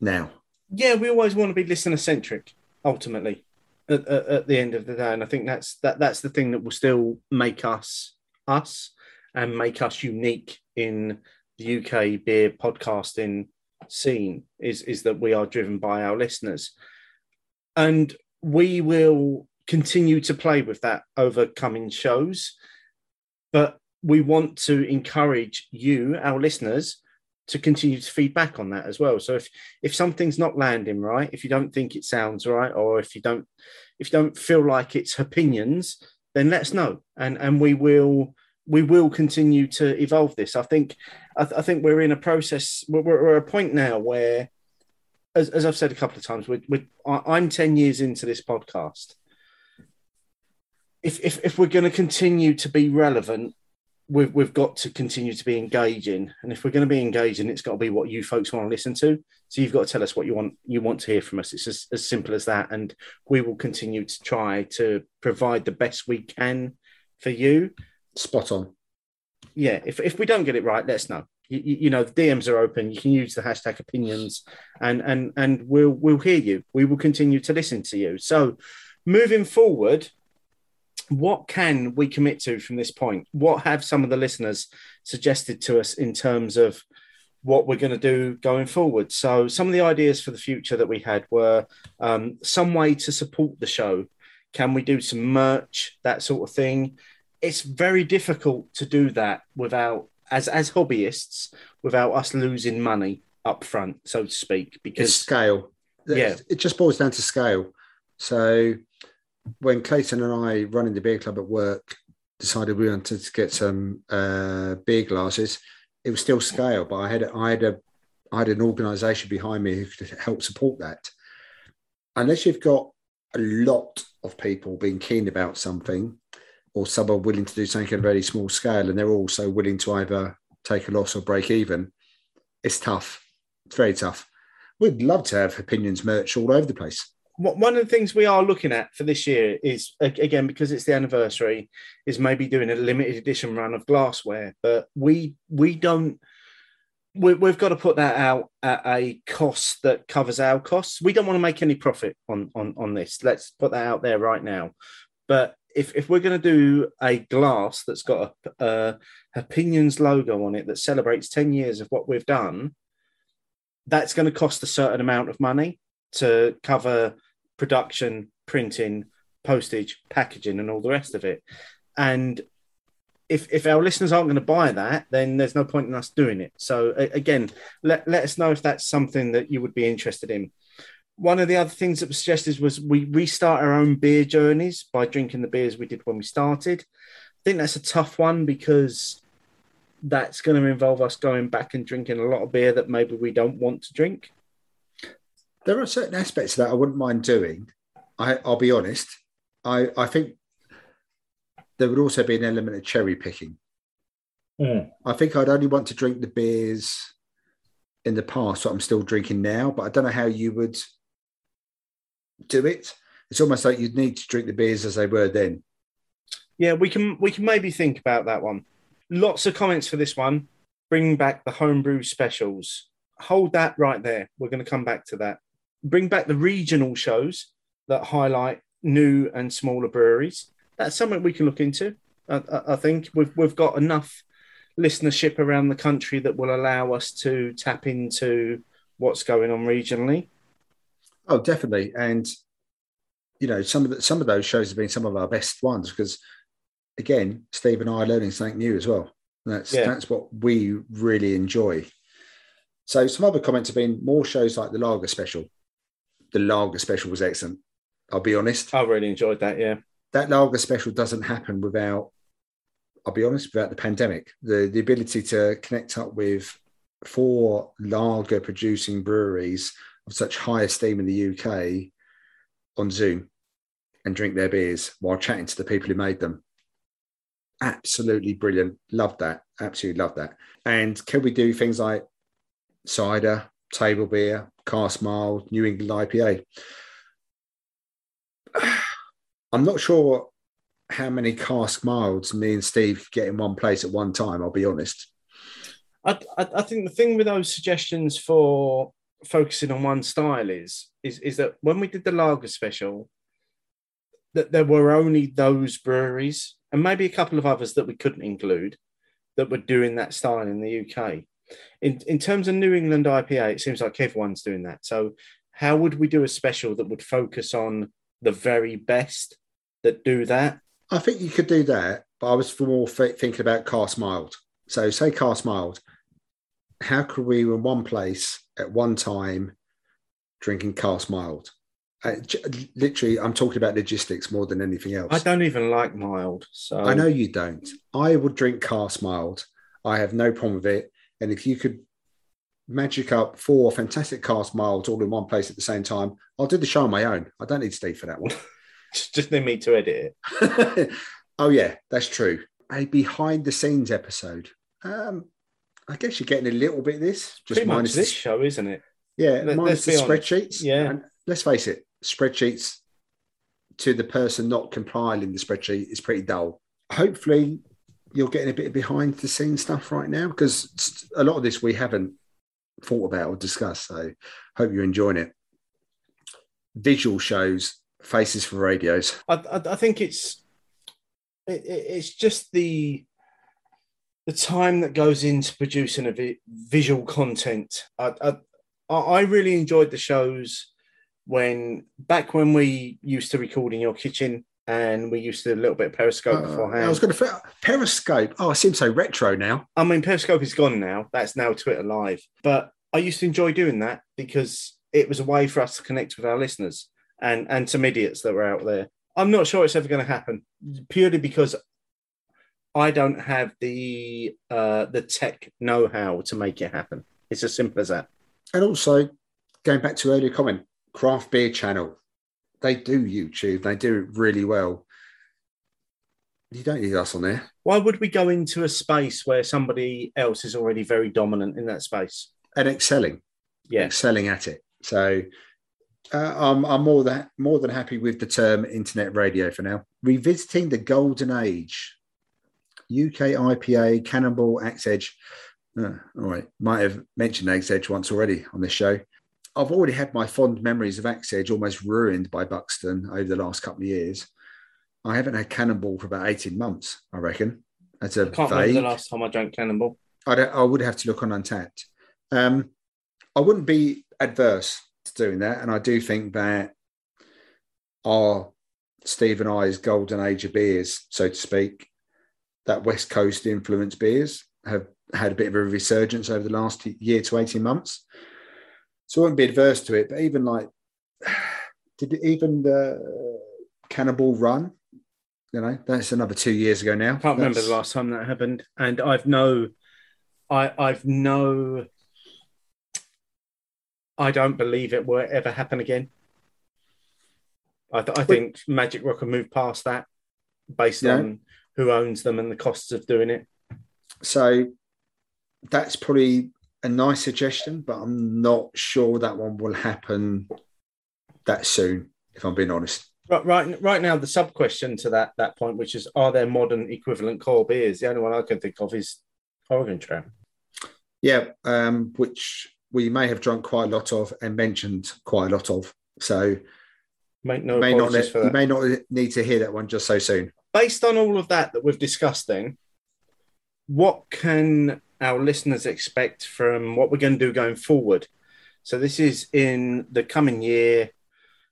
now. Yeah, we always want to be listener centric, ultimately, at, at, at the end of the day, and I think that's that that's the thing that will still make us us and make us unique in the UK beer podcasting scene is is that we are driven by our listeners, and we will continue to play with that over coming shows, but we want to encourage you, our listeners, to continue to feed back on that as well. So if if something's not landing right, if you don't think it sounds right, or if you don't if you don't feel like it's opinions, then let us know, and and we will we will continue to evolve this. I think I, th- I think we're in a process. We're, we're at a point now where, as, as I've said a couple of times, we're, we're, I'm ten years into this podcast. If if, if we're going to continue to be relevant we've, we've got to continue to be engaging. And if we're going to be engaging it's got to be what you folks want to listen to. So you've got to tell us what you want you want to hear from us. It's as, as simple as that. And we will continue to try to provide the best we can for you. Spot on. yeah if, if we don't get it right let us know. You, you you know the dms are open. You can use the hashtag opinions and and and we'll we'll hear you. We will continue to listen to you. So moving forward what can we commit to from this point? What have some of the listeners suggested to us in terms of what we're going to do going forward? So, some of the ideas for the future that we had were um, some way to support the show. Can we do some merch, that sort of thing? It's very difficult to do that without, as as hobbyists, without us losing money up front, so to speak. It's Because scale. Yeah. It just boils down to scale. So when Clayton and I, running the beer club at work, decided we wanted to get some uh, beer glasses, it was still scale, but I had I had a I had an organisation behind me who could help support that. Unless you've got a lot of people being keen about something, or someone willing to do something at a very small scale, and they're also willing to either take a loss or break even, it's tough. It's very tough. We'd love to have opinions merch all over the place. One of the things we are looking at for this year is again because it's the anniversary, is maybe doing a limited edition run of glassware. But we we don't. We, we've got to put that out at a cost that covers our costs. We don't want to make any profit on on on this. Let's put that out there right now. But if if we're going to do a glass that's got a, a opinions logo on it that celebrates ten years of what we've done, that's going to cost a certain amount of money to cover production, printing, postage, packaging, and all the rest of it. And if if our listeners aren't going to buy that, then there's no point in us doing it. So again, let let us know if that's something that you would be interested in. One of the other things that was suggested was we restart our own beer journeys by drinking the beers we did when we started. I think that's a tough one because that's going to involve us going back and drinking a lot of beer that maybe we don't want to drink. There are certain aspects of that I wouldn't mind doing. I, I'll be honest. I, I think there would also be an element of cherry picking. Hmm. I think I'd only want to drink the beers in the past that I'm still drinking now, but I don't know how you would do it. It's almost like you'd need to drink the beers as they were then. Yeah, we can we can maybe think about that one. Lots of comments for this one. Bring back the homebrew specials. Hold that right there. We're going to come back to that. Bring back the regional shows that highlight new and smaller breweries. That's something we can look into. I, I, I think we've we've got enough listenership around the country that will allow us to tap into what's going on regionally. Oh, definitely. And you know, some of the, some of those shows have been some of our best ones because, again, Steve and I are learning something new as well. That's Yeah. that's what we really enjoy. So some other comments have been more shows like the Lager Special. The Lager Special was excellent. I'll be honest. I really enjoyed that. Yeah. That Lager Special doesn't happen without. I'll be honest, without the pandemic, the the ability to connect up with four lager producing breweries of such high esteem in the UK on Zoom and drink their beers while chatting to the people who made them. Absolutely brilliant. Love that. Absolutely love that. And can we do things like cider, table beer, cask mild, New England IPA? I'm not sure how many cask milds me and Steve get in one place at one time. I'll be honest. I, I, I think the thing with those suggestions for focusing on one style is is is that when we did the lager special, that there were only those breweries and maybe a couple of others that we couldn't include that were doing that style in the UK. In in terms of New England IPA, it seems like everyone's doing that. So how would we do a special that would focus on the very best that do that? I think you could do that, but I was more thinking about cask mild. So, say cask mild. How could we, in one place at one time, drinking cask mild? Uh, literally, I'm talking about logistics more than anything else. I don't even like mild. So I know you don't. I would drink cask mild. I have no problem with it. And if you could magic up four fantastic cask milds all in one place at the same time, I'll do the show on my own. I don't need Steve for that one. just, need me to edit it. oh yeah, that's true. A behind the scenes episode. Um, I guess you're getting a little bit of this, just Pretty much minus this the, show, isn't it? yeah, let- minus the spreadsheets. Yeah. and let's face it, spreadsheets to the person not compiling the spreadsheet is pretty dull. Hopefully, you're getting a bit of behind the scenes stuff right now because a lot of this we haven't thought about or discussed. So, hope you're enjoying it. Visual shows, faces for radios. I, I, I think it's it, it- it's just the the time that goes into producing a vi- visual content. I I I really enjoyed the shows when back when we used to record in your kitchen and we used to do a little bit of Periscope Uh, beforehand. I was going to Periscope. Oh, I seem so retro now. I mean, Periscope is gone now. That's now Twitter Live. But I used to enjoy doing that because it was a way for us to connect with our listeners and and some idiots that were out there. I'm not sure it's ever going to happen purely because I don't have the uh, the tech know-how to make it happen. It's as simple as that. And also, going back to earlier comment, craft beer channel. They do YouTube. They do it really well. You don't need us on there. Why would we go into a space where somebody else is already very dominant in that space? And excelling, Yeah, excelling at it. So uh, I'm, I'm more than more than happy with the term internet radio for now. Revisiting the golden age. UK IPA, Cannonball, Axe Edge. Uh, all right, might have mentioned Axe Edge once already on this show. I've already had my fond memories of Axe Edge almost ruined by Buxton over the last couple of years. I haven't had Cannonball for about 18 months, I reckon. That's a I can't remember the last time I drank Cannonball. I, don't, I would have to look on Untappd. Um, I wouldn't be adverse to doing that, and I do think that our Steve and I's golden age of beers, so to speak, that West Coast influence beers have had a bit of a resurgence over the last year to eighteen months. So I wouldn't be adverse to it, but even like, did even the Cannonball Run? You know, that's another two years ago now. I can't remember the last time that happened, and I've no, I I've no, I don't believe it will ever happen again. I, th- I think Magic Rock can move past that, based Yeah. on who owns them and the costs of doing it. So that's probably a nice suggestion, but I'm not sure that one will happen that soon, if I'm being honest. Right, right, right now, the sub question to that that point, which is, are there modern equivalent core beers? The only one I can think of is Oregon Trail. Yeah, um, which we may have drunk quite a lot of and mentioned quite a lot of. So Make no may not you may not need to hear that one just so soon. based on all of that that we've discussed then what can our listeners expect from what we're going to do going forward so this is in the coming year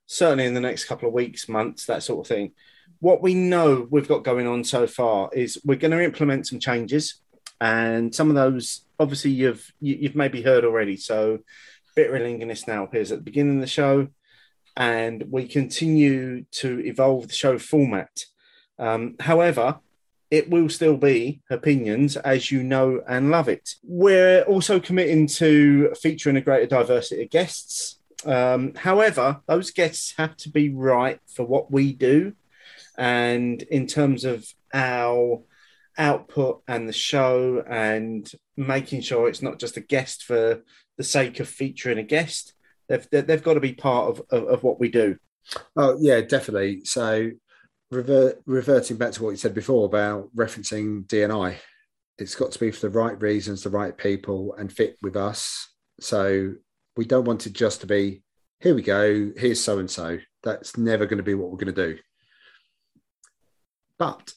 certainly in the next couple of weeks, months, that sort of thing. What we know we've got going on so far is we're going to implement some changes, and some of those obviously you've you, have maybe heard already. So, Bitterlingonist now appears at the beginning of the show, and we continue to evolve the show format. Um, however, it will still be opinions as you know and love it. We're also committing to featuring a greater diversity of guests. Um, however, those guests have to be right for what we do. And in terms of our output and the show and making sure it's not just a guest for the sake of featuring a guest, they've, they've got to be part of, of, of what we do. Oh, yeah, definitely. So revert, reverting back to what you said before about referencing DNI, it's got to be for the right reasons, the right people, and fit with us. So we don't want it just to be here we go, here's so and so. That's never going to be what we're going to do. But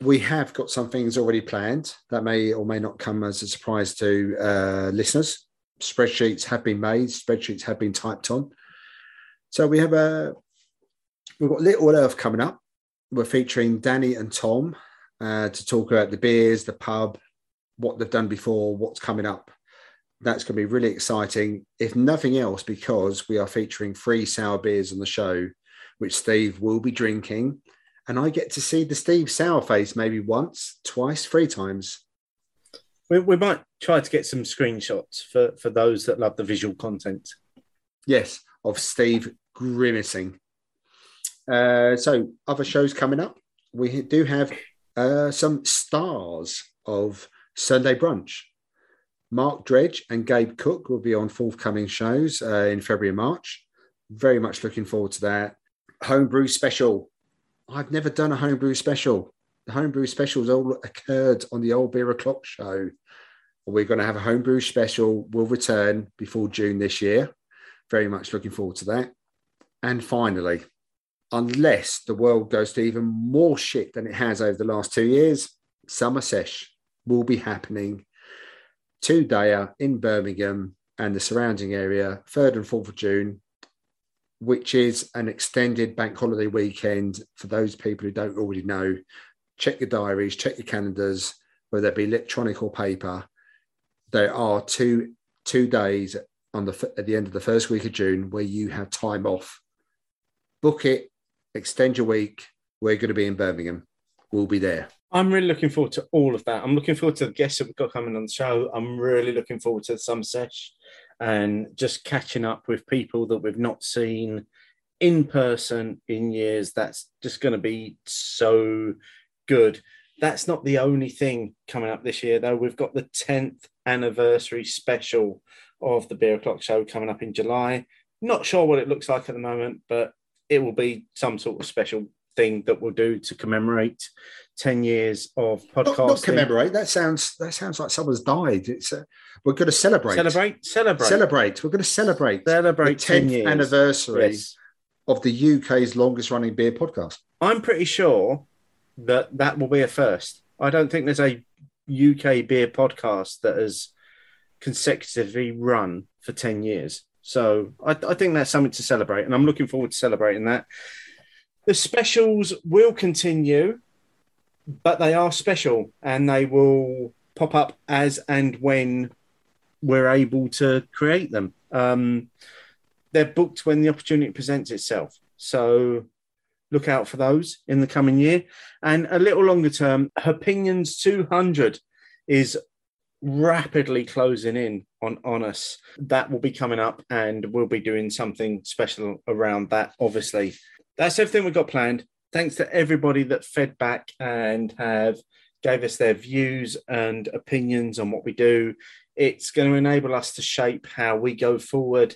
we have got some things already planned that may or may not come as a surprise to uh, listeners. Spreadsheets have been made, spreadsheets have been typed on. So we have a we've got Little Earth coming up we're featuring Danny and Tom uh, to talk about the beers, the pub, what they've done before, what's coming up. That's going to be really exciting, if nothing else, because we are featuring free sour beers on the show, which Steve will be drinking. And I get to see the Steve sour face maybe once, twice, three times. We, we might try to get some screenshots for, for those that love the visual content. Yes, of Steve grimacing. Uh, so, other shows coming up. We do have uh, some stars of Sunday Brunch. Mark Dredge and Gabe Cook will be on forthcoming shows uh, in February and March. Very much looking forward to that. Homebrew special. I've never done a homebrew special. The homebrew specials all occurred on the old beer o'clock show. We're going to have a homebrew special. Will return before June this year. Very much looking forward to that. And finally, unless the world goes to even more shit than it has over the last two years, Summer Sesh will be happening two dayer in Birmingham and the surrounding area, 3rd and 4th of June, which is an extended bank holiday weekend for those people who don't already know. Check your diaries, check your calendars, whether it be electronic or paper. There are two two days on the at the end of the first week of June where you have time off. Book it extend your week. We're going to be in Birmingham. We'll be there. I'm really looking forward to all of that. I'm looking forward to the guests that we've got coming on the show. I'm really looking forward to the summer sesh and just catching up with people that we've not seen in person in years. That's just going to be so good. That's not the only thing coming up this year, though. We've got the 10th anniversary special of the Beer O'Clock Show coming up in July. Not sure what it looks like at the moment, but it will be some sort of special thing that we'll do to commemorate 10 years of podcasting. Not, not commemorate. That sounds that sounds like someone's died. It's uh, we're going to celebrate. Celebrate. Celebrate. Celebrate. We're going to celebrate. Celebrate the 10th anniversary yes. of the UK's longest running beer podcast. I'm pretty sure that that will be a first. I don't think there's a UK beer podcast that has consecutively run for 10 years. So I, I think that's something to celebrate, and I'm looking forward to celebrating that. The specials will continue, but they are special and they will pop up as and when we're able to create them. Um, they're booked when the opportunity presents itself. So look out for those in the coming year. And a little longer term, Opinions 200 is rapidly closing in on, on us. That will be coming up, and we'll be doing something special around that, obviously. That's everything we've got planned. Thanks to everybody that fed back and have gave us their views and opinions on what we do. It's going to enable us to shape how we go forward.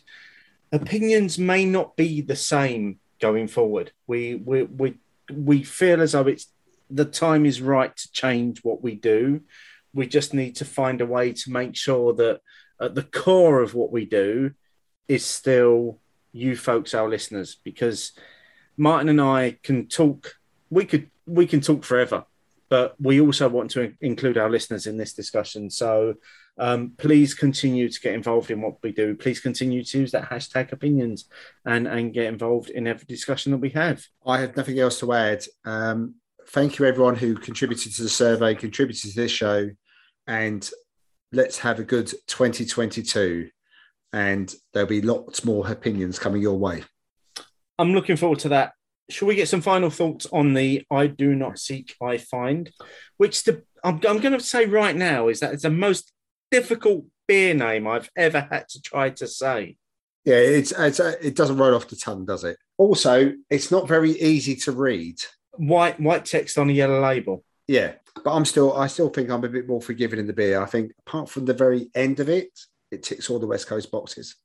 Opinions may not be the same going forward. We we we we feel as though it's the time is right to change what we do we just need to find a way to make sure that at the core of what we do is still you folks, our listeners, because Martin and I can talk. We could we can talk forever, but we also want to include our listeners in this discussion. So Um, please continue to get involved in what we do. Please continue to use that hashtag opinions and, and get involved in every discussion that we have. I have nothing else to add. Um, thank you, everyone who contributed to the survey, contributed to this show, and let's have a good 2022. And there'll be lots more opinions coming your way. I'm looking forward to that. Shall we get some final thoughts on the I do not seek, I find, which the I'm, I'm going to say right now is that it's the most difficult beer name I've ever had to try to say. Yeah, it's, it's it doesn't roll off the tongue, does it? Also, it's not very easy to read. White white text on a yellow label. Yeah, but I'm still I still think I'm a bit more forgiving in the beer. I think apart from the very end of it, it ticks all the West Coast boxes.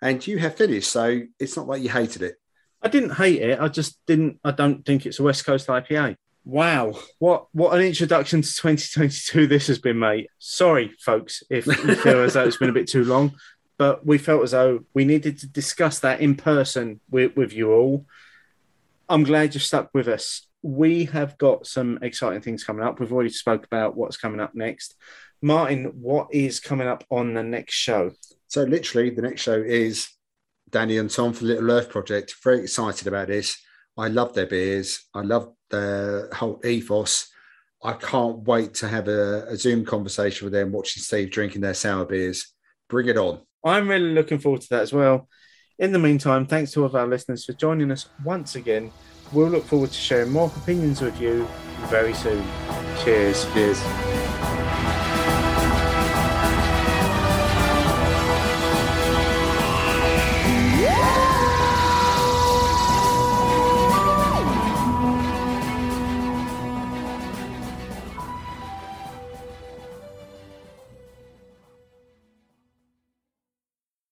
And you have finished, so it's not like you hated it. I didn't hate it. I just didn't. I don't think it's a West Coast IPA. Wow, what what an introduction to 2022 this has been, mate. Sorry, folks, if you feel as though it's been a bit too long, but we felt as though we needed to discuss that in person with, with you all. I'm glad you stuck with us. We have got some exciting things coming up. We've already spoke about what's coming up next. Martin, what is coming up on the next show? So literally, the next show is Danny and Tom for the Little Earth Project. Very excited about this. I love their beers. I love their whole ethos. I can't wait to have a, a, Zoom conversation with them, watching Steve drinking their sour beers. Bring it on. I'm really looking forward to that as well. In the meantime, thanks to all of our listeners for joining us once again. We'll look forward to sharing more opinions with you very soon. Cheers. Cheers.